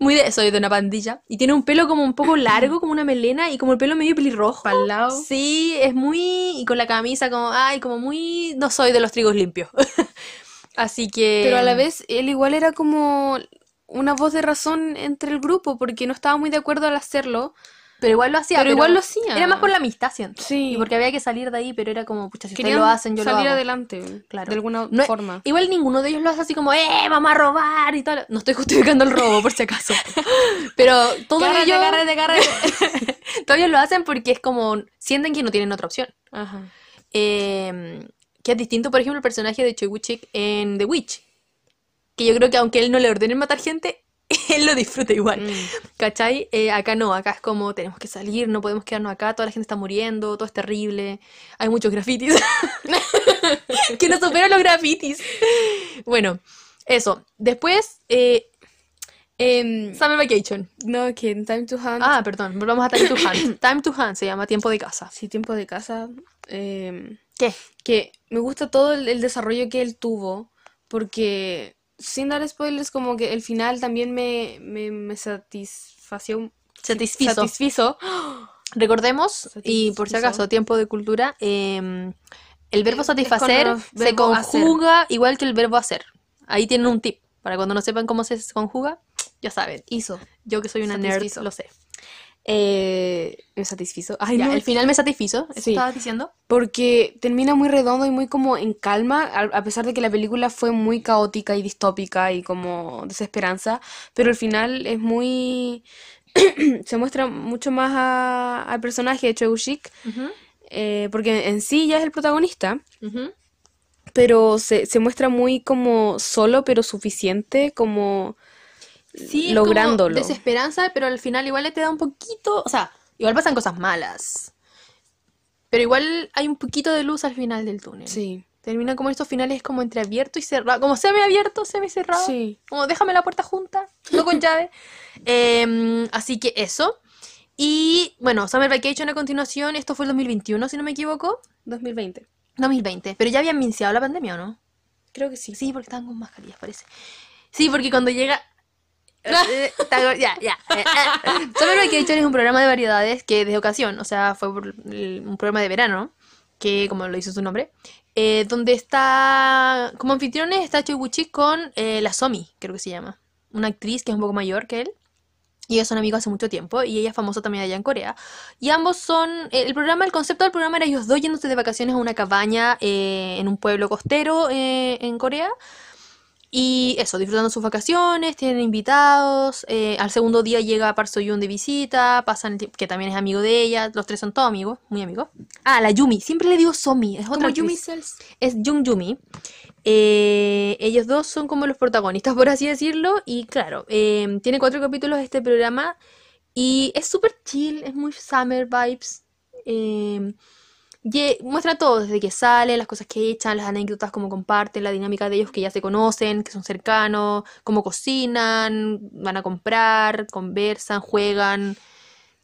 Muy de, soy de una pandilla. Y tiene un pelo como un poco largo, como una melena, y como el pelo medio pelirrojo. Pa'l lado. Sí, es muy... Y con la camisa como, ay, como muy... No soy de los trigos limpios. Así que... Pero a la vez, él igual era como una voz de razón entre el grupo, porque no estaba muy de acuerdo al hacerlo. Pero igual lo hacía. Pero igual lo hacía. Era más por la amistad, siento. Sí. Y porque había que salir de ahí, pero era como, pucha, si ustedes lo hacen, yo lo salir hago. adelante, Claro. de alguna No forma. Igual ninguno de ellos lo hace así como, ¡eh, vamos a robar! y tal. No estoy justificando el robo, por si acaso. Pero todos ellos, agárrate, agárrate. todos ellos lo hacen porque es como, sienten que no tienen otra opción. Ajá. Eh, que es distinto, por ejemplo, el personaje de Choi en The Witch. Que yo creo que aunque él no le ordenen matar gente, él lo disfruta igual. Mm. ¿Cachai? Eh, acá no, acá es como tenemos que salir, no podemos quedarnos acá, toda la gente está muriendo, todo es terrible, hay muchos grafitis. que no superan los grafitis. Bueno, eso. Después, eh, Em, Summer Vacation. no, que en Time to Hunt. Ah, perdón, volvamos a Time to Hunt. Time to Hunt se llama Tiempo de Casa. Sí, tiempo de casa. em, ¿Qué? que me gusta todo el, el desarrollo que él tuvo, porque sin dar spoilers, como que el final también me, me, me satisfació. Satisfizo. Satisfizo. Recordemos, y por si acaso, tiempo de cultura, eh, el verbo Es satisfacer con se verbo hacer. conjuga igual que el verbo hacer. Ahí tienen un tip. Para cuando no sepan cómo se conjuga, ya saben. Hizo. Yo que soy una nerd, lo sé. Eh, me satisfizo. Ay, Ya, no, el final me satisfizo. ¿Eso Sí. estabas diciendo? Porque termina muy redondo y muy como en calma, a, pesar de que la película fue muy caótica y distópica y como desesperanza, pero al final es muy... se muestra mucho más a- al personaje de Choi Woo-shik, eh, porque en sí ya es el protagonista, pero se, se muestra muy como solo pero suficiente, como Sí, es lográndolo. como desesperanza, pero al final igual le te da un poquito, o sea, igual pasan cosas malas. Pero igual hay un poquito de luz al final del túnel. Sí, Termina como estos finales como entre abierto y cerrado, como semi-abierto, semi-cerrado. sí. Como déjame la puerta junta, no con llave. Em, así que eso. Y bueno, Summer Vacation a continuación, esto fue el 2021, si no me equivoco. 2020. 2020, pero ya habían iniciado la pandemia, ¿o no? Creo que sí. Sí, porque estaban con mascarillas, parece. Sí, porque cuando llega... Ya, ya. eh, eh. Summer Vacation es un programa de variedades que de ocasión, o sea, fue un programa de verano, que como lo dice su nombre, eh, donde está, como anfitriones está Choi Woo-chik con eh, la Somi, creo que se llama, una actriz que es un poco mayor que él. Y ellos son amigos hace mucho tiempo y ella es famosa también allá en Corea. Y ambos son, eh, el programa, el concepto del programa era ellos dos yéndose de vacaciones a una cabaña eh, en un pueblo costero eh, en Corea. Y eso, disfrutando sus vacaciones, tienen invitados. eh, al segundo día llega Park Seo-yoon de visita, pasan el que también es amigo de ella. Los tres son todos amigos, muy amigos. Ah, la Yumi, siempre le digo Somi, es otra. Yumi Cells. Es Jung Yumi. Eh, ellos dos son como los protagonistas, por así decirlo. Y claro, eh, tiene cuatro capítulos este programa. Y es súper chill, es muy summer vibes. Y muestra todo, desde que salen, las cosas que echan, las anécdotas, cómo comparten, la dinámica de ellos que ya se conocen, que son cercanos, cómo cocinan, van a comprar, conversan, juegan.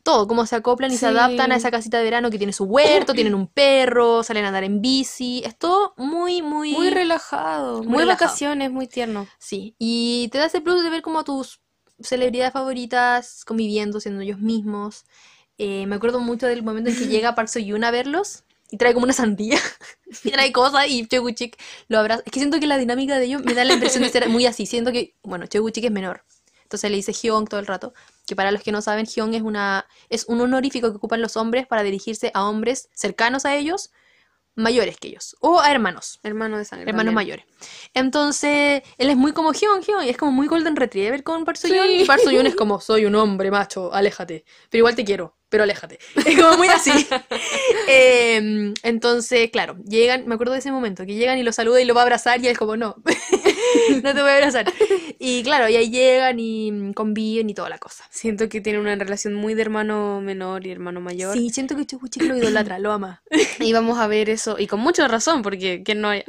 Todo, cómo se acoplan y se adaptan a esa casita de verano que tiene su huerto, tienen un perro, salen a andar en bici. Es todo muy, muy... Muy relajado, Muy muy, relajado. vacaciones, muy tierno. Sí, y te da ese plus de ver como a tus celebridades favoritas conviviendo, siendo ellos mismos. Eh, me acuerdo mucho del momento en que llega Park Seo-yoon a verlos y trae como una sandía y trae cosas y Choi Woo-chik lo abraza. Es que siento que la dinámica de ellos me da la impresión de ser muy así. Siento que, bueno, Choi Woo-chik es menor. Entonces le dice Hyung todo el rato. Que para los que no saben, Hyung es una es un honorífico que ocupan los hombres para dirigirse a hombres cercanos a ellos, mayores que ellos, o a hermanos. Hermano de sangre. Hermanos también. mayores. Entonces, él es muy como Hyun, Hyun, y es como muy Golden Retriever con Park Seo-yoon, Sí. y Park Seo-yoon es como, soy un hombre macho, aléjate, pero igual te quiero, pero aléjate. Es como muy así. Em, entonces, claro, llegan, me acuerdo de ese momento, que llegan y lo saluda y lo va a abrazar, y él es como, no. no te voy a abrazar. Y claro, y ahí llegan y conviven y toda la cosa. Siento que tiene una relación muy de hermano menor y hermano mayor. Sí, siento que Chuchi lo idolatra, lo ama. Y vamos a ver eso, y con mucha razón, porque ¿quién no hay-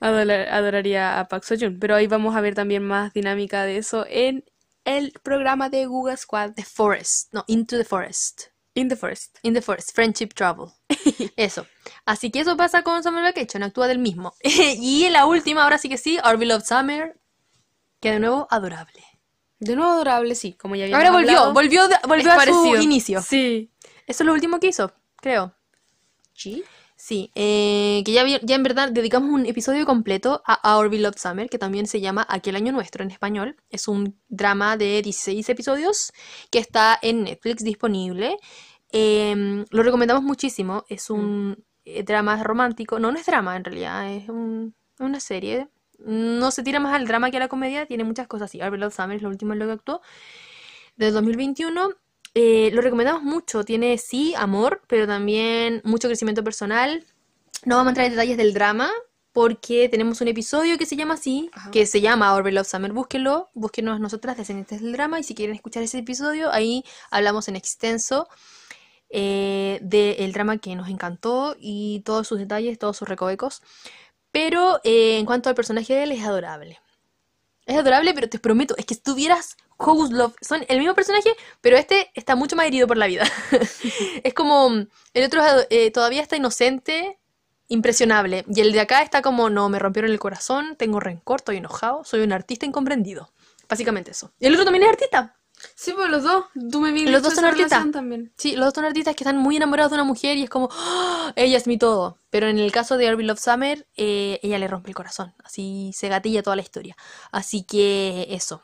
adoraría a Park Seo-joon? Pero ahí vamos a ver también más dinámica de eso en el programa de Google Squad, The Forest, no, Into the Forest. In the Forest. In the Forest, Friendship Travel. Eso. Así que eso pasa con Summer Vacation, actúa del mismo. y la última, ahora sí que sí, Our Beloved Summer, que de nuevo adorable. De nuevo adorable, sí, como ya Ahora volvió, hablado, volvió, de- volvió a su inicio. Sí. Eso es lo último que hizo, creo. ¿Sí? Sí, eh, que ya, ya en verdad dedicamos un episodio completo a Our Beloved Summer, que también se llama Aquel Año Nuestro en español. Es un drama de 16 episodios que está en Netflix disponible. Em, lo recomendamos muchísimo. Es un eh, drama romántico. No, no es drama en realidad, es un- una serie. No se tira más al drama que a la comedia, tiene muchas cosas así. Our Beloved Summer es lo último en lo que actuó. Del 2021. Eh, lo recomendamos mucho. Tiene sí amor, pero también mucho crecimiento personal. No vamos a entrar en detalles del drama porque tenemos un episodio que se llama así, Ajá. que se llama Our Beloved Summer. Búsquenlo, búsquenos nosotras, descendientes del drama. Y si quieren escuchar ese episodio, ahí hablamos en extenso eh, del drama que nos encantó y todos sus detalles, todos sus recovecos. Pero eh, en cuanto al personaje de él, es adorable. Es adorable, pero te prometo, es que si Love, son el mismo personaje, pero este está mucho más herido por la vida. es como, el otro eh, todavía está inocente, impresionable, y el de acá está como, no, me rompieron el corazón, tengo rencor, estoy enojado, soy un artista incomprendido. Básicamente eso. Y el otro también es artista. Sí, pues los dos. Tú me Los dos son artistas. también. Sí, los dos son artistas que están muy enamorados de una mujer y es como, "Ah, ella es mi todo. Pero en el caso de Arby Love Summer, eh, ella le rompe el corazón. Así se gatilla toda la historia. Así que eso.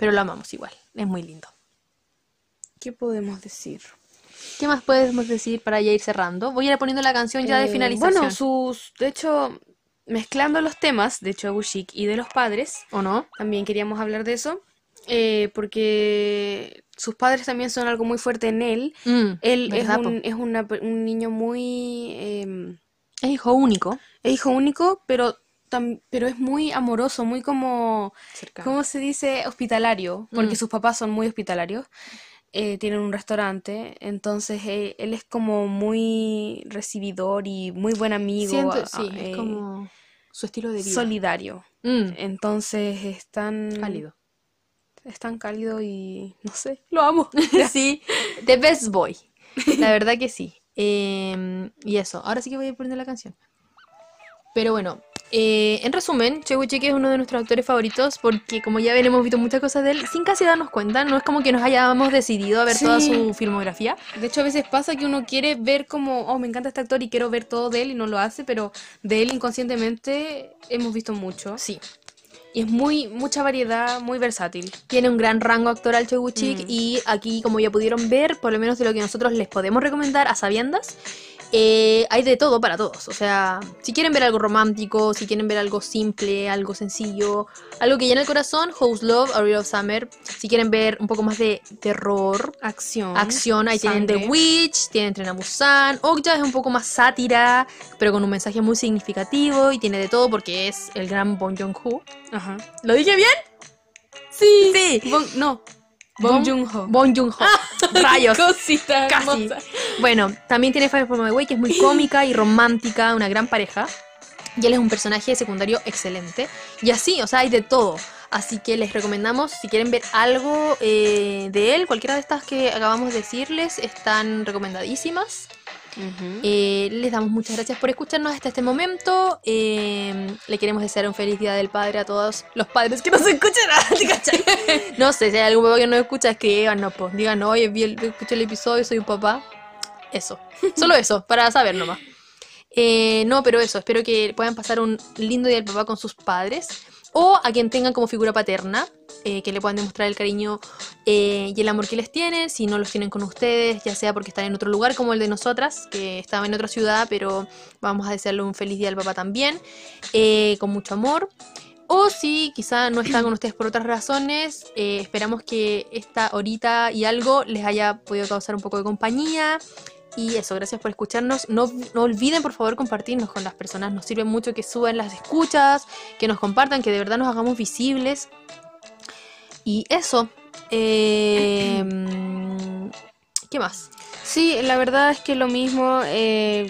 Pero lo amamos igual. Es muy lindo. ¿Qué podemos decir? ¿Qué más podemos decir para ya ir cerrando? Voy a ir poniendo la canción ya de Eh, finalización. Bueno, sus. De hecho, mezclando los temas, de hecho, Bushik y de los padres, ¿O no? también queríamos hablar de eso. eh, porque sus padres también son algo muy fuerte en él. Mm, Él es un, es una un niño muy. em, Es hijo único. es hijo único, pero, pero es muy amoroso, muy como. ¿Cómo se dice? Hospitalario, porque Mm. sus papás son muy hospitalarios. eh, tienen un restaurante, entonces eh, él es como muy recibidor y muy buen amigo, Siento, a- sí, eh, es como su estilo de vida. solidario. Mm, Entonces es tan, cálido. es tan cálido y no sé, lo amo. sí, The Best Boy. La verdad que sí. Em, y eso, ahora sí que voy a poner la canción. Pero bueno, eh, en resumen, Woo-sik es uno de nuestros actores favoritos porque como ya ven hemos visto muchas cosas de él sin casi darnos cuenta, no es como que nos hayamos decidido a ver toda Sí. su filmografía. De hecho, a veces pasa que uno quiere ver como, oh, me encanta este actor y quiero ver todo de él y no lo hace, pero de él inconscientemente hemos visto mucho. Sí, Y es muy, mucha variedad, muy versátil. tiene un gran rango actoral Woo-sik Mm. y aquí como ya pudieron ver, por lo menos de lo que nosotros les podemos recomendar a sabiendas, eh, hay de todo para todos. O sea, si quieren ver algo romántico, si quieren ver algo simple, algo sencillo, algo que llena el corazón, House Love, A Real of Summer. Si quieren ver un poco más de terror, Acción. acción, ahí tienen The sangre. Witch, tienen Tren a Busan. Okja es un poco más sátira, pero con un mensaje muy significativo y tiene de todo porque es el gran Bong Joon-ho. Ajá. ¿Lo dije bien? Sí. Sí. Bong- no. Bong- Bong Joon-ho. Bong Joon-ho. Rayos. Cosita Casi. hermosa. Bueno, también tiene Fire from My Way, que es muy cómica y romántica, una gran pareja. Y él es un personaje secundario excelente. Y así, o sea, hay de todo. Así que les recomendamos, si quieren ver algo eh, de él, cualquiera de estas que acabamos de decirles, están recomendadísimas. Ujú. Eh, les damos muchas gracias por escucharnos hasta este momento. Eh, le queremos desear un feliz día del padre a todos los padres que nos escuchan. no sé, si hay algún papá que nos escucha, escríbanos, pues. Digan, oye, vi el, escuché el episodio, soy un papá. Eso. Solo eso, para saber nomás. Eh, no, pero eso, espero que puedan pasar un lindo día del papá con sus padres. O a quien tengan como figura paterna, eh, que le puedan demostrar el cariño eh, y el amor que les tienen, si no los tienen con ustedes, ya sea porque están en otro lugar como el de nosotras, que estaba en otra ciudad, pero vamos a desearle un feliz día al papá también, eh, con mucho amor. O si quizá no están con ustedes por otras razones, esperamos que esta horita y algo les haya podido causar un poco de compañía, Y eso, gracias por escucharnos. No, no olviden, por favor, compartirnos con las personas. Nos sirve mucho que suban las escuchas, que nos compartan, que de verdad nos hagamos visibles. Y eso. eh, ¿Qué más? Sí, la verdad es que lo mismo, eh,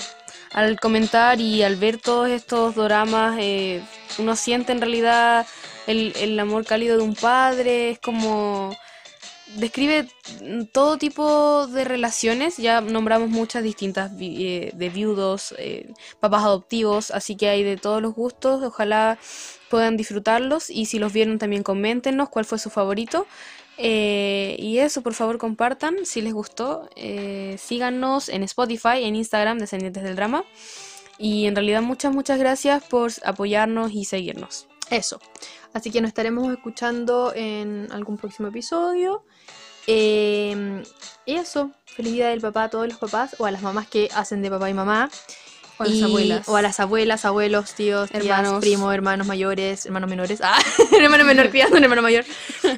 al comentar y al ver todos estos doramas, eh, uno siente en realidad el, el amor cálido de un padre, es como... Describe todo tipo de relaciones, ya nombramos muchas distintas eh, de viudos, eh, papás adoptivos, así que hay de todos los gustos, ojalá puedan disfrutarlos y si los vieron también coméntenos cuál fue su favorito. Eh, y eso, por favor, compartan si les gustó. Síganos en Spotify, en Instagram, Descendientes del Drama. Y en realidad muchas, muchas gracias por apoyarnos y seguirnos. Eso. Así que nos estaremos escuchando en algún próximo episodio. Eh, y eso. Feliz día del papá a todos los papás o a las mamás que hacen de papá y mamá. O a las Y- abuelas. O a las abuelas, abuelos, tíos, tías, Hermanos. primos, hermanos mayores, hermanos menores. Ah, hermano menor criando un hermano mayor.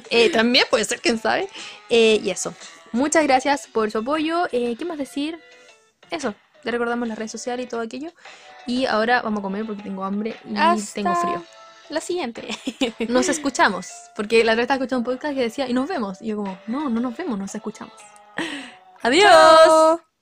Eh, también puede ser, quién sabe. Eh, y eso. Muchas gracias por su apoyo. Eh, ¿Qué más decir? Eso. Le recordamos las redes sociales y todo aquello. Y ahora vamos a comer porque tengo hambre y Hasta tengo frío. La siguiente. Nos escuchamos. Porque la otra estaba escuchando un podcast que decía, y nos vemos. Y yo como, no, no nos vemos, nos escuchamos. Adiós.